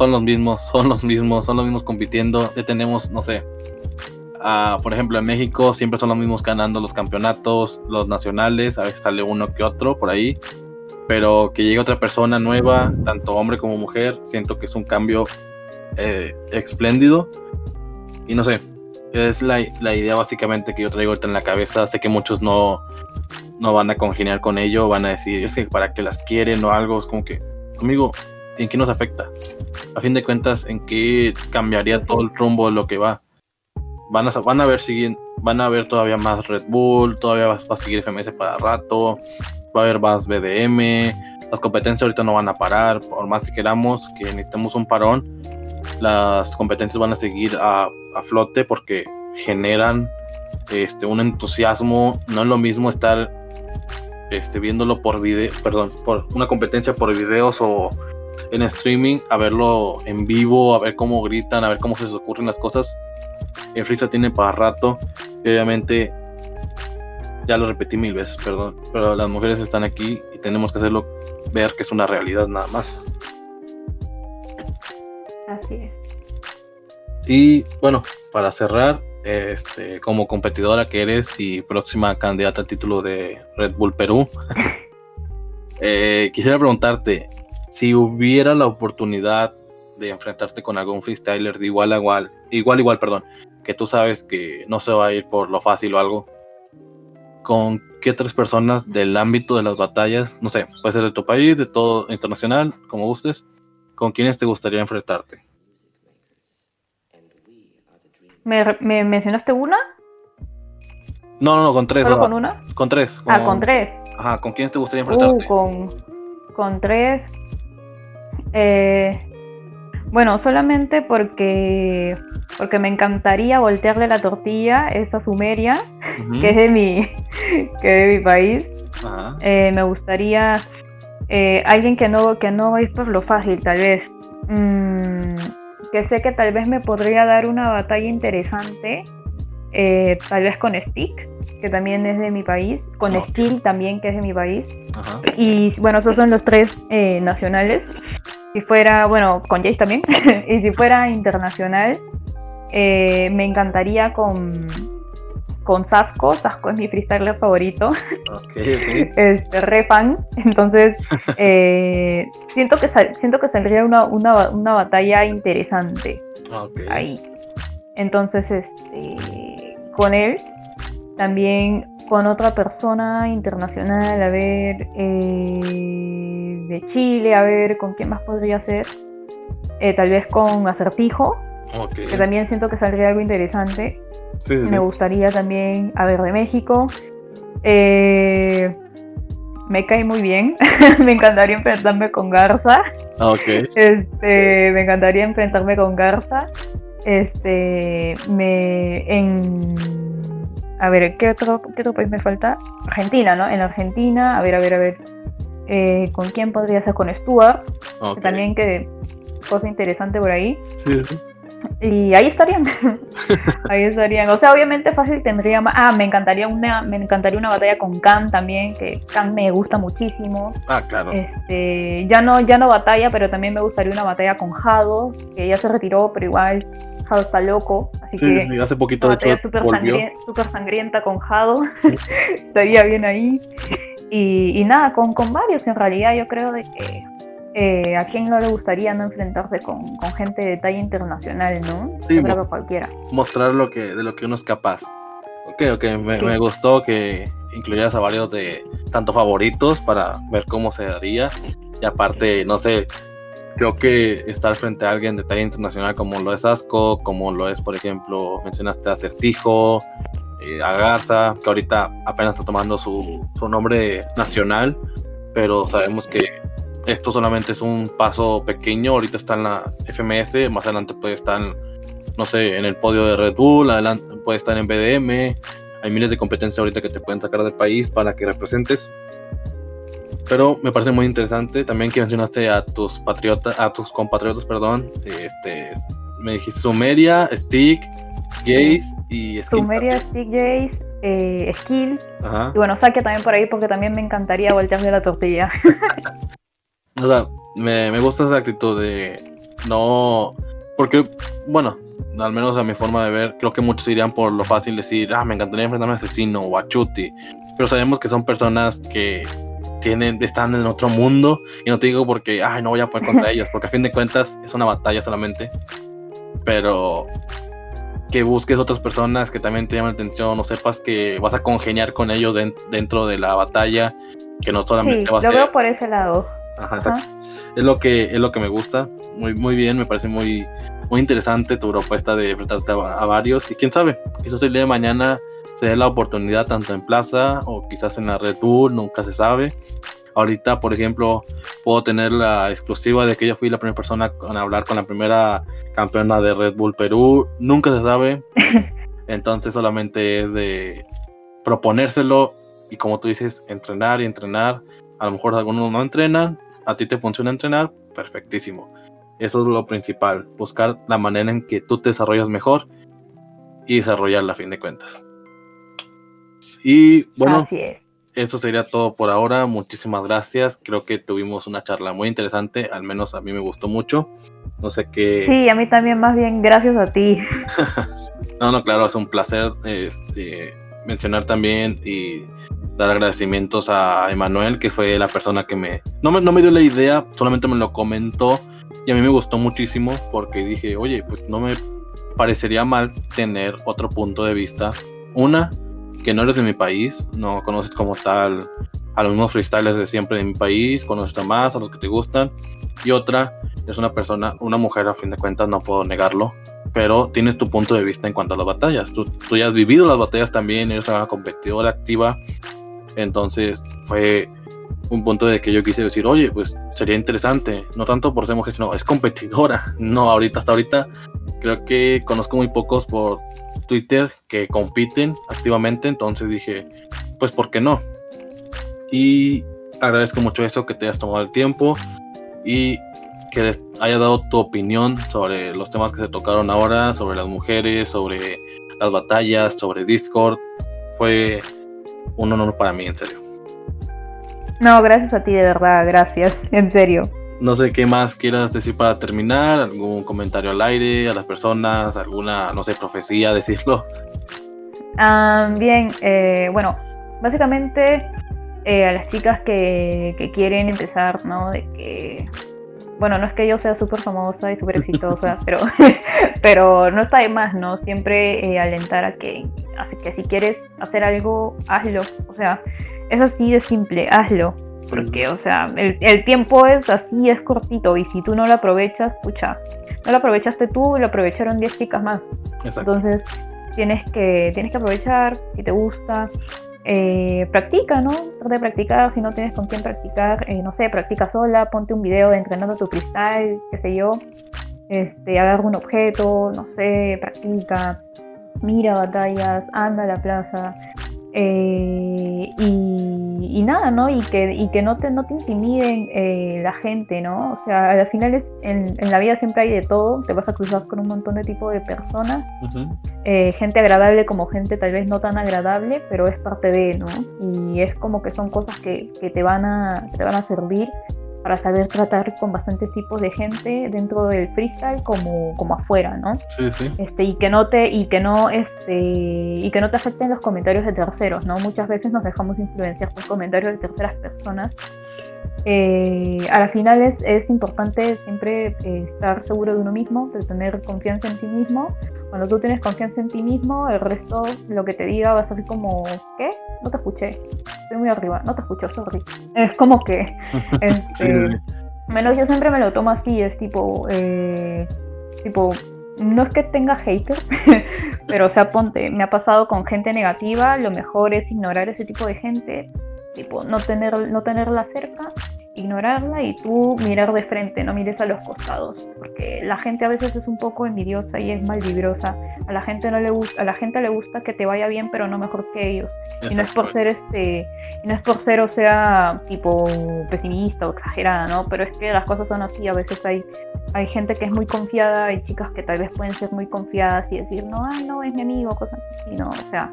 son los mismos, son los mismos, son los mismos compitiendo. Ya tenemos, no sé, por ejemplo, en México siempre son los mismos ganando los campeonatos, los nacionales, a veces sale uno que otro por ahí, pero que llegue otra persona nueva, tanto hombre como mujer, siento que es un cambio eh, espléndido. Y no sé, es la, idea básicamente que yo traigo ahorita en la cabeza. Sé que muchos no, no van a congeniar con ello, van a decir, yo sé para que las quieren o algo. Es como que, amigo, ¿en qué nos afecta? A fin de cuentas, ¿en qué cambiaría todo el rumbo de lo que va? Van a, van a ver van a ver todavía más Red Bull, todavía va, a seguir FMS para rato, va a haber más BDM, las competencias ahorita no van a parar, por más que queramos, que necesitemos un parón, las competencias van a seguir a, flote porque generan este, un entusiasmo. No es lo mismo estar este, viéndolo por video, perdón, por una competencia por videos o en streaming, a verlo en vivo, a ver cómo gritan, a ver cómo se les ocurren las cosas. En Frisa tiene para rato. Y obviamente, ya lo repetí mil veces, perdón, pero las mujeres están aquí y tenemos que hacerlo ver que es una realidad nada más. Y bueno, para cerrar, este, como competidora que eres y próxima candidata al título de Red Bull Perú, eh, quisiera preguntarte si hubiera la oportunidad de enfrentarte con algún freestyler de igual a igual, igual igual, perdón, que tú sabes que no se va a ir por lo fácil o algo, ¿con qué tres personas del ámbito de las batallas, no sé, puede ser de tu país, de todo internacional, como gustes, con quiénes te gustaría enfrentarte? ¿Me, mencionaste una? No, no, no, con tres. ¿Solo con una? Con tres. Ah, con tres. Ajá, ¿con quién te gustaría enfrentarte? Uh, con, con tres. Eh, bueno, solamente porque porque me encantaría voltearle la tortilla a esa sumeria, que es de mi, que de mi país. Eh, me gustaría eh, alguien que no, que no es por lo fácil, tal vez. Mm, que sé que tal vez me podría dar una batalla interesante, eh, tal vez con Stick, que también es de mi país, con Steel también, que es de mi país. Y bueno, esos son los tres eh, nacionales. Si fuera, bueno, con Jace también, y si fuera internacional, eh, me encantaría con, con Sasco. Sasco es mi freestyler favorito. Okay, Este, re fan. Entonces, eh, siento, que siento que saldría una, una, una batalla interesante ahí. Entonces, este, con él, también con otra persona internacional, a ver, eh, de Chile, a ver con quién más podría ser. Eh, tal vez con Acertijo, que también siento que saldría algo interesante. Me gustaría también, a ver, de México. Eh, me cae muy bien. me encantaría enfrentarme con Garza. Ah, este, me encantaría enfrentarme con Garza. Este, me en a ver, ¿qué otro, qué otro país me falta? Argentina, ¿no? En Argentina, a ver, a ver, a ver. Eh, ¿Con quién podría ser? Con Stuart. también que cosa interesante por ahí. Sí, sí. Y ahí estarían. ahí estarían. O sea, obviamente fácil tendría más. Ah, me encantaría una, me encantaría una batalla con Khan también, que Khan me gusta muchísimo. Ah, claro. Este, ya no, ya no batalla, pero también me gustaría una batalla con Jado, que ya se retiró, pero igual Jado está loco. Así que sí, hace poquito de hecho super, super sangrienta con Jado. estaría bien ahí. Y, y nada, con, con varios en realidad yo creo de que eh, a quién no le gustaría no enfrentarse con, gente de talla internacional, ¿no? Sí, creo que cualquiera. Mostrar lo que, de lo que uno es capaz. Ok, ok, me, gustó que incluyeras a varios de tanto favoritos para ver cómo se daría. Y aparte, no sé, creo que estar frente a alguien de talla internacional como lo es Asco, como lo es, por ejemplo, mencionaste a Certijo, eh, a Garza, que ahorita apenas está tomando su, su nombre nacional, pero sabemos que esto solamente es un paso pequeño. Ahorita está en la FMS, más adelante puede estar, no sé, en el podio de Red Bull, adelante puede estar en BDM. Hay miles de competencias ahorita que te pueden sacar del país para que representes. Pero me parece muy interesante también que mencionaste a tus patriotas, a tus compatriotas, perdón. Este, me dijiste Sumeria, Stick, Jace y Skill. Sumeria, Stick, Jace, eh, Skill. Y bueno, saque también por ahí porque también me encantaría voltearle la tortilla. O sea, me, gusta esa actitud de no. Porque, bueno, al menos a mi forma de ver, creo que muchos irían por lo fácil decir, ah, me encantaría enfrentarme a asesino o a Chuti. Pero sabemos que son personas que tienen, están en otro mundo. Y no te digo porque, ay, no voy a poder contra ellos, porque a fin de cuentas es una batalla solamente. Pero que busques otras personas que también te llamen la atención, o sepas que vas a congeniar con ellos dentro de la batalla, que no solamente sí, vas a... Lo veo por ese lado. Es lo que es lo que me gusta. Muy, muy bien, me parece muy, muy interesante tu propuesta de enfrentarte a, varios. Y quién sabe, quizás el día de mañana se dé la oportunidad tanto en plaza o quizás en la Red Bull, nunca se sabe. Ahorita, por ejemplo, puedo tener la exclusiva de que yo fui la primera persona en hablar con la primera campeona de Red Bull Perú. Nunca se sabe. Entonces solamente es de proponérselo y como tú dices, entrenar y entrenar. A lo mejor algunos no entrenan, a ti te funciona entrenar, perfectísimo. Eso es lo principal, buscar la manera en que tú te desarrollas mejor y desarrollarla a fin de cuentas. Y bueno, eso sería todo por ahora. Muchísimas gracias. Creo que tuvimos una charla muy interesante, al menos a mí me gustó mucho. No sé qué. Sí, a mí también, más bien, gracias a ti. no, no, claro, es un placer este, mencionar también y dar agradecimientos a Emanuel, que fue la persona que me no, me... no me dio la idea, solamente me lo comentó y a mí me gustó muchísimo porque dije, oye, pues no me parecería mal tener otro punto de vista. Una, que no eres de mi país, no conoces como tal a los mismos freestylers de siempre de mi país, conoces a más, a los que te gustan. Y otra, es una persona, una mujer a fin de cuentas, no puedo negarlo, pero tienes tu punto de vista en cuanto a las batallas. Tú, tú ya has vivido las batallas también, eres una competidora activa entonces fue un punto de que yo quise decir, oye, pues sería interesante, no tanto por ser mujer, sino es competidora. No, ahorita, hasta ahorita, creo que conozco muy pocos por Twitter que compiten activamente, entonces dije, pues, ¿por qué no? Y agradezco mucho eso, que te hayas tomado el tiempo y que haya dado tu opinión sobre los temas que se tocaron ahora, sobre las mujeres, sobre las batallas, sobre Discord. Fue un honor para mí, en serio. No, gracias a ti, de verdad, gracias, en serio. No sé qué más quieras decir para terminar, algún comentario al aire, a las personas, alguna, no sé, profecía, decirlo. Ah, bien, eh, bueno, básicamente eh, a las chicas que, que, quieren empezar, ¿no? De que, bueno, no es que yo sea súper famosa y súper exitosa, pero, pero no está de más, ¿no? Siempre eh, alentar a que, Así que si quieres hacer algo, hazlo. O sea, es así de simple, hazlo. Porque, o sea, el, tiempo es así, es cortito. Y si tú no lo aprovechas, pucha, no lo aprovechaste tú, lo aprovecharon 10 chicas más. Entonces, tienes que, tienes que aprovechar, si te gusta. Eh, practica, ¿no? Trata de practicar, si no tienes con quién practicar, eh, no sé, practica sola, ponte un video de entrenando tu freestyle, qué sé yo, este, agarra un objeto, no sé, practica, mira batallas, anda a la plaza eh, y, y, nada, ¿no? Y que, y que no te, no te intimiden eh, la gente, ¿no? O sea, al final es, en, en, la vida siempre hay de todo, te vas a cruzar con un montón de tipos de personas, eh, gente agradable como gente tal vez no tan agradable, pero es parte de, ¿no? Y es como que son cosas que, que te, van a, te van a servir para saber tratar con bastantes tipos de gente dentro del freestyle como, como afuera, ¿no? Sí, sí. Este, y que no te, y que no, este, y que no te afecten los comentarios de terceros, ¿no? Muchas veces nos dejamos influenciar por comentarios de terceras personas eh, a la final es, importante siempre eh, estar seguro de uno mismo, de tener confianza en ti mismo. Cuando tú tienes confianza en ti mismo, el resto, lo que te diga, va a ser como, ¿qué? No te escuché. Estoy muy arriba, no te escucho, sorry. Es como que, este, menos yo siempre me lo tomo así, es tipo, eh, tipo, no es que tenga haters, pero o sea, ponte, me ha pasado con gente negativa, lo mejor es ignorar ese tipo de gente, tipo no, tener, no tenerla cerca, ignorarla y tú mirar de frente, no mires a los costados, porque la gente a veces es un poco envidiosa y es malvibrosa. A la gente no le gusta, a la gente le gusta que te vaya bien, pero no mejor que ellos. Y no es por ser este, no es por ser o sea tipo pesimista o exagerada, ¿no? Pero es que las cosas son así, a veces hay hay gente que es muy confiada, hay chicas que tal vez pueden ser muy confiadas y decir, no, ay, no, es mi amigo, cosas así, no, o sea,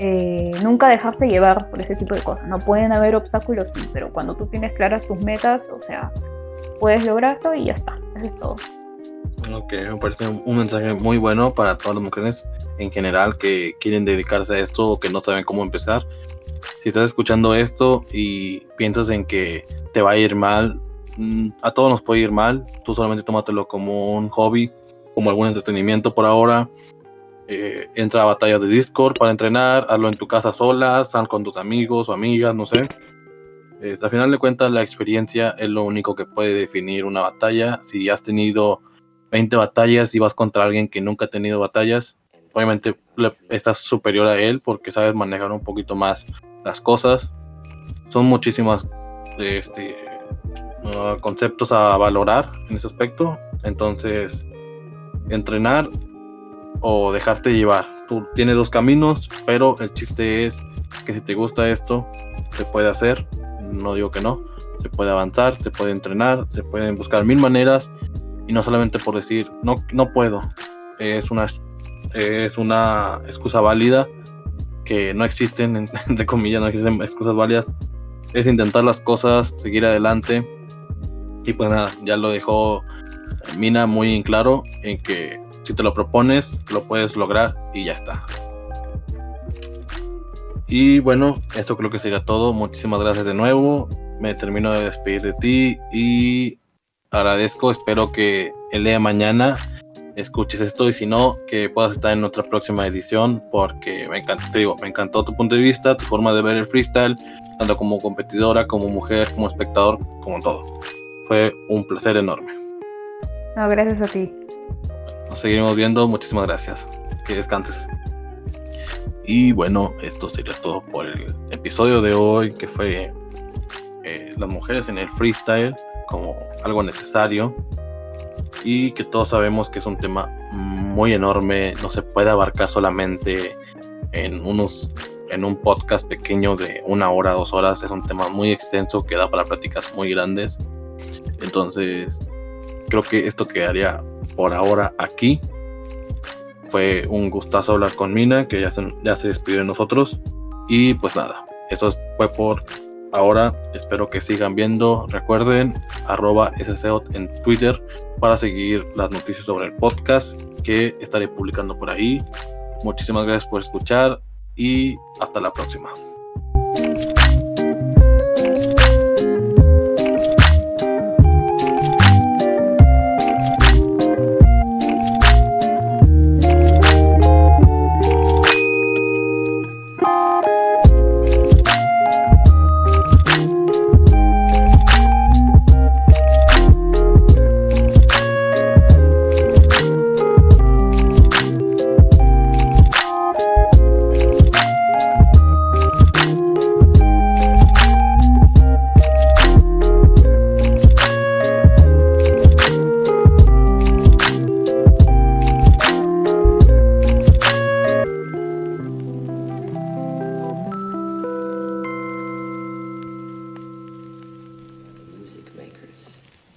eh, nunca dejarse llevar por ese tipo de cosas, no pueden haber obstáculos, sí, pero cuando tú tienes claras tus metas, o sea, puedes lograrlo y ya está, eso es todo. Ok, me parece un mensaje muy bueno para todas las mujeres en general que quieren dedicarse a esto o que no saben cómo empezar. Si estás escuchando esto y piensas en que te va a ir mal, a todos nos puede ir mal, tú solamente tómatelo como un hobby, como algún entretenimiento por ahora. Eh, entra a batallas de Discord para entrenar, hazlo en tu casa sola, sal con tus amigos o amigas, no sé. al final de cuentas, la experiencia es lo único que puede definir una batalla. Si has tenido 20 batallas y vas contra alguien que nunca ha tenido batallas, obviamente estás superior a él porque sabes manejar un poquito más las cosas. Son muchísimas este, Uh, conceptos a valorar en ese aspecto. Entonces, entrenar o dejarte llevar. Tú tienes dos caminos, pero el chiste es que si te gusta esto, se puede hacer. No digo que no. Se puede avanzar, se puede entrenar, se pueden buscar mil maneras y no solamente por decir no, no puedo. Es una, es una excusa válida que no existen, entre comillas, no existen excusas válidas. Es intentar las cosas, seguir adelante y pues nada, ya lo dejó Mina muy en claro en que si te lo propones, lo puedes lograr y ya está. Y bueno, esto creo que sería todo. Muchísimas gracias de nuevo. Me termino de despedir de ti y agradezco. Espero que el día de mañana escuches esto y si no, que puedas estar en otra próxima edición porque me encantó, digo, me encantó tu punto de vista, tu forma de ver el freestyle, tanto como competidora, como mujer, como espectador, como todo. Fue un placer enorme. No, gracias a ti. Nos seguiremos viendo. Muchísimas gracias. Que descanses. Y bueno, esto sería todo por el episodio de hoy, que fue eh, las mujeres en el freestyle como algo necesario y que todos sabemos que es un tema muy enorme, no se puede abarcar solamente en unos en un podcast pequeño de una hora, dos horas, es un tema muy extenso que da para pláticas muy grandes entonces, creo que esto quedaría por ahora aquí. Fue un gustazo hablar con Mina, que ya se, ya se despidió de nosotros. Y pues nada, eso fue por ahora. Espero que sigan viendo. Recuerden, arroba SCOT en Twitter para seguir las noticias sobre el podcast que estaré publicando por ahí. Muchísimas gracias por escuchar y hasta la próxima.